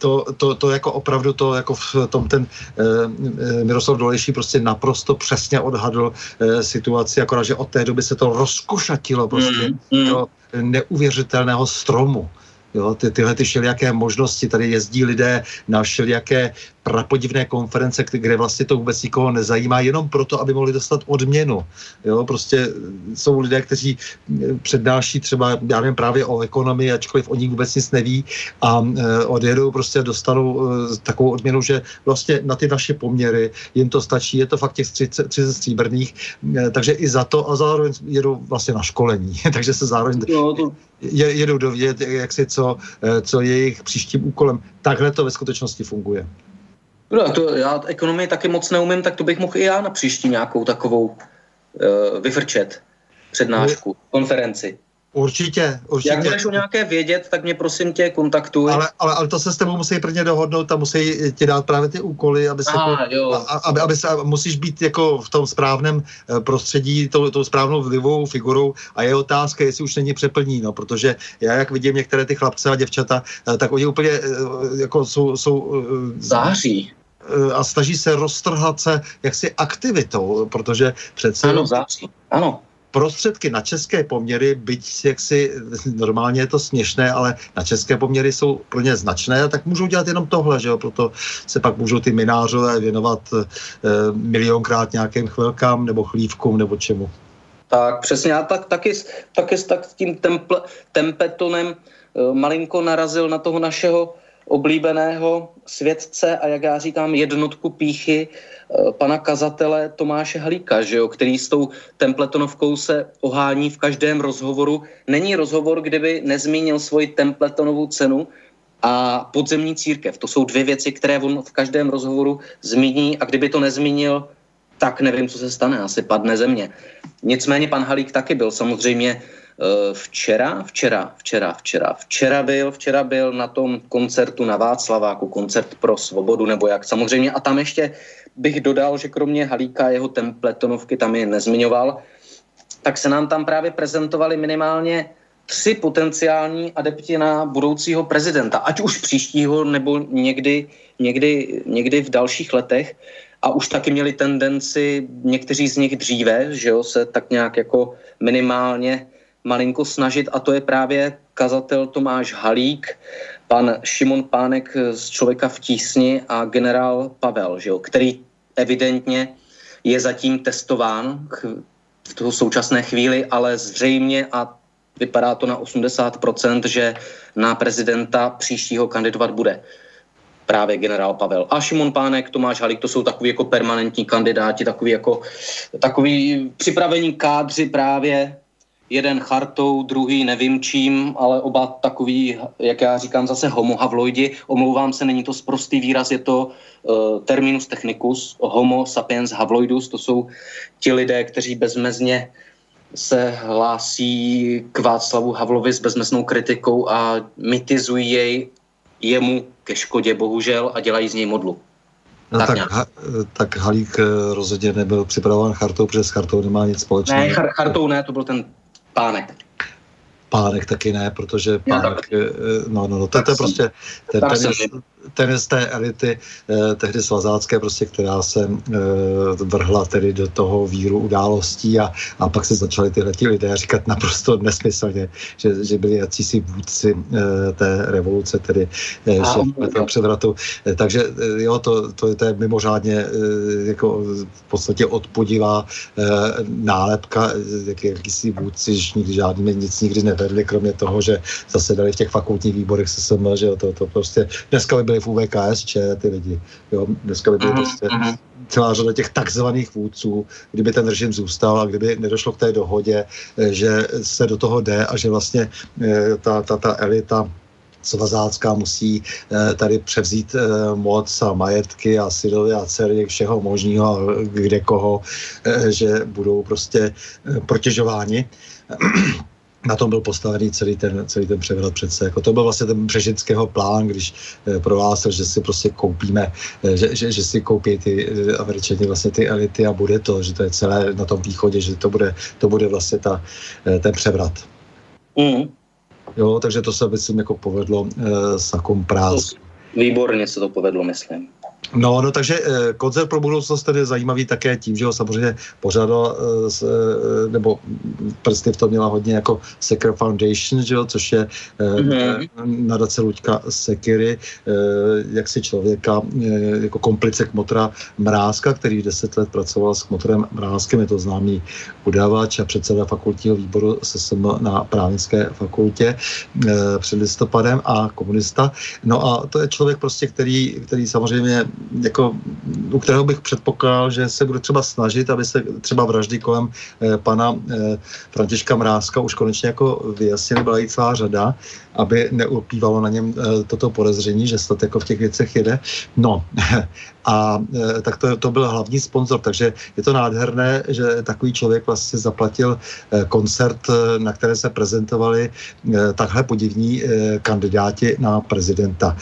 to, to, to jako opravdu to jako v tom ten e, Miroslav Dolejší prostě naprosto přesně odhadl e, situaci, akorát, že od té doby se to rozkošatilo prostě mm, mm. do neuvěřitelného stromu. Jo, ty, tyhle ty všelijaké možnosti, tady jezdí lidé na všelijaké prapodivné konference, kde vlastně to vůbec nikoho nezajímá, jenom proto, aby mohli dostat odměnu. Jo, prostě jsou lidé, kteří eh, přednáší třeba, já nevím, právě o ekonomii, ačkoliv o ní vůbec nic neví a e, odjedou prostě dostanou e, takovou odměnu, že vlastně na ty naše poměry jim to stačí, je to fakt těch 30, 30 stříbrných, e, takže i za to a zároveň jedou vlastně na školení, takže se zároveň jo, to... jedou dovědět, jak si co, co je jejich příštím úkolem. Takhle to ve skutečnosti funguje. No, to já ekonomii taky moc neumím, tak to bych mohl i já na příští nějakou takovou uh, vyfrčet přednášku, konferenci. Určitě, určitě. Jak budeš o nějaké vědět, tak mě prosím tě kontaktuj. Ale, ale, ale to se s tebou musí prvně dohodnout a musí ti dát právě ty úkoly, aby se, Aha, jako, jo. aby, aby se, musíš být jako v tom správném eh, prostředí, tou, tou správnou vlivovou figurou a je otázka, jestli už není přeplní, no, protože já jak vidím některé ty chlapce a děvčata, eh, tak oni úplně jako jsou, jsou září a snaží se roztrhat se jaksi aktivitou, protože přece... Ano, září. Ano prostředky na české poměry, byť jaksi normálně je to směšné, ale na české poměry jsou pro ně značné, tak můžou dělat jenom tohle, že jo? proto se pak můžou ty minářové věnovat e, milionkrát nějakým chvilkám nebo chlívkům nebo čemu. Tak přesně, já tak, taky, taky tak s tím temple, tempetonem e, malinko narazil na toho našeho oblíbeného světce a jak já říkám jednotku píchy eh, pana kazatele Tomáše Halíka, že jo, který s tou templetonovkou se ohání v každém rozhovoru. Není rozhovor, kdyby nezmínil svoji templetonovou cenu a podzemní církev. To jsou dvě věci, které on v každém rozhovoru zmíní a kdyby to nezmínil, tak nevím, co se stane, asi padne země. Nicméně pan Halík taky byl samozřejmě včera, včera, včera, včera, včera byl, včera byl na tom koncertu na Václaváku, koncert pro svobodu, nebo jak samozřejmě. A tam ještě bych dodal, že kromě Halíka jeho templetonovky tam je nezmiňoval, tak se nám tam právě prezentovali minimálně tři potenciální adepti na budoucího prezidenta, ať už příštího nebo někdy, někdy, někdy v dalších letech. A už taky měli tendenci někteří z nich dříve, že jo, se tak nějak jako minimálně malinko snažit a to je právě kazatel Tomáš Halík pan Šimon Pánek z Člověka v tísni a generál Pavel, že jo, který evidentně je zatím testován v toho současné chvíli, ale zřejmě a vypadá to na 80%, že na prezidenta příštího kandidovat bude právě generál Pavel. A Šimon Pánek, Tomáš Halík, to jsou takový jako permanentní kandidáti, takový jako takový připravení kádři právě jeden chartou, druhý nevím čím, ale oba takový, jak já říkám, zase homohavloidi. Omlouvám se, není to sprostý výraz, je to uh, terminus technicus, homo sapiens havloidus, to jsou ti lidé, kteří bezmezně se hlásí k Václavu Havlovi s bezmeznou kritikou a mitizují jej jemu ke škodě, bohužel, a dělají z něj modlu. No tak, tak, ha, tak Halík eh, rozhodně nebyl připravován chartou, protože s chartou nemá nic společného. Ne, char, chartou ne, to byl ten pánek. Pánek taky ne, protože pánek, eh, no, no, no, to, to je prostě, ten, ten, ten z té elity eh, tehdy svazácké, prostě, která se eh, vrhla tedy do toho víru událostí a, a pak se začali tyhle ti lidé říkat naprosto nesmyslně, že, že byli jacísi vůdci eh, té revoluce, tedy eh, toho převratu. Eh, takže eh, jo, to, to, to je mimořádně eh, jako v podstatě odpodivá eh, nálepka, eh, jak, jakýsi vůdci, že nikdy žádnými nic nikdy nevedli, kromě toho, že zasedali v těch fakultních výborech se sem, že jo, to, to prostě dneska by byli v UVKSČ ty lidi. Jo, dneska by byly uh-huh, prostě uh-huh. celá řada těch takzvaných vůdců, kdyby ten režim zůstal a kdyby nedošlo k té dohodě, eh, že se do toho jde a že vlastně eh, ta, ta, ta elita svazácká musí eh, tady převzít moc a majetky a synovy a dcery všeho možného a kde koho, že budou prostě protěžováni na tom byl postavený celý ten, celý ten převrat přece. Jako to byl vlastně ten Břežického plán, když eh, prohlásil, že si prostě koupíme, eh, že, že, že si koupí ty eh, američani vlastně ty elity a bude to, že to je celé na tom východě, že to bude, to bude vlastně ta, ten převrat. Mm. Jo, takže to se myslím jako povedlo eh, sakom práz. Výborně se to povedlo, myslím. No, no takže eh, koncert pro budoucnost tedy je zajímavý také tím, že ho samozřejmě pořádal, eh, eh, nebo prsty v tom měla hodně jako Seker Foundation, že jo, což je eh, mm-hmm. nadace Luďka Sekiry, eh, jak si člověka eh, jako komplice Kmotra Mrázka, který deset let pracoval s Kmotrem Mrázkem, je to známý udávač a předseda fakultního výboru SSM na právnické fakultě eh, před listopadem a komunista. No a to je člověk prostě, který, který samozřejmě jako, u kterého bych předpokládal, že se bude třeba snažit, aby se třeba vraždy kolem eh, pana eh, Františka Mrázka už konečně jako vyjasnili, byla jí celá řada, aby neupívalo na něm eh, toto podezření, že snad jako v těch věcech jede. No a eh, tak to, to byl hlavní sponzor, takže je to nádherné, že takový člověk vlastně zaplatil eh, koncert, eh, na které se prezentovali takhle podivní kandidáti na prezidenta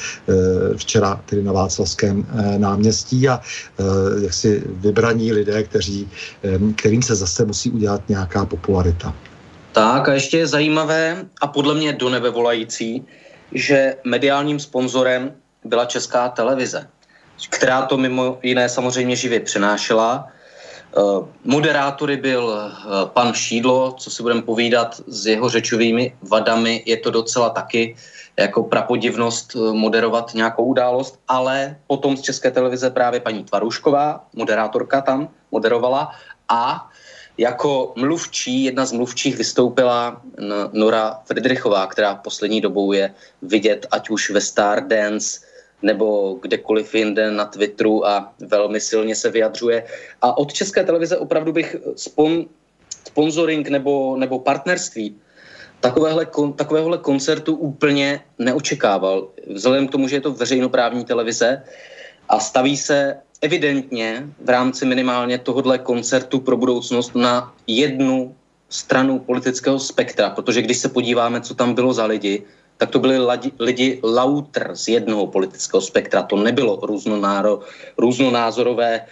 včera tedy na Václavském náměstí a jaksi vybraní lidé, kteří, kterým se zase musí udělat nějaká popularita. Tak a ještě je zajímavé a podle mě do nebe volající, že mediálním sponzorem byla česká televize, která to mimo jiné samozřejmě živě přenášela. Eh, moderátory byl eh, pan Šídlo, co si budeme povídat s jeho řečovými vadami, je to docela taky jako prapodivnost eh, moderovat nějakou událost, ale potom z České televize právě paní Tvarušková, moderátorka tam moderovala a jako mluvčí, jedna z mluvčích vystoupila Nora Friedrichová, která poslední dobou je vidět ať už ve Stardance nebo kdekoliv jinde na Twitteru a velmi silně se vyjadřuje. A od České televize opravdu bych spon, sponsoring nebo, nebo partnerství takovéhle, takovéhle koncertu úplně neočekával. Vzhledem k tomu, že je to veřejnoprávní televize a staví se evidentně v rámci minimálně tohohle koncertu pro budoucnost na jednu stranu politického spektra, protože když se podíváme, co tam bylo za lidi, tak to byli lidi, lautr z jednoho politického spektra. To nebylo různonáro, různonázorové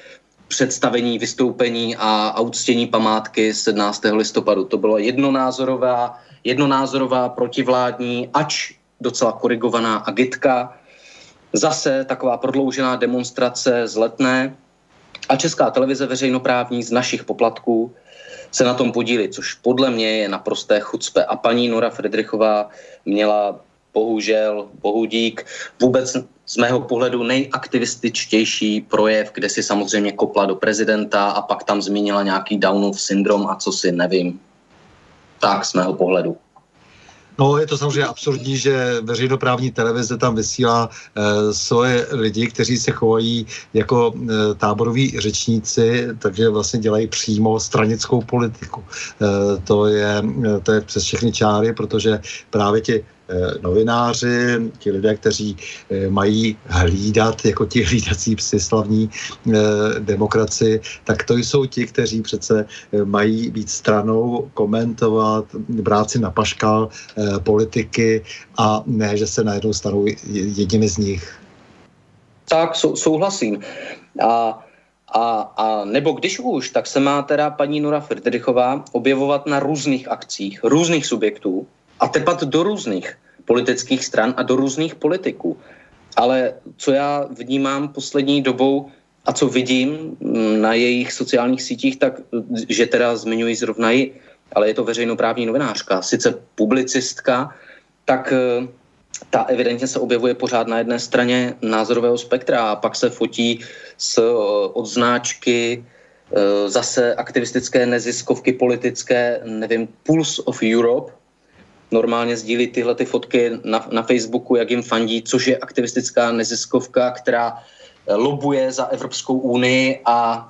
představení, vystoupení a, a uctění památky 17. listopadu. To bylo jednonázorová, jednonázorová protivládní, ač docela korigovaná agitka, Zase taková prodloužená demonstrace z letné a Česká televize veřejnoprávní z našich poplatků se na tom podílí, což podle mě je naprosté chucpe. A paní Nora Fredrichová měla bohužel, bohudík, vůbec z mého pohledu nejaktivističtější projev, kde si samozřejmě kopla do prezidenta a pak tam zmínila nějaký Downov syndrom a co si nevím. Tak z mého pohledu. No, je to samozřejmě absurdní, že veřejnoprávní televize tam vysílá e, svoje lidi, kteří se chovají jako e, táboroví řečníci, takže vlastně dělají přímo stranickou politiku. E, to, je, to je přes všechny čáry, protože právě ti novináři, ti lidé, kteří eh, mají hlídat, jako ti hlídací psy slavní eh, demokracii, tak to jsou ti, kteří přece mají být stranou, komentovat, brát si na paškal politiky a ne, že se najednou stanou jedněmi z nich. Tak, sou, souhlasím. A a, a nebo když už, tak se má teda paní Nora Friedrichová objevovat na různých akcích, různých subjektů, a tepat do různých politických stran a do různých politiků. Ale co já vnímám poslední dobou a co vidím mm, na jejich sociálních sítích, tak že teda zmiňuji zrovna ji, ale je to veřejnoprávní novinářka, sice publicistka, tak eh, ta evidentně se objevuje pořád na jedné straně názorového spektra a pak se fotí s eh, odznáčky eh, zase aktivistické neziskovky politické, nevím, Pulse of Europe, normálně sdílí tyhle ty fotky na, na Facebooku, jak jim fandí, což je aktivistická neziskovka, která eh, lobuje za Evropskou unii a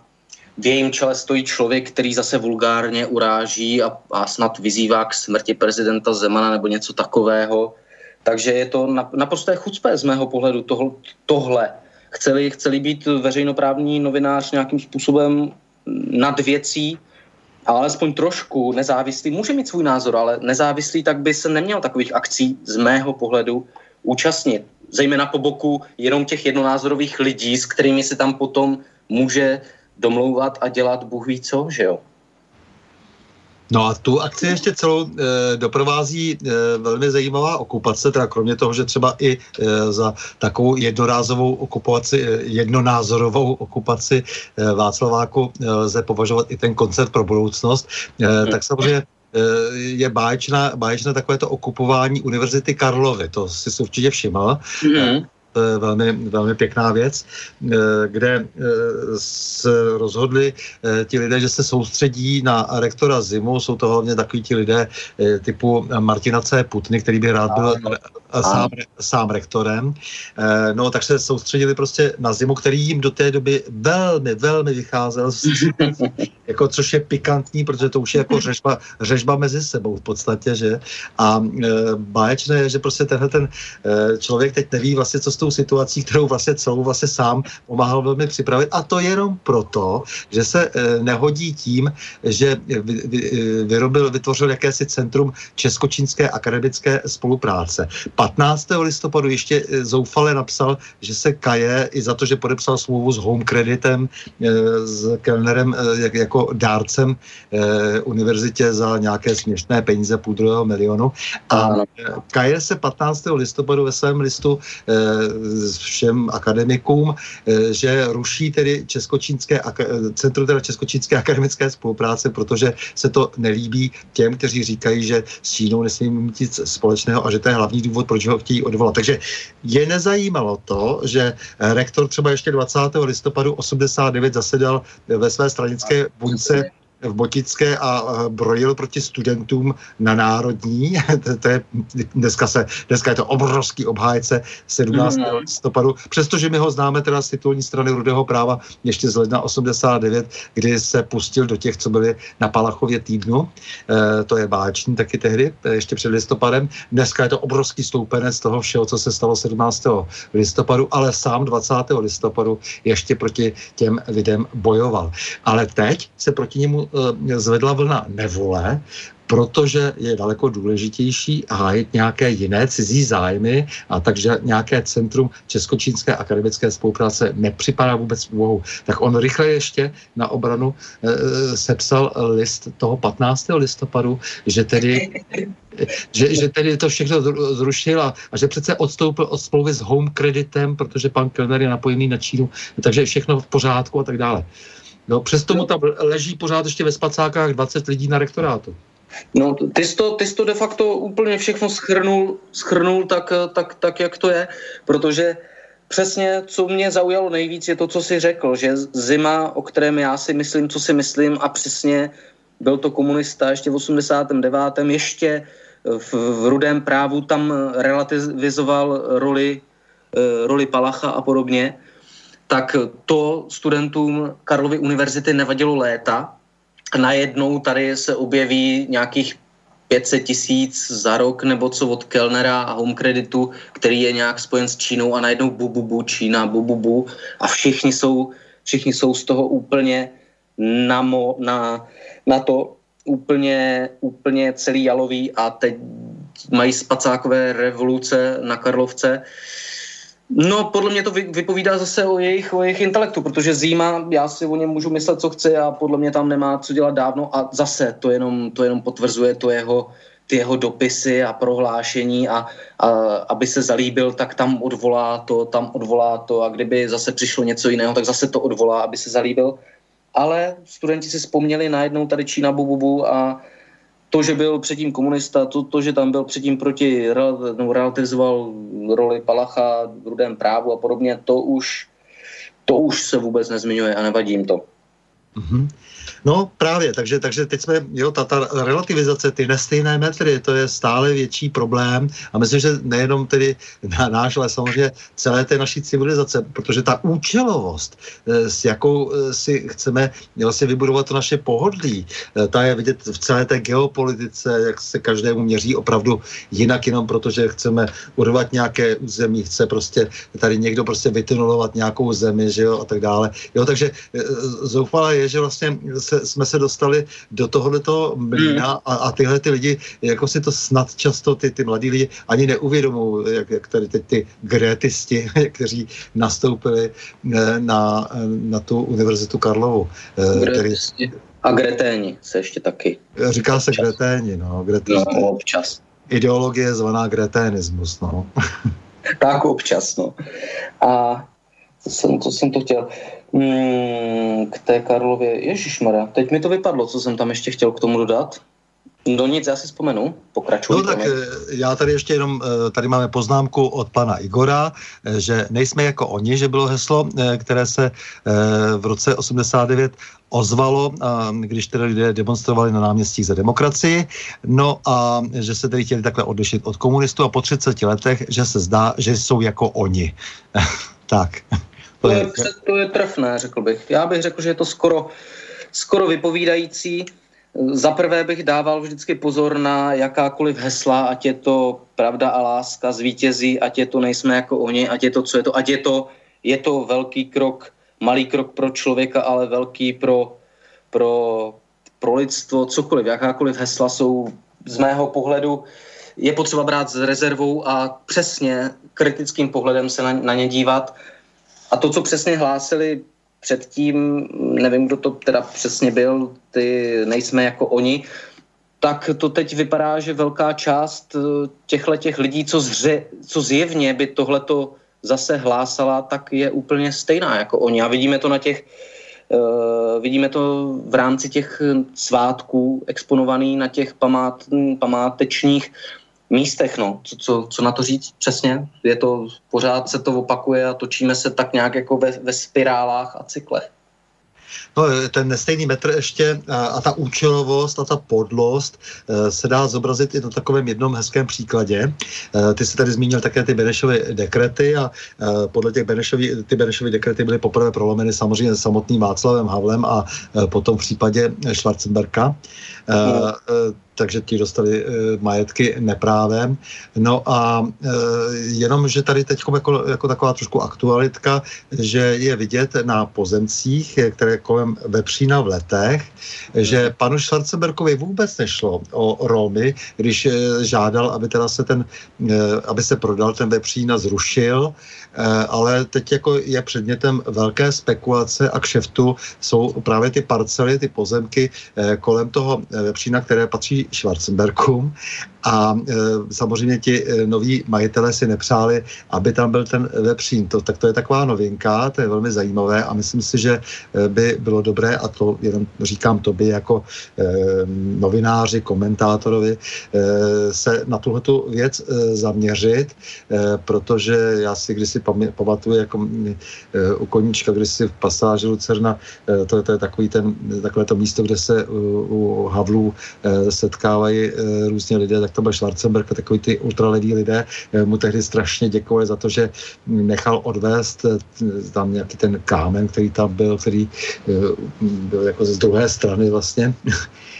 v jejím čele stojí člověk, který zase vulgárně uráží a, a snad vyzývá k smrti prezidenta Zemana nebo něco takového. Takže je to naprosté chucpé z mého pohledu tohle. tohle. Chceli, chceli být veřejnoprávní novinář nějakým způsobem nad věcí, ale alespoň trošku nezávislý, může mít svůj názor, ale nezávislý, tak by se neměl takových akcí z mého pohledu účastnit. Zejména po boku jenom těch jednonázorových lidí, s kterými se tam potom může domlouvat a dělat Bůh ví co, že jo? No a tu akci ještě celou e, doprovází e, velmi zajímavá okupace, teda kromě toho, že třeba i e, za takovou jednorázovou okupaci, e, jednonázorovou okupaci e, Václaváku e, lze považovat i ten koncert pro budoucnost, e, tak samozřejmě je báječné, báječné takovéto okupování Univerzity Karlovy, to si určitě všiml. Mm-hmm to je velmi, velmi pěkná věc, eh, kde eh, se rozhodli eh, ti lidé, že se soustředí na rektora Zimu, jsou to hlavně takový ti lidé typu Martina C. Putny, který by rád byl sám, sám rektorem. No, tak se soustředili prostě na Zimu, který jim do té doby velmi, velmi vycházel, jako, což je pikantní, protože to už je jako řežba, řežba mezi sebou v podstatě, že? A báječné je, že prostě tenhle ten člověk teď neví vlastně, co s tou tou situací, kterou vlastně celou vlastně sám pomáhal velmi připravit. A to jenom proto, že se eh, nehodí tím, že eh, vyrobil, vytvořil jakési centrum Českočínské akademické spolupráce. 15. listopadu ještě eh, zoufale napsal, že se kaje i za to, že podepsal smlouvu s Home Creditem, s Kellnerem jako dárcem univerzitě za nějaké směšné peníze půl druhého milionu. A kaje se 15. listopadu ve svém listu všem akademikům, eh, že ruší tedy Českočínské, Centrum teda Českočínské akademické spolupráce, protože se to nelíbí těm, kteří říkají, že s Čínou nesmí mít nic společného a že to je hlavní důvod, proč ho chtějí odvolat. Takže je nezajímalo to, že rektor třeba ještě 20. listopadu 89 zasedal ve své stranické buňce v Botické a brojil proti studentům na národní. to, to je, dneska, se, dneska je to obrovský obhájce 17. Mm. listopadu, přestože my ho známe teda z titulní strany Rudého práva ještě z ledna 89, kdy se pustil do těch, co byli na Palachově týdnu. E, to je báční taky tehdy, eh, ještě před listopadem. Dneska je to obrovský stoupenec toho všeho, co se stalo 17. listopadu, ale sám 20. listopadu ještě proti těm lidem bojoval. Ale teď se proti němu Eh, zvedla vlna nevole, protože je daleko důležitější hájit nějaké jiné cizí zájmy a takže nějaké centrum Českočínské akademické spolupráce nepřipadá vůbec úvahu. Tak on rychle ještě na obranu e, sepsal list toho 15. listopadu, že tedy že, že tedy to všechno zrušil a, a že přece odstoupil od smlouvy s Home Creditem, protože pan Kellner je napojený na Čínu, takže všechno v pořádku a tak dále. No, přesto mu tam leží pořád ještě ve spacákách 20 lidí na rektorátu. No, ty jsi to, ty jsi to de facto úplně všechno schrnul, schrnul tak, tak, tak, jak to je, protože přesně, co mě zaujalo nejvíc, je to, co jsi řekl, že zima, o kterém já si myslím, co si myslím a přesně byl to komunista ještě v 89. ještě v, v rudém právu tam relativizoval roli, eh, roli Palacha a podobně, tak to studentům Karlovy univerzity nevadilo léta. Najednou tady se objeví nějakých 500 tisíc za rok nebo co od Kellnera a Home Creditu, který je nějak spojen s Čínou a najednou bu, bu, bu Čína, bu, bu, bu a všichni jsou, všichni jsou z toho úplně na, mo, na, na to úplně, úplně celý jalový a teď mají spacákové revoluce na Karlovce. No, podle mě to vypovídá zase o jejich, o jejich intelektu, protože Zíma, já si o něm můžu myslet, co chci a podle mě tam nemá co dělat dávno a zase to jenom, to jenom potvrzuje to jeho, ty jeho dopisy a prohlášení a, a aby se zalíbil, tak tam odvolá to, tam odvolá to a kdyby zase přišlo něco jiného, tak zase to odvolá, aby se zalíbil. Ale studenti si vzpomněli najednou tady Čína Bububu a to, že byl předtím komunista, to, to že tam byl předtím proti, no, relativizoval roli Palacha v rudém právu a podobně, to už, to už se vůbec nezmiňuje a nevadí jim to. Mm-hmm. No právě, takže, takže teď jsme, jo, ta, ta relativizace, ty nestejné metry, to je stále větší problém a myslím, že nejenom tedy na náš, ale samozřejmě celé té naší civilizace, protože ta účelovost, eh, s jakou eh, si chceme vlastně vybudovat to naše pohodlí, eh, ta je vidět v celé té geopolitice, jak se každému měří opravdu jinak, jenom protože chceme urvat nějaké území, chce prostě tady někdo prostě vytunulovat nějakou zemi, že jo, a tak dále. Jo, takže zoufalé je, že vlastně se, jsme se dostali do tohoto mlína hmm. a, a tyhle ty lidi, jako si to snad často ty, ty mladí lidi ani neuvědomují, jak, jak tady teď ty gretisti, kteří nastoupili eh, na, na tu univerzitu Karlovu. Eh, který, a greténi se ještě taky. Říká se greténi, no. Greténi. No, občas. Ideologie zvaná greténismus, no. tak občas, no. A co jsem, co jsem to chtěl? Hmm, k té Karlově, Ježišmara, teď mi to vypadlo, co jsem tam ještě chtěl k tomu dodat. No nic, já si vzpomenu, pokračuji. No tak eh, já tady ještě jenom, eh, tady máme poznámku od pana Igora, eh, že nejsme jako oni, že bylo heslo, které se v roce 89 ozvalo, když tedy lidé demonstrovali na náměstích za demokracii, no a že se tedy chtěli takhle odlišit od komunistů a po 30 letech, že se zdá, že jsou jako oni. tak. To je, to je trefné, řekl bych. Já bych řekl, že je to skoro, skoro vypovídající. Za prvé bych dával vždycky pozor na jakákoliv hesla, ať je to pravda a láska zvítězí, ať je to nejsme jako oni, ať je to, co je to, ať je to, je to velký krok, malý krok pro člověka, ale velký pro, pro, pro lidstvo, cokoliv, jakákoliv hesla jsou z mého pohledu je potřeba brát s rezervou a přesně kritickým pohledem se na, na ně dívat a to, co přesně hlásili předtím, nevím, kdo to teda přesně byl, ty nejsme jako oni, tak to teď vypadá, že velká část eh, těchto těch lidí, co, zře, co zjevně by tohleto zase hlásala, tak je úplně stejná jako oni. A vidíme to na těch, uh, vidíme to v rámci těch svátků exponovaný na těch památ, památečních místech, no. Co, co, co na to říct přesně? Je to, pořád se to opakuje a točíme se tak nějak jako ve, ve spirálách a cyklech. No, ten nestejný metr ještě a, a ta účelovost a ta podlost e, se dá zobrazit i na takovém jednom hezkém příkladě. E, ty jsi tady zmínil také ty Benešovy dekrety a e, podle těch Benešovy, ty Benešovy dekrety byly poprvé prolomeny samozřejmě samotným Václavem Havlem a e, potom v případě Schwarzenberka. E, e, takže ti dostali e, majetky neprávem. No a e, jenom, že tady teď jako, jako taková trošku aktualitka, že je vidět na pozemcích, které kolem Vepřína v letech, že panu Schwarzenberkovi vůbec nešlo o Romy, když e, žádal, aby teda se ten, e, aby se prodal ten Vepřín a zrušil, ale teď jako je předmětem velké spekulace a kšeftu jsou právě ty parcely, ty pozemky e, kolem toho Vepřína, které patří Schwarzenbergům a samozřejmě ti noví majitelé si nepřáli, aby tam byl ten vepřín. To, tak to je taková novinka, to je velmi zajímavé a myslím si, že by bylo dobré, a to jenom říkám tobě jako novináři, komentátorovi, se na tuhletu věc zaměřit, protože já si kdysi pamatuju jako e, u koníčka, když si v pasáži Lucerna, e, to, to je takový ten, takové to místo, kde se u, u Havlů e, setkávají e, různě lidé, tak to byl Schwarzenberg takový ty ultraleví lidé eh, mu tehdy strašně děkovali za to, že nechal odvést eh, tam nějaký ten kámen, který tam byl, který byl jako z druhé strany vlastně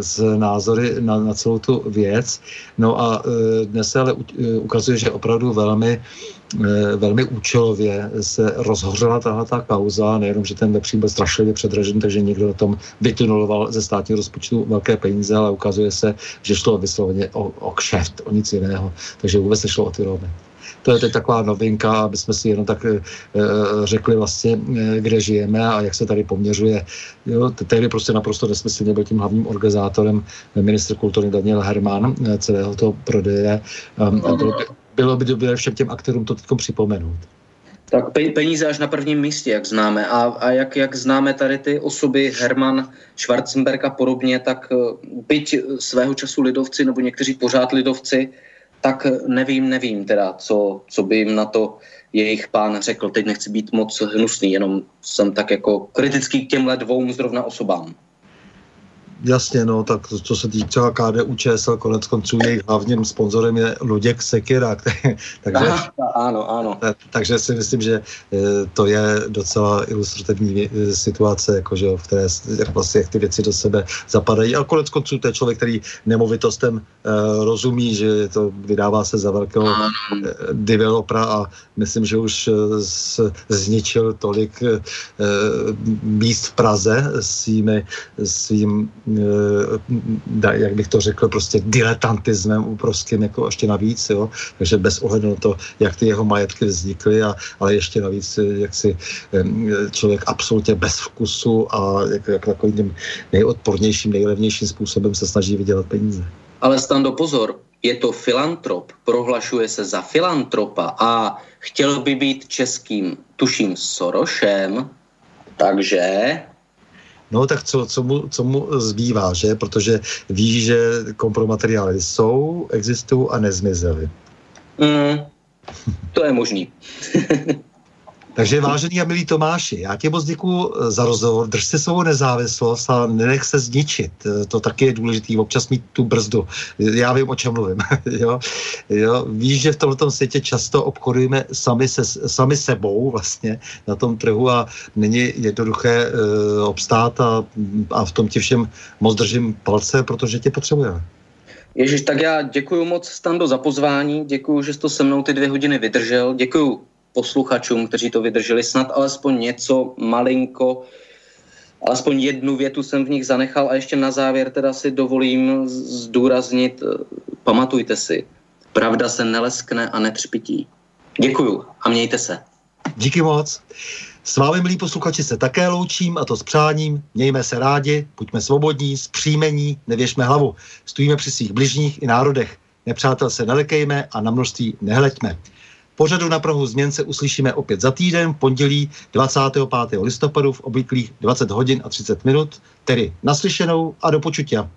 z názory na, na celou tu věc. No a dnes se ale ukazuje, že opravdu velmi Eh, velmi účelově se rozhořela tahle ta kauza, nejenom, že ten vepřín byl strašlivě předražen, takže někdo na tom vytunuloval ze státního rozpočtu velké peníze, ale ukazuje se, že šlo vysloveně o, o kšeft, o nic jiného. Takže vůbec nešlo o ty rovny. To je teď taková novinka, aby jsme si jenom tak e, řekli vlastně, e, kde žijeme a jak se tady poměřuje. Jo, tehdy prostě naprosto nesmyslně byl tím hlavním organizátorem ministr kultury Daniel Herman celého toho prodeje. E, bylo by, bylo by dobré všem těm aktérům to teď připomenout. Tak peníze až na prvním místě, jak známe. A, a jak, jak známe tady ty osoby, Herman, Schwarzenberg a podobně, tak eh, byť svého času lidovci, nebo někteří pořád lidovci, tak nevím, nevím teda, co, co by jim na to jejich pán řekl. Teď nechci být moc hnusný, jenom jsem tak jako kritický k těmhle dvou zrovna osobám. Jasně, no, tak co se týče třeba KDU ČSL, konec konců jejich hlavním sponzorem je Luděk Sekira, takže, Aha, ano, ano. takže si myslím, že eh, to je docela ilustrativní eh, situace, jakože, v které jak vlastně jak ty věci do sebe zapadají. A konec konců to je člověk, který nemovitostem uh, rozumí, že to vydává se za velkého uh, developera a myslím, že už z, zničil tolik uh, míst v Praze svými, svým Eh, jak bych to řekl, prostě diletantismem úprostým jako ještě navíc, jo? takže bez ohledu na to, jak ty jeho majetky vznikly, a, ale ještě navíc, eh, jak si eh, člověk absolutně bez vkusu a jak, jak takovým tím nejodpornějším, nejlevnějším způsobem se snaží vydělat peníze. Ale stando pozor, je to filantrop, prohlašuje se za filantropa a chtěl by být českým, tuším, Sorošem, takže No tak co, co, mu, co mu zbývá, že? Protože ví, že kompromateriály jsou, existují a nezmizely. Mm, to je možný. Takže vážený a milý Tomáši, já ti moc děkuji eh, za rozhovor, drž si svou nezávislost a nenech se zničit. Eh, to taky je důležité, občas mít tu brzdu. Já vím, o čem mluvím. jo? Jo? Víš, že v tomto světě často obchodujeme sami, se, sami sebou vlastně na tom trhu a není jednoduché uh, obstát a, a v tom ti všem moc držím palce, protože tě potřebujeme. Ježíš, tak já děkuji moc, Stando, za pozvání, děkuji, že jsi to se mnou ty dvě hodiny vydržel, děkuji posluchačům, kteří to vydrželi, snad alespoň něco malinko, alespoň jednu větu jsem v nich zanechal a ještě na závěr teda si dovolím zdůraznit, eh, pamatujte si, pravda se neleskne a netřpití. Děkuju a mějte se. Díky moc. S vámi, milí posluchači, se také loučím a to s přáním. Mějme se rádi, buďme svobodní, zpříjmení, nevěšme hlavu. Stojíme při svých bližních i národech. Nepřátel se nelekejme a na množství nehleďme. Pořadu na Prahu změn se uslyšíme opět za týden, pondělí 25. listopadu v obvyklých 20 hodin a 30 minut, tedy naslyšenou a do počutia.